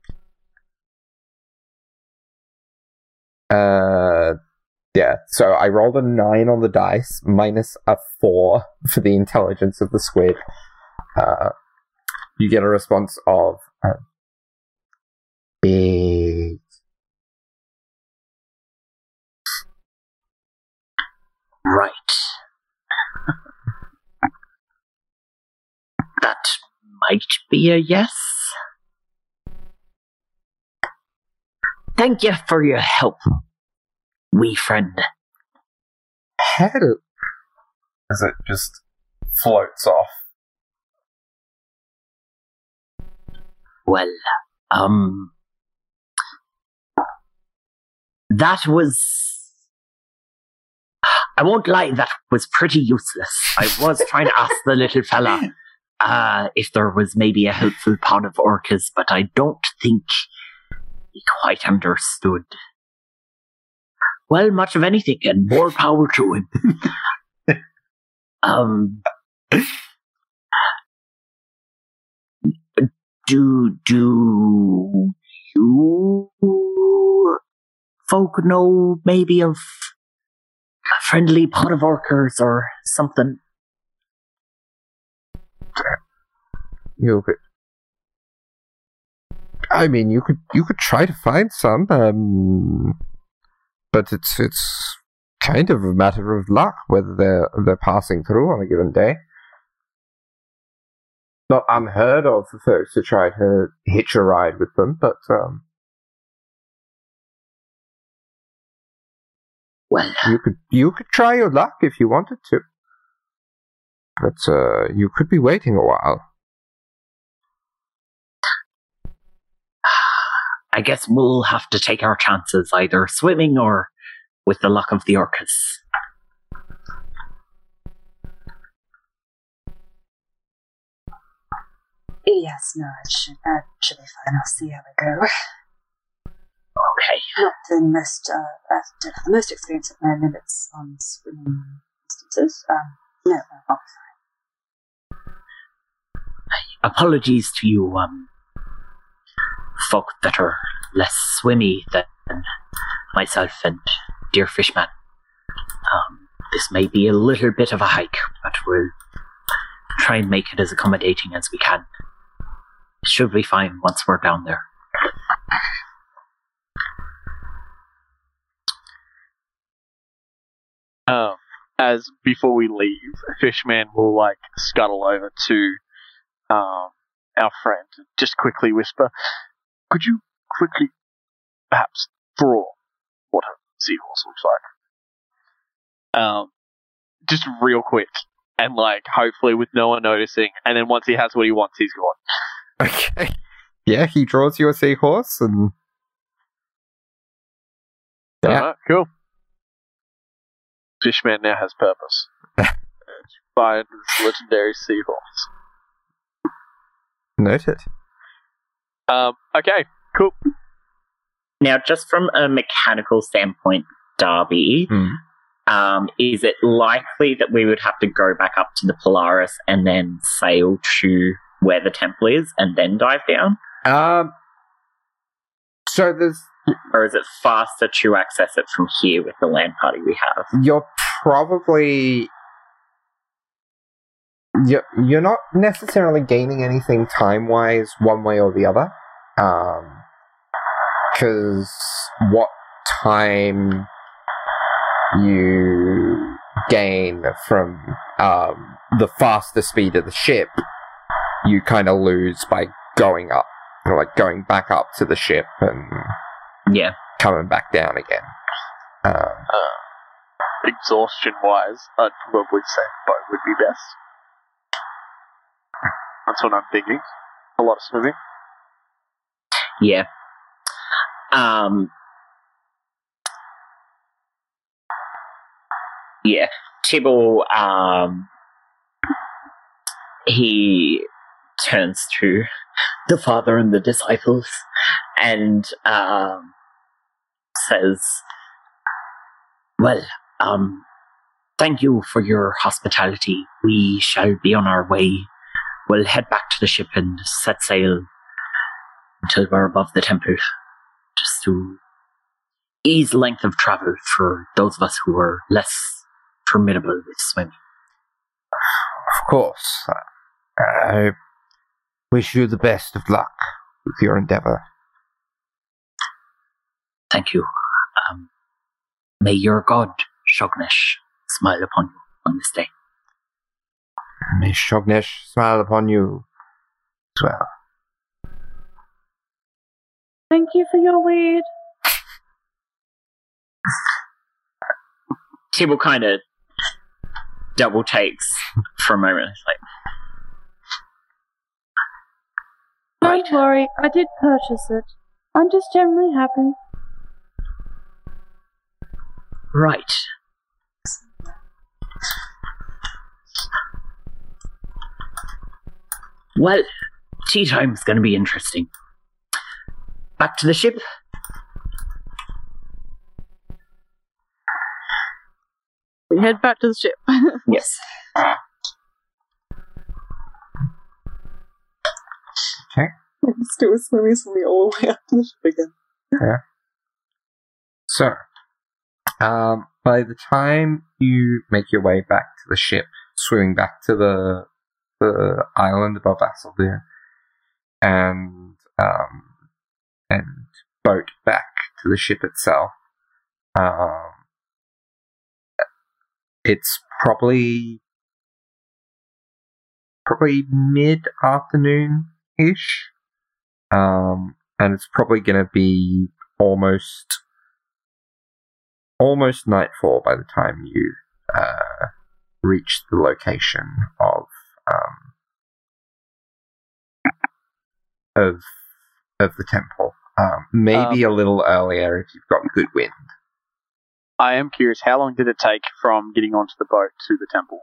S1: Uh, yeah. So I rolled a nine on the dice, minus a four for the intelligence of the squid. Uh, you get a response of uh, big.
S4: Right. That might be a yes. Thank you for your help, wee friend.
S1: Hell. As it just floats off.
S4: Well, um, that was. I won't lie, that was pretty useless. I was trying to ask the little fella uh, if there was maybe a helpful pot of orcas, but I don't think he quite understood. Well, much of anything, and more power to him. um, do do you folk know maybe of friendly pot of orcas or something?
S1: You could. I mean, you could you could try to find some, um, but it's it's kind of a matter of luck whether they're they're passing through on a given day. Not unheard of for folks to try to hitch a ride with them, but um,
S4: Well,
S1: you could you could try your luck if you wanted to. But uh, you could be waiting a while.
S4: I guess we'll have to take our chances either swimming or with the luck of the orcas.
S5: Yes, no, it should, that should be fine. I'll see how we go.
S4: Okay.
S5: Not the most, uh, uh, don't have the most experience at my limits on swimming distances. Um, no, be
S4: Apologies to you, um, folk that are less swimmy than myself and dear fishman. Um, this may be a little bit of a hike, but we'll try and make it as accommodating as we can. Should be fine once we're down there.
S3: Um, as before we leave, Fishman will like scuttle over to um, our friend and just quickly whisper, "Could you quickly, perhaps, draw what a seahorse looks like?" Um, just real quick, and like hopefully with no one noticing. And then once he has what he wants, he's gone.
S1: Okay. Yeah, he draws you a seahorse, and Yeah.
S3: Cool. Fishman now has purpose. Find this legendary seahorse.
S1: noted.
S3: Um, okay, cool.
S15: Now, just from a mechanical standpoint, Darby,
S1: Hmm.
S15: um, is it likely that we would have to go back up to the Polaris and then sail to where the temple is and then dive down?
S1: Um. So there's
S15: Or is it faster to access it from here with the land party we have?
S1: you're probably you're, you're not necessarily gaining anything time wise one way or the other um because what time you gain from um the faster speed of the ship you kind of lose by going up or like going back up to the ship and
S15: Yeah.
S1: coming back down again um,
S3: Exhaustion wise, I'd probably say boat would be best. That's what I'm thinking. A lot of swimming.
S15: Yeah. Um. Yeah, Tibble. Um. He turns to the father and the disciples, and um, says,
S4: Well, um, thank you for your hospitality. We shall be on our way. We'll head back to the ship and set sail until we're above the temple, just to ease length of travel for those of us who are less formidable with swimming.
S1: Of course. I wish you the best of luck with your endeavor.
S4: Thank you. Um, may your god, Shognesh, smile upon you on this day.
S1: May Shognesh smile upon you as well.
S12: Thank you for your weed.
S4: Tibble kind of double takes for a moment. It's like,
S12: Don't
S4: Right.
S12: worry, I did purchase it. I'm just generally happy.
S4: Right. Well, tea time's going to be interesting. Back to the ship.
S12: We head back to the ship.
S4: Yes. Okay.
S7: Let's do a swimmy swimmy all the way up to the ship again. Yeah.
S1: So, um, by the time you make your way back to the ship, swimming back to the the island above Asildar, and um, and boat back to the ship itself, um, it's probably probably mid afternoon ish, um, and it's probably going to be almost almost nightfall by the time you uh, reach the location of um, of of the temple. Um, maybe a little earlier if you've got good wind.
S3: I am curious, how long did it take from getting onto the boat to the temple?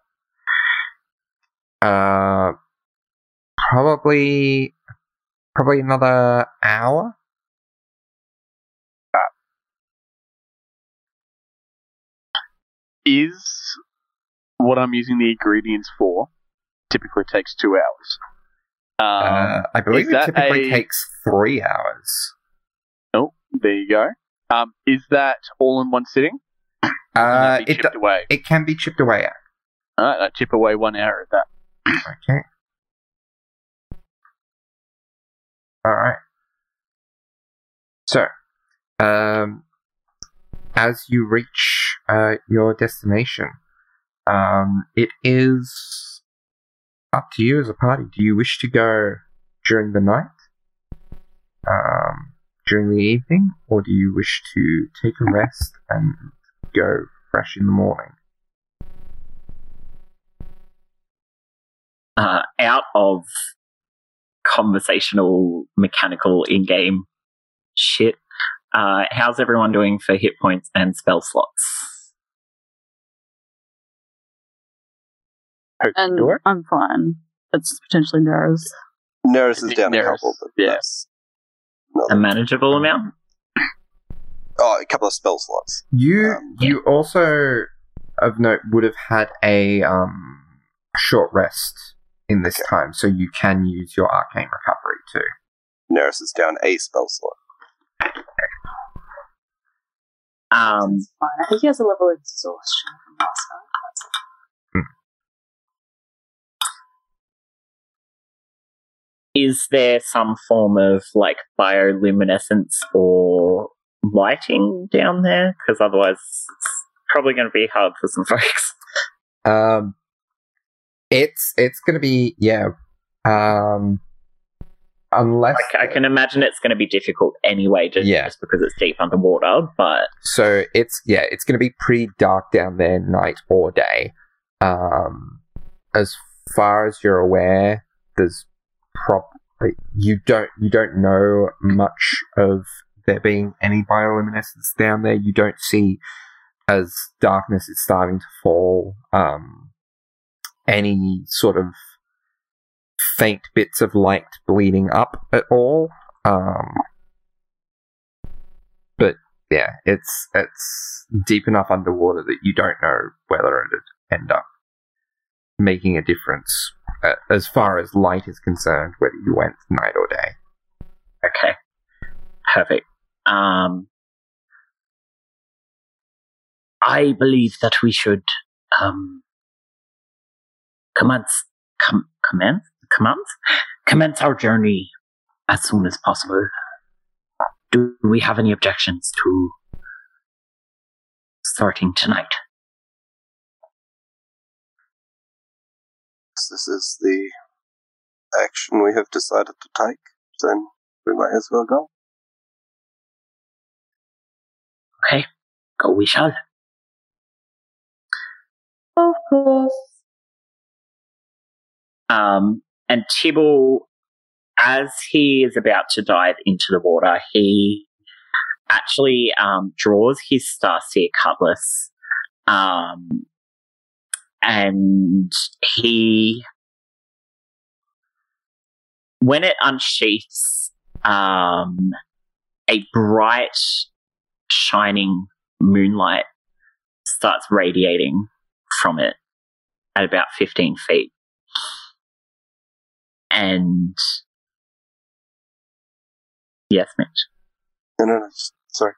S1: Uh, probably probably another hour.
S3: Is what I'm using the ingredients for typically takes two hours. Um,
S1: uh, I believe it typically
S3: a-
S1: takes three hours.
S3: oh, there you go. Um, is that all in one sitting? Can
S1: Uh, it
S3: away.
S1: it can be chipped away at.
S3: All right, I chip away one hour at that.
S1: Okay. All right. So, um, as you reach uh, your destination, um, it is up to you as a party. Do you wish to go during the night, um, during the evening, or do you wish to take a rest and go fresh in the morning?
S4: uh, out of conversational, mechanical in-game shit. Uh, how's everyone doing for hit points and spell slots?
S12: And
S3: Door?
S12: I'm fine. It's potentially Nara's.
S2: Neris is down a couple, but
S3: yeah.
S4: A manageable amount?
S2: oh, a couple of spell slots.
S1: You
S2: Um,
S1: you also of note would have had a um short rest in this time, so you can use your arcane recovery too.
S2: Neris is down a spell slot.
S4: Um,
S7: fine. I think he has a level of exhaustion from last night.
S4: is there some form of like bioluminescence or lighting down there? Because otherwise, it's probably going to be hard for some folks.
S1: Um, it's it's gonna be yeah. Um, unless
S4: Like, I can imagine it's going to be difficult anyway, just,
S1: Yeah.
S4: just because it's deep underwater. But
S1: so it's yeah, it's gonna be pretty dark down there, night or day. Um, as far as you're aware, there's probably you don't you don't know much of there being any bioluminescence down there. You don't see as darkness is starting to fall. Um, any sort of faint bits of light bleeding up at all. Um, but yeah, it's it's deep enough underwater that you don't know whether it'd end up making a difference uh, as far as light is concerned, whether you went night or day.
S4: okay, perfect. Um, I believe that we should um, commence com- commence commence commence our journey as soon as possible. Do we have any objections to starting tonight?
S2: This is the action we have decided to take, then we might as well go.
S4: Okay, go we shall.
S7: Of course.
S4: Um, and Tibble, as he is about to dive into the water, he actually um, draws his Starseer cutlass, um, and he, when it unsheaths, um, a bright, shining moonlight starts radiating from it at about 15 feet. And yes, Mitch.
S2: No, no, no. Sorry.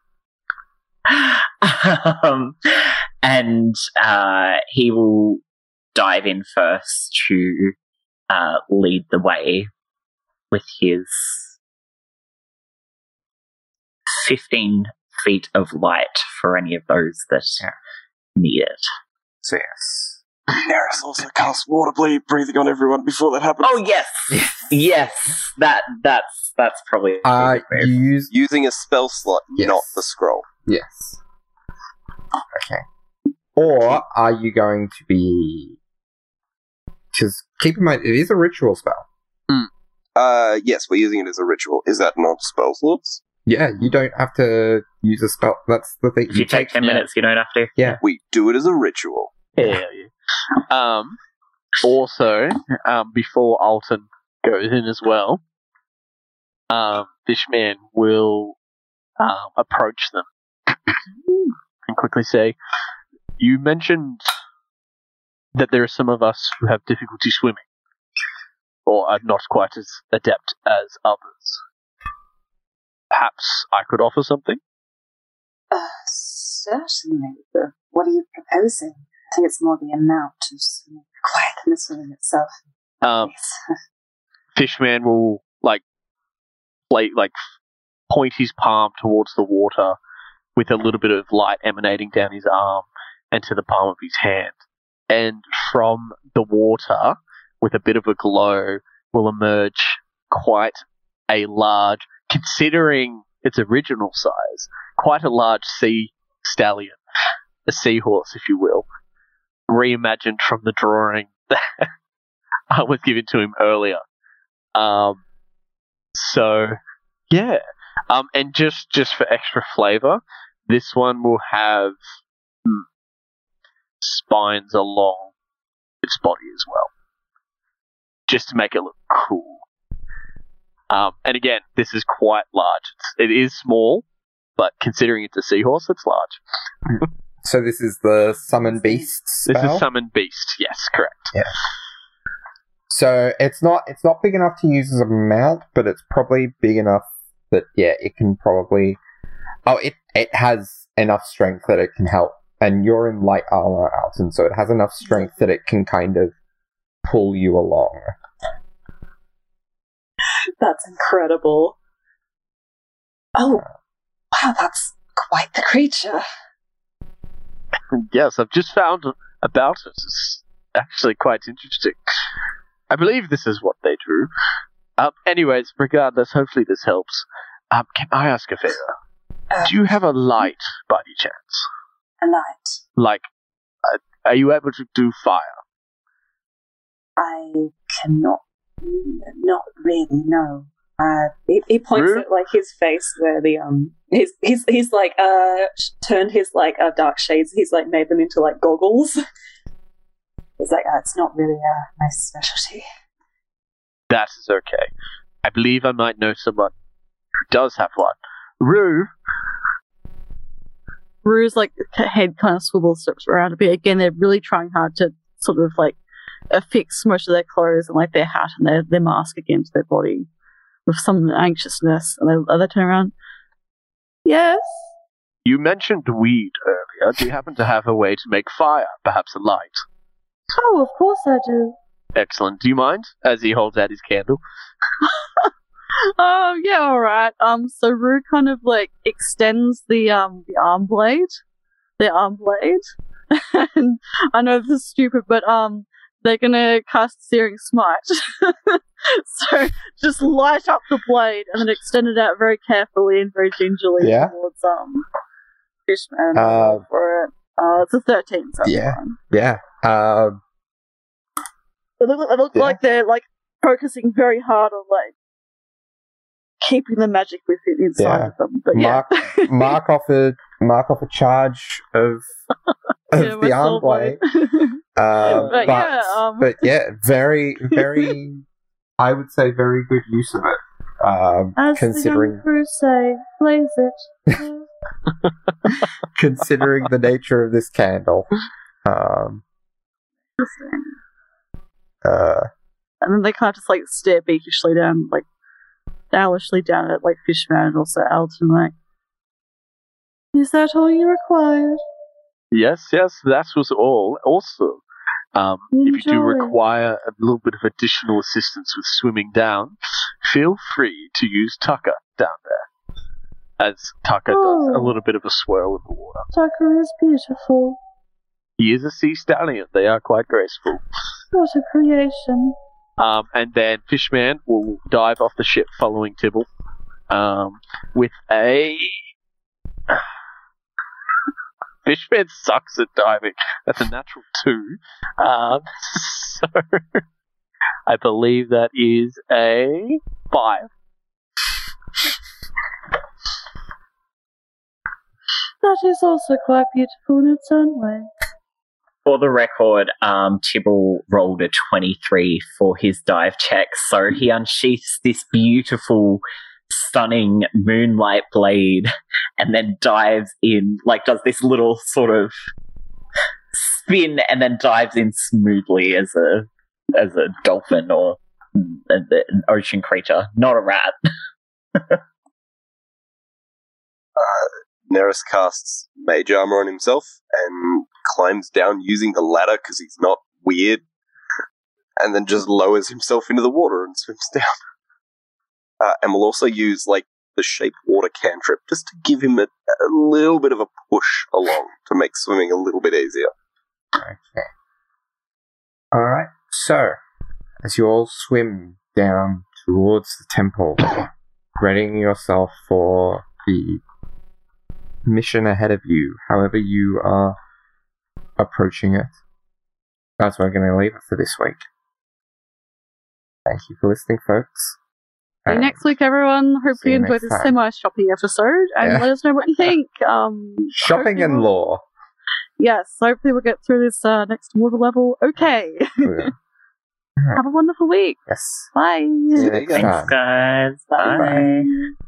S4: um, and uh, he will dive in first to uh, lead the way with his 15 feet of light for any of those that need it.
S1: So yes.
S2: Neris also cast water bleed breathing on everyone before that happens.
S4: Oh yes, yes, that that's that's probably
S1: Uh,
S4: good move.
S1: you use
S2: Using a spell slot,
S1: Yes.
S2: not the scroll.
S1: yes. Okay. Or are you going to be? Because keep in mind, it is a ritual spell.
S2: Uh, yes, we're using it as a ritual. Is that not spell slots?
S1: Yeah, you don't have to use a spell. That's the thing.
S4: if you take ten
S3: yeah.
S4: minutes, you don't have to.
S2: Yeah, we do it as a ritual.
S3: Yeah, yeah. Um, also, um, before Alton goes in as well, um, Fishman will um, approach them and quickly say, "You mentioned that there are some of us who have difficulty swimming, or are not quite as adept as others. Perhaps I could offer something."
S5: Uh, certainly. But what are you proposing? I think it's more the amount of quietness required than the swimming itself.
S3: Um,
S5: Yes.
S3: Fishman will like play like point his palm towards the water with a little bit of light emanating down his arm and to the palm of his hand. And from the water, with a bit of a glow, will emerge quite a large, considering its original size, quite a large sea stallion, a seahorse, if you will, reimagined from the drawing that I was given to him earlier. Um, so yeah, um, and just just for extra flavor, this one will have mm, spines along its body as well, just to make it look cool. Um, and again, this is quite large. It's, it is small, but considering it's a seahorse, it's large.
S1: So this is the summon beast spell.
S3: This is summon beast. Yes, correct.
S1: So it's not it's not big enough to use as a mount, but it's probably big enough that yeah, it can probably. Oh, it it has enough strength that it can help, and you're in light armor, Alton, so it has enough strength that it can kind of pull you along.
S7: That's incredible.
S5: Oh, wow, that's quite the creature.
S3: Yes, I've just found about it. It's actually quite interesting. I believe this is what they drew. Um, anyways, regardless, hopefully this helps. Um, can I ask a favor?
S5: Uh,
S3: Do you have a light by any chance?
S5: a light.
S3: Like, uh, are you able to do fire?
S5: I cannot, not really know. Uh,
S7: He, he points
S3: Rue?
S7: at like his face where the um he's he's he's like uh turned his like uh, dark shades. He's like made them into like goggles.
S5: he's like, uh, it's not really uh, my specialty.
S3: That is okay. I believe I might know someone who does have one. Rue,
S12: Rue's like head kind of swivels around a bit. Again, they're really trying hard to sort of like affix most of their clothes and like their hat and their, their mask against their body with some anxiousness. And they, they turn around. Yes.
S3: you mentioned weed earlier. Do you happen to have a way to make fire? Perhaps a light?
S12: Oh, of course I do.
S3: Excellent. Do you mind? As he holds out his candle.
S12: Oh yeah, all right. Um, so Rue kind of like extends the um the arm blade, the arm blade, and I know this is stupid, but um
S7: they're gonna cast Searing Smite. so just light up the blade and then extend it out very carefully and very gingerly
S1: Yeah.
S7: towards um Fishman
S1: Uh,
S7: for it. Uh, it's a 13, so
S1: Yeah. Yeah. Um,
S7: It look, it look
S1: Yeah.
S7: like they're like focusing very hard on like keeping the magic within inside
S1: Yeah.
S7: of them. But yeah,
S1: Mark Mark off a Mark off a charge of of
S7: Yeah,
S1: the arm blade. Um,
S7: But
S1: but
S7: yeah, um,
S1: but yeah, very very. I would say very good use of it. Um,
S7: As
S1: considering
S7: the say, blaze it.
S1: considering the nature of this candle. Um, uh,
S7: and then they kind of just like stare beakishly down, like owlishly down at like Fishman and also Alton, like, is that all you required?
S3: Yes, yes, that was all. Also, um, if you do require a little bit of additional assistance with swimming down, feel free to use Tucker down there. As Tucker does a
S7: Oh.
S3: little bit of a swirl in the water.
S7: Tucker is beautiful.
S3: He is a sea stallion. They are quite graceful.
S7: What a creation.
S3: Um, and then Fishman will dive off the ship following Tibble um, with a. Fishman sucks at diving. That's a natural two. Um, so I believe that is a five.
S7: That is also quite beautiful in its own way.
S4: For the record, um, Tibble rolled a 23 for his dive check, so he unsheaths this beautiful, stunning moonlight blade and then dives in, like, does this little sort of spin and then dives in smoothly as a as a dolphin or an, an ocean creature, not a rat.
S2: Neris casts mage armor on himself and climbs down using the ladder because he's not weird, and then just lowers himself into the water and swims down. Uh, and will also use like the shape water cantrip just to give him a, a little bit of a push along to make swimming a little bit easier.
S1: Okay. Alright, so, as you all swim down towards the temple, readying yourself for the mission ahead of you, however you are approaching it, that's where I'm going to leave it for this week. Thank you for listening, folks.
S7: See you
S1: And
S7: next week, everyone. Hope
S1: see
S7: you
S1: you
S7: enjoyed this semi-shopping episode, and
S1: Yeah.
S7: let us know what you think. Um,
S1: Shopping
S7: hope you
S1: and
S7: will-
S1: law.
S7: Yes, hopefully we'll get through this uh, next water level. Okay.
S1: Yeah.
S7: Have a wonderful week.
S1: yes.
S7: Bye.
S1: See you next
S4: Thanks,
S1: time.
S4: guys. Bye.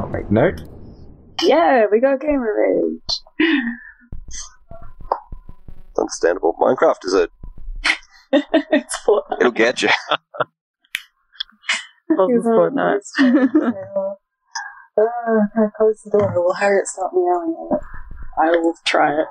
S1: I'll make note.
S5: Yeah, we got game revenge.
S2: It's understandable. Minecraft is a
S5: it's for
S2: it'll get you.
S7: Wasn't Fortnite.
S5: Uh, I close the door? Will Harriet stop meowing? I will try it.